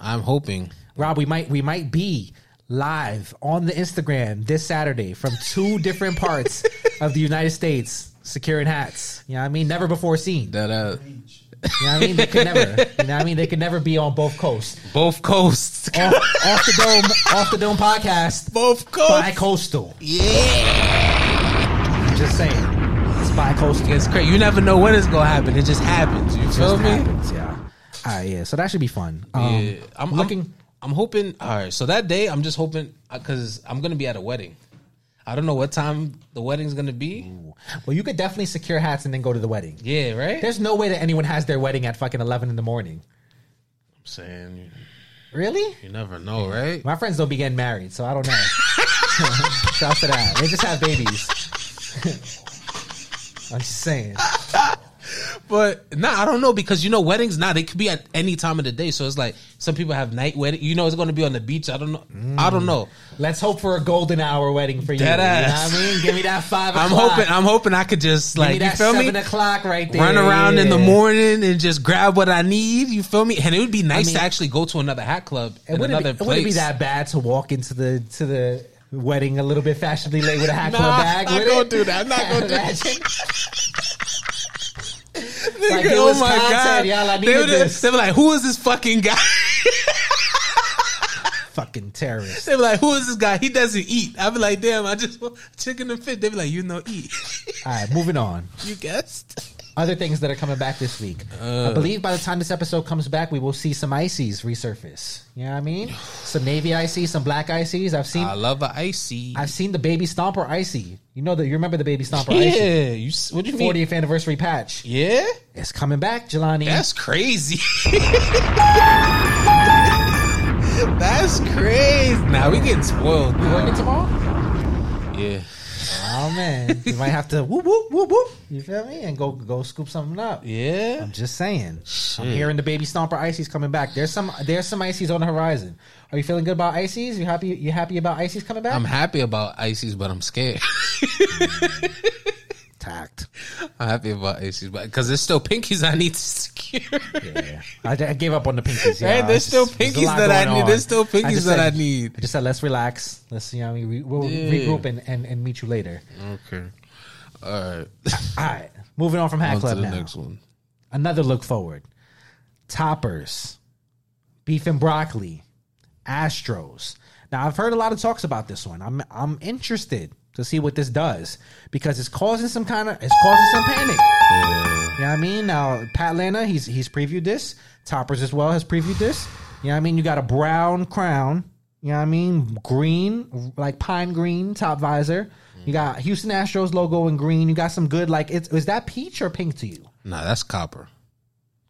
I'm hoping. Rob, we might we might be live on the Instagram this Saturday from two different parts of the United States securing hats. You know what I mean? Never before seen. That uh, You know what I mean? They could never. You know what I mean? They could never be on both coasts. both coasts. Off, off the dome, off the dome podcast. Both Bi coasts. coastal. Yeah. Just saying. It's bi coastal. It's crazy. You never know when it's gonna happen. It just happens. You feel Just me? happens, yeah. All right, yeah. So that should be fun. Um, Yeah, I'm looking. looking. I'm, hoping. All right, so that day, I'm just hoping because I'm gonna be at a wedding. I don't know what time the wedding's gonna be. well, you could definitely secure hats and then go to the wedding. Yeah, right. There's no way that anyone has their wedding at fucking eleven in the morning. I'm saying Really? you never know, right? My friends don't be getting married, so I don't know. Shouts to that. They just have babies. I'm just saying. But nah, I don't know because you know weddings now they could be at any time of the day. So it's like some people have night wedding. You know, it's going to be on the beach. I don't know. I don't know. Let's hope for a golden hour wedding for you. Dead You know what I mean? Give me that 5 I'm o'clock. hoping. I'm hoping I could just me like you feel me. 7 o'clock right there. Run around in the morning and just grab what I need. You feel me? And it would be nice mean- to actually go to another hat club It wouldn't, another be, it wouldn't be that bad to walk into the to the wedding a little bit fashionably late with a hat club bag. I'm not gonna it? do that. I'm not gonna do that. Like, it was content, y'all. I They would- this. They were like, "Who is this fucking guy?" Fucking terrorist. they were like, "Who is this guy? He doesn't eat." I'd be like, "Damn, I just want chicken and fish." They'd be like, "You know, eat." All right, moving on. you guessed. Other things that are coming back this week. I uh. believe by the time this episode comes back, we will see some ices resurface. You know what I mean? Some navy ices, some black ices. I've seen I love a icy. I've seen the baby stomper icy. You know that you remember the baby stomper icy. Yeah, you. What do you mean? 40th anniversary patch. Yeah, It's coming back, Jelani. that's crazy. that's crazy. Now we getting spoiled. You working tomorrow? Yeah. Man, you might have to whoop whoop whoop whoop. You feel me? And go go scoop something up. Yeah. I'm just saying. I'm hearing the baby stomper ices coming back. There's some there's some ices on the horizon. Are you feeling good about ices? You happy? You happy about ices coming back? I'm happy about ices, but I'm scared. tact. I'm happy about ices, but because there's still pinkies I need to secure. Yeah, I, I gave up on the pinkies. Yeah, there's still just- there's pinkies lot that I need. on. There's still pinkies that said- I need. I just said let's relax. Let's you know we we- we'll Yeah. regroup and, and and meet you later. Okay. All right. All right, moving on from Hat On Club the now. next one. Another look forward. Topperz, beef and broccoli, Astros. Now I've heard a lot of talks about this one. I'm I'm interested to see what this does because it's causing some kind of it's causing some panic. You know what I mean? Now Pat Lana, he's he's previewed this. Topperz as well has previewed this. You know what I mean? You got a brown crown. You know what I mean? Green, like pine green top visor. You got Houston Astros logo in green. You got some good like it's is that peach or pink to you? Nah, that's copper.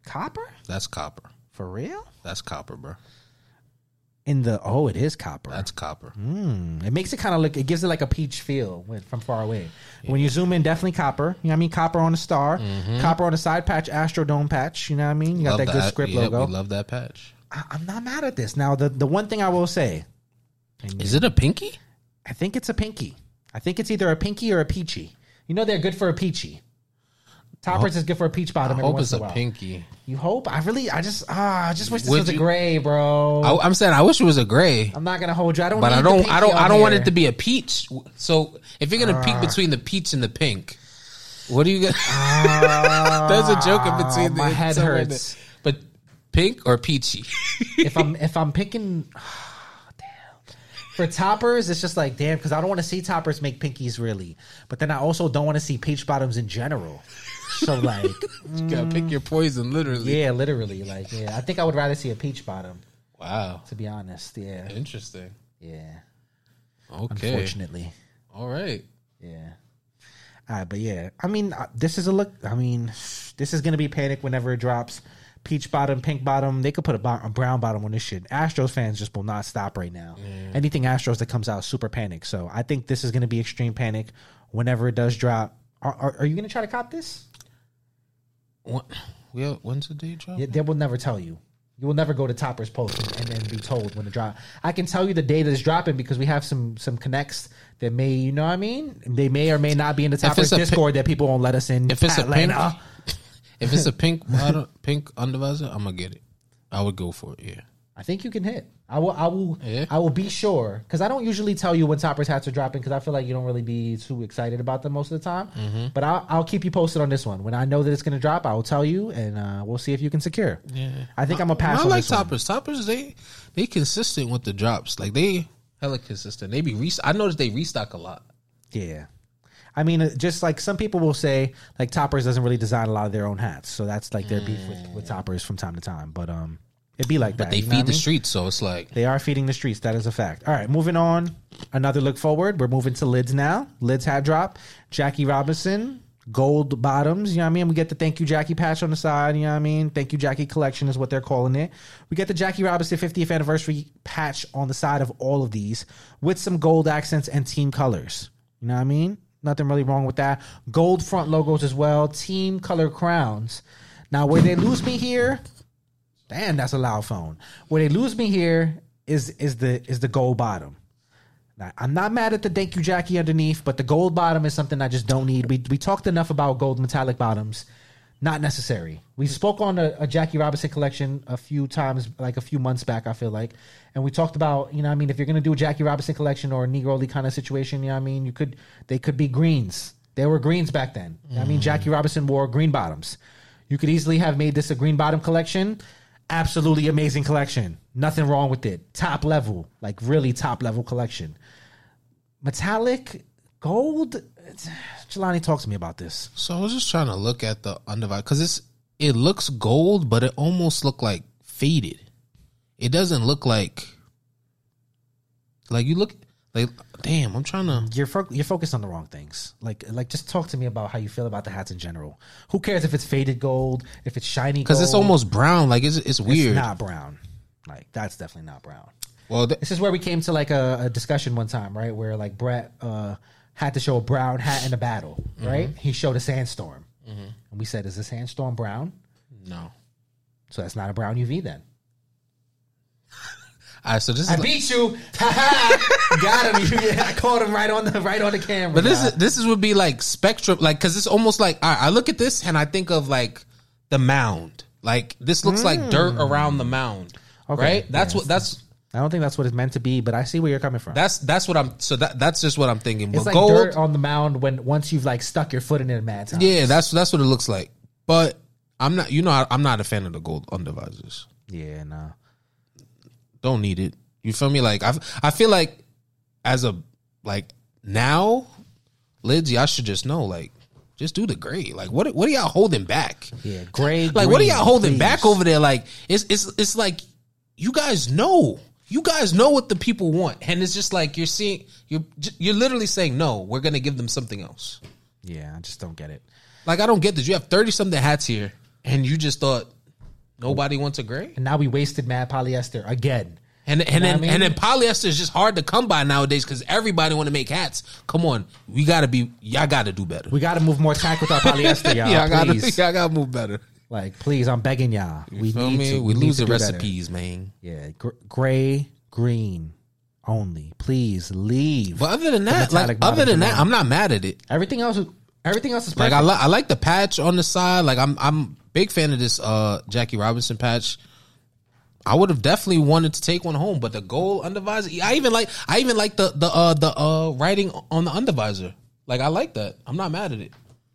Copper? That's copper. For real? That's copper, bro. In the oh, it is copper. That's copper. Mm, it makes it kind of look. It gives it like a peach feel when, from far away. When you zoom in, definitely copper. You know what I mean? Copper on the star, copper on the side patch, Astrodome patch. You know what I mean? You got Love that good script Yep, logo. We love that patch. I, I'm not mad at this. Now, the the one thing I will say, Is it a pinky? I think it's a pinky. I think it's either a pinky or a peachy. You know they're good for a peachy. Topperz is good for a peach bottom. every hope it's in a pinky. You hope? I really, I just, ah, I just wish this Would was a gray, bro. I, I'm saying I wish it was a gray, I'm not gonna hold you. I don't. but I don't. I don't. I don't want it to be a peach. So if you're gonna pick between the peach and the pink, what do you get? There's a joke in between. my the, head hurts. the- But pink or peachy? if I'm if I'm picking, damn. For Topperz, it's just like damn because I don't want to see Topperz make pinkies really, but then I also don't want to see peach bottoms in general. So like, you gotta pick your poison, literally. yeah, literally, like yeah, I think I would rather see a peach bottom Wow. to be honest. Yeah, Interesting. yeah. Okay. Unfortunately, All right. yeah. All right, but yeah, I mean, uh, this is a look. I mean, this is gonna be panic whenever it drops. Peach bottom, pink bottom. They could put a, bo- a brown bottom on this shit. Astros fans just will not stop right now. Anything Astros that comes out, super panic. So I think this is gonna be extreme panic whenever it does drop. Are, are, are you gonna try to cop this? What? Well, when's the day drop? Yeah, they will never tell you. You will never go to Topper's post and, then be told when to drop. I can tell you the day that it's dropping because we have some some connects that may, you know what I mean? They may or may not be in the Topper's it's a pi- Discord that people won't let us in. If it's a pink, if it's a pink pink undervisor, I'm gonna get it. I would go for it. Yeah. I think you can hit. I will. I will. Yeah. I will be sure because I don't usually tell you when Topperz hats are dropping because I feel like you don't really be too excited about them most of the time. Mm-hmm. But I'll, I'll keep you posted on this one. When I know that it's going to drop, I will tell you, and uh, we'll see if you can secure. Yeah. I think I'm a pass. I like this one. Topperz. Topperz, they they consistent with the drops. Like they hella consistent. They be re- I noticed they restock a lot. Yeah. I mean, uh, just like some people will say, like Topperz doesn't really design a lot of their own hats, so that's like their beef with, with Topperz from time to time. But um, it'd be like that. They feed I the mean? streets, so it's like They are feeding the streets. That is a fact. All right, moving on. Another look forward. We're moving to lids now. Lids hat drop. Jackie Robinson, gold bottoms. You know what I mean? We get the thank you Jackie patch on the side. You know what I mean? Thank you Jackie collection is what they're calling it. We get the Jackie Robinson 50th anniversary patch on the side of all of these with some gold accents and team colors. You know what I mean? Nothing really wrong with that. Gold front logos as well. Team color crowns. Now, where they lose me here, Damn, that's a loud phone. Where they lose me here is is the is the gold bottom. Now, I'm not mad at the thank you Jackie underneath, but the gold bottom is something I just don't need. We we talked enough about gold metallic bottoms. Not necessary. We spoke on a, a Jackie Robinson collection a few times, like a few months back, I feel like. And we talked about, you know what I mean, if you're gonna do a Jackie Robinson collection or a Negro League kind of situation, you know what I mean, you could they could be greens. There were greens back then. I mean, mm. Jackie Robinson wore green bottoms. You could easily have made this a green bottom collection. Absolutely amazing collection. Nothing wrong with it. Top level, like really top level collection. Metallic Gold. Jelani, talk to me about this. So I was just trying to look at the undivided because it's it looks gold, but it almost look like faded. It doesn't look like like you look like damn. I'm trying to. You're fo- you're focused on the wrong things. Like like just talk to me about how you feel about the hats in general. Who cares if it's faded gold, if it's shiny? Because it's almost brown, like it's it's weird. It's not brown. Like that's definitely not brown. well, th- This is where we came to like a, a discussion one time, right? Where like Brett uh, had to show a brown hat in a battle, right? He showed a sandstorm, and we said, "Is the sandstorm brown?" no. So that's not a brown UV then. All right, so this is. I like- beat you. Got him. You- I caught him right on the right on the camera. But this is this is would be like spectrum, like because it's almost like right, I look at this and I think of like the mound. Like this looks like dirt around the mound, Hmm. Okay, right? That's yes. what that's I don't think that's what it's meant to be, but I see where you're coming from. that's that's what I'm. So that that's just what I'm thinking. it's But like gold, dirt on the mound when once you've like stuck your foot in it mad times. yeah, that's that's what it looks like. But I'm not. You know, I, I'm not a fan of the gold undervisors. Yeah, no. Don't need it. You feel me? Like I I feel like as a like now, lids, y'all should just know like. Just do the gray. Like what? What are y'all holding back? Yeah, gray. Like, what are y'all holding please. back over there? Like, it's it's it's like you guys know, you guys know what the people want, and it's just like you're seeing, you're you're literally saying, no, we're gonna give them something else. Yeah, I just don't get it. Like, I don't get this. You have thirty something hats here, and you just thought nobody wants a gray, And now we wasted mad polyester again. and and know then I mean? and then polyester is just hard to come by nowadays because everybody want to make hats. Come on, we gotta be, y'all gotta do better. We got to move more tack with our polyester, y'all. y'all gotta, please. y'all gotta move better. Like, please, I'm begging y'all. We Feel need me? to. we need lose the do better. recipes, man. Yeah, gr- gray, green, only. Please leave. But other than that, like other than that. I'm not mad at it. everything else, is- everything else is Like. I, li- I like the patch on the side. Like I'm I'm big fan of this uh Jackie Robinson patch. I would have definitely wanted to take one home, but the gold undervisor. I even like I even like the the uh the uh writing on the undervisor. Like I like that. I'm not mad at it.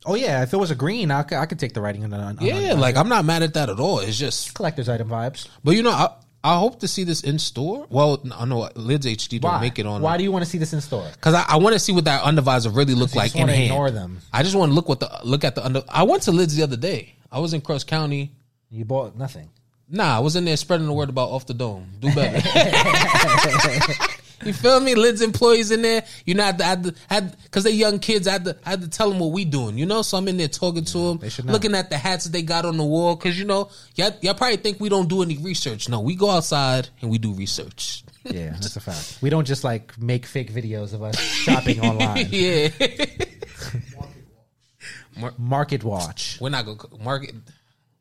oh yeah, if it was a green, I could, I could take the writing on. on on- Yeah, like I'm not mad at that at all. It's just, collector's item vibes. but you know, I I hope to see this in store. Well, I know Lids HD don't Why? make it on. Why do you want to see this in store? Because I, I want to see what that undervisor really look You like just in hand. ignore them. I just want to look what the look at the under. I went to Lids the other day. I was in Cross County. You bought nothing. Nah, I was in there spreading the word about off the dome. Do better. you feel me? Lids employees in there. You know, I had to, had had because they're young kids. I had to, I had to tell them what we doing. You know, so I'm in there talking to them, should know. looking at the hats that they got on the wall. Because you know, y'all, y'all probably think we don't do any research. No, we go outside and we do research. Yeah, that's a fact. We don't just like make fake videos of us shopping online. yeah, Market watch. we're not gonna market.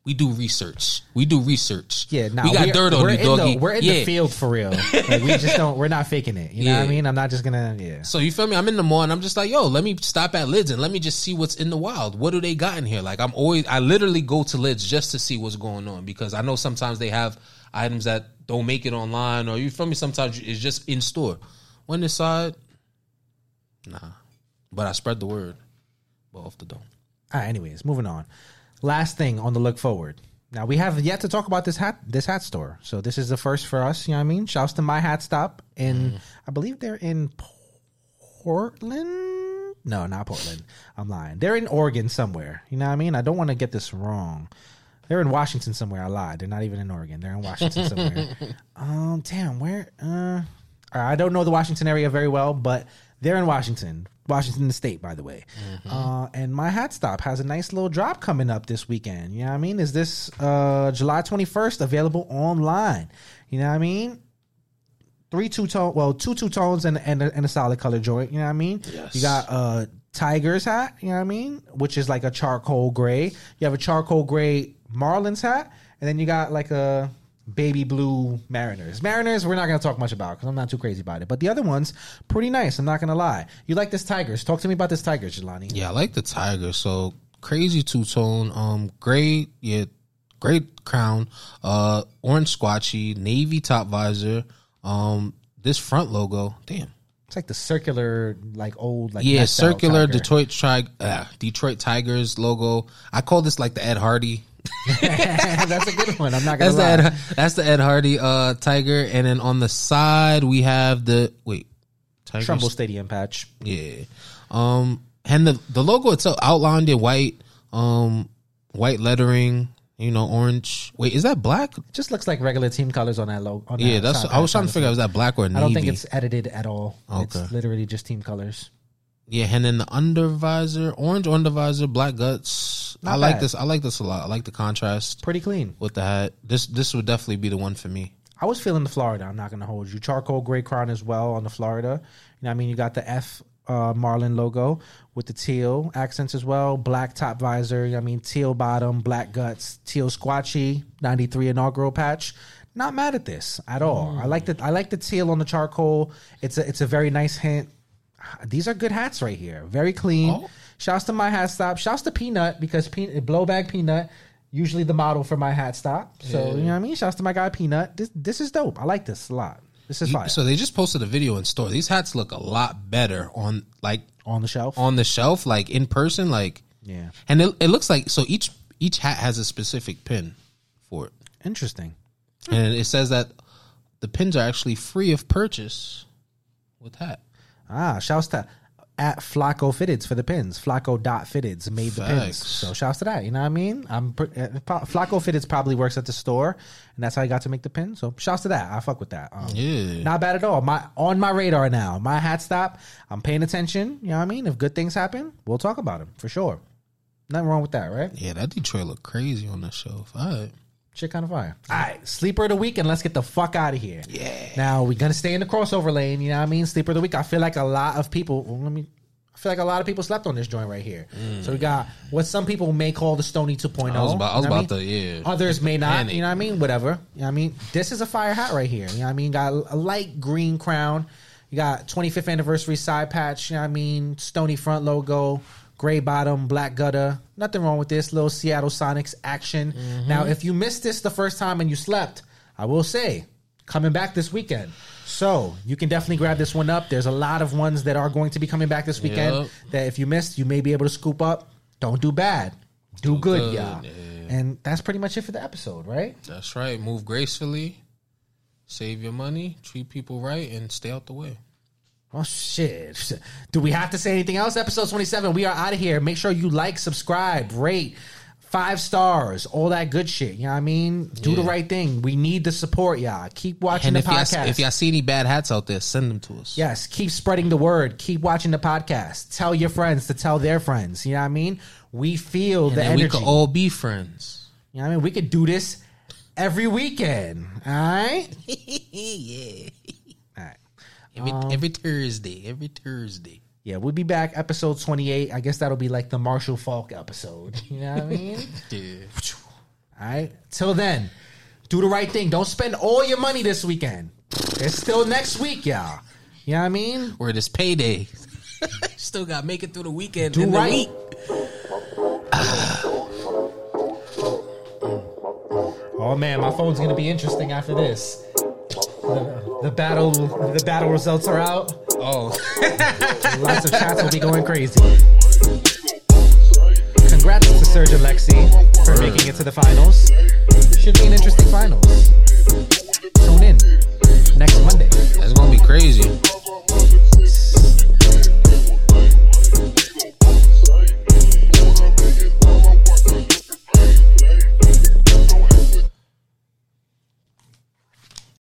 We do research. We do research. Yeah, nah, we got dirt on you, in doggy. The, we're in yeah. the field for real. Like, we just don't. We're not faking it. You know what I mean? I'm not just gonna. Yeah. So you feel me? I'm in the mall and I'm just like, yo, let me stop at Lids and let me just see what's in the wild. What do they got in here? Like I'm always, I literally go to Lids just to see what's going on because I know sometimes they have items that don't make it online or you feel me? Sometimes it's just in store. When inside, nah. But I spread the word. But off the dome. Right. Anyways, moving on. Last thing on the look forward. Now we have yet to talk about this hat this hat store. So this is the first for us. You know what I mean? Shouts to my hat stop in. I believe they're in Portland. No, not Portland. I'm lying. They're in Oregon somewhere. You know what I mean? I don't want to get this wrong. They're in Washington somewhere. I lied. They're not even in Oregon. They're in Washington somewhere. um, damn, where? Uh, I don't know the Washington area very well, but they're in Washington, Washington state, by the way. Uh, and my hat stop has a nice little drop coming up this weekend. You know what I mean? Is this uh, July 21st available online? You know what I mean? Three two tone, well, two two tones and and a, and a solid color joint. You know what I mean? Yes. You got uh Tiger's hat. You know what I mean? Which is like a charcoal gray. You have a charcoal gray Marlins hat, and then you got like a baby blue Mariners. Mariners, we're not gonna talk much about because I'm not too crazy about it. But the other ones, pretty nice. I'm not gonna lie. You like this Tigers? Talk to me about this Tigers, Jelani. Yeah, I like the tiger. So crazy two tone, um, great. yeah, great crown, uh, orange squatchy, navy top visor, um, this front logo, damn, It's like the circular, like old, like yeah, circular Detroit tri- uh, Detroit Tigers logo. I call this like the Ed Hardy. That's a good one. I'm not gonna That's the lie. Ed, that's the Ed Hardy uh tiger, and then on the side we have the wait, Tigers, Trumbull Stadium patch. Yeah. Um, and the the logo itself outlined in white, um, white lettering. You know, orange. Wait, is that black? Just looks like regular team colors on that logo. On Yeah, that that's. I was trying to figure out was that black or navy. I don't think it's edited at all. Okay. It's literally just team colors. Yeah, and then the undervisor, orange undervisor, black guts. Not I like bad. this. I like this a lot. I like the contrast Pretty clean. with the hat. This this would definitely be the one for me. I was feeling the Florida. I'm not gonna hold you. Charcoal gray crown as well on the Florida. You know, what I mean, you got the F uh, Marlin logo with the teal accents as well. Black top visor. you know I mean, teal bottom, black guts, teal squatchy. 93 inaugural patch. Not mad at this at all. I like the I like the teal on the charcoal. It's a it's a very nice hint. These are good hats right here. Very clean. Oh. Shouts to my hat stop. Shouts to Peanut because Peanut blowback Peanut usually the model for my hat stop. So you know what I mean. Shouts to my guy Peanut. This this is dope. I like this a lot. This is You- fire. so they just posted a video in store. These hats look a lot better on like on the shelf. on the shelf, like in person, like yeah, and it, it looks like so each each hat has a specific pin for it, interesting. and it says that the pins are actually free of purchase with hat. Ah, shouts to at Flacco Fitteds for the pins. Flacco dot Fitteds made the pins. So shouts to that. You know what I mean? I'm pr- uh, Flacco Fitteds probably works at the store, and that's how I got to make the pin. So shouts to that. I fuck with that. Um, Yeah. not bad at all. My on my radar now. My hat stop. I'm paying attention. You know what I mean? If good things happen, we'll talk about them for sure. Nothing wrong with that, right? Yeah, that Detroit look crazy on the. All right. Shit kind of fire. All right, sleeper of the week, and let's get the fuck out of here. Yeah. Now we're gonna stay in the crossover lane. You know what I mean? Sleeper of the week. I feel like a lot of people. Well, let me. I feel like a lot of people slept on this joint right here. So we got what some people may call the Stony 2.0. Mm. I was about- I was you know what about mean? to- yeah. Others may not. Panic. You know what I mean? Whatever. You know what I mean? This is a fire hat right here. You know what I mean? Got a light green crown. You got 25th anniversary side patch. You know what I mean? Stony front logo. Gray bottom, black gutter. Nothing wrong with this. Little Seattle Sonics action. Mm-hmm. Now, if you missed this the first time and you slept, I will say, coming back this weekend. So you can definitely grab this one up. There's a lot of ones that are going to be coming back this weekend Yep. that if you missed, you may be able to scoop up. Don't do bad. Do, good, good, y'all. yeah. And that's pretty much it for the episode, right? That's right. Move gracefully, save your money, treat people right, and stay out the way. Oh shit. Do we have to say anything else? Episode 27. We are out of here. Make sure you like, subscribe, rate, five stars, all that good shit. You know what I mean? Do the right thing. We need the support, y'all. Keep watching And the if y'all, podcast. if y'all see any bad hats out there, send them to us. Yes, keep spreading the word. Keep watching the podcast. Tell your friends to tell their friends. You know what I mean? We feel And the energy. we could all be friends. you know what I mean? We could do this every weekend. All right? yeah. Every Um, every Thursday, every Thursday. Yeah, we'll be back episode 28. I guess that'll be like the Marshall Faulk episode. You know what I mean? Yeah. All right. Till then, do the right thing. Don't spend all your money this weekend. It's still next week, y'all. You know what I mean? Where this payday. Still got to make it through the weekend. Do right. Week. Oh man, my phone's gonna be interesting after this. The, battle, the battle results are out. Oh, lots of chats will be going crazy. Congrats to Serge and Lexi for Word. making it to the finals. Should be an interesting finals. Tune in next Monday. That's gonna be crazy.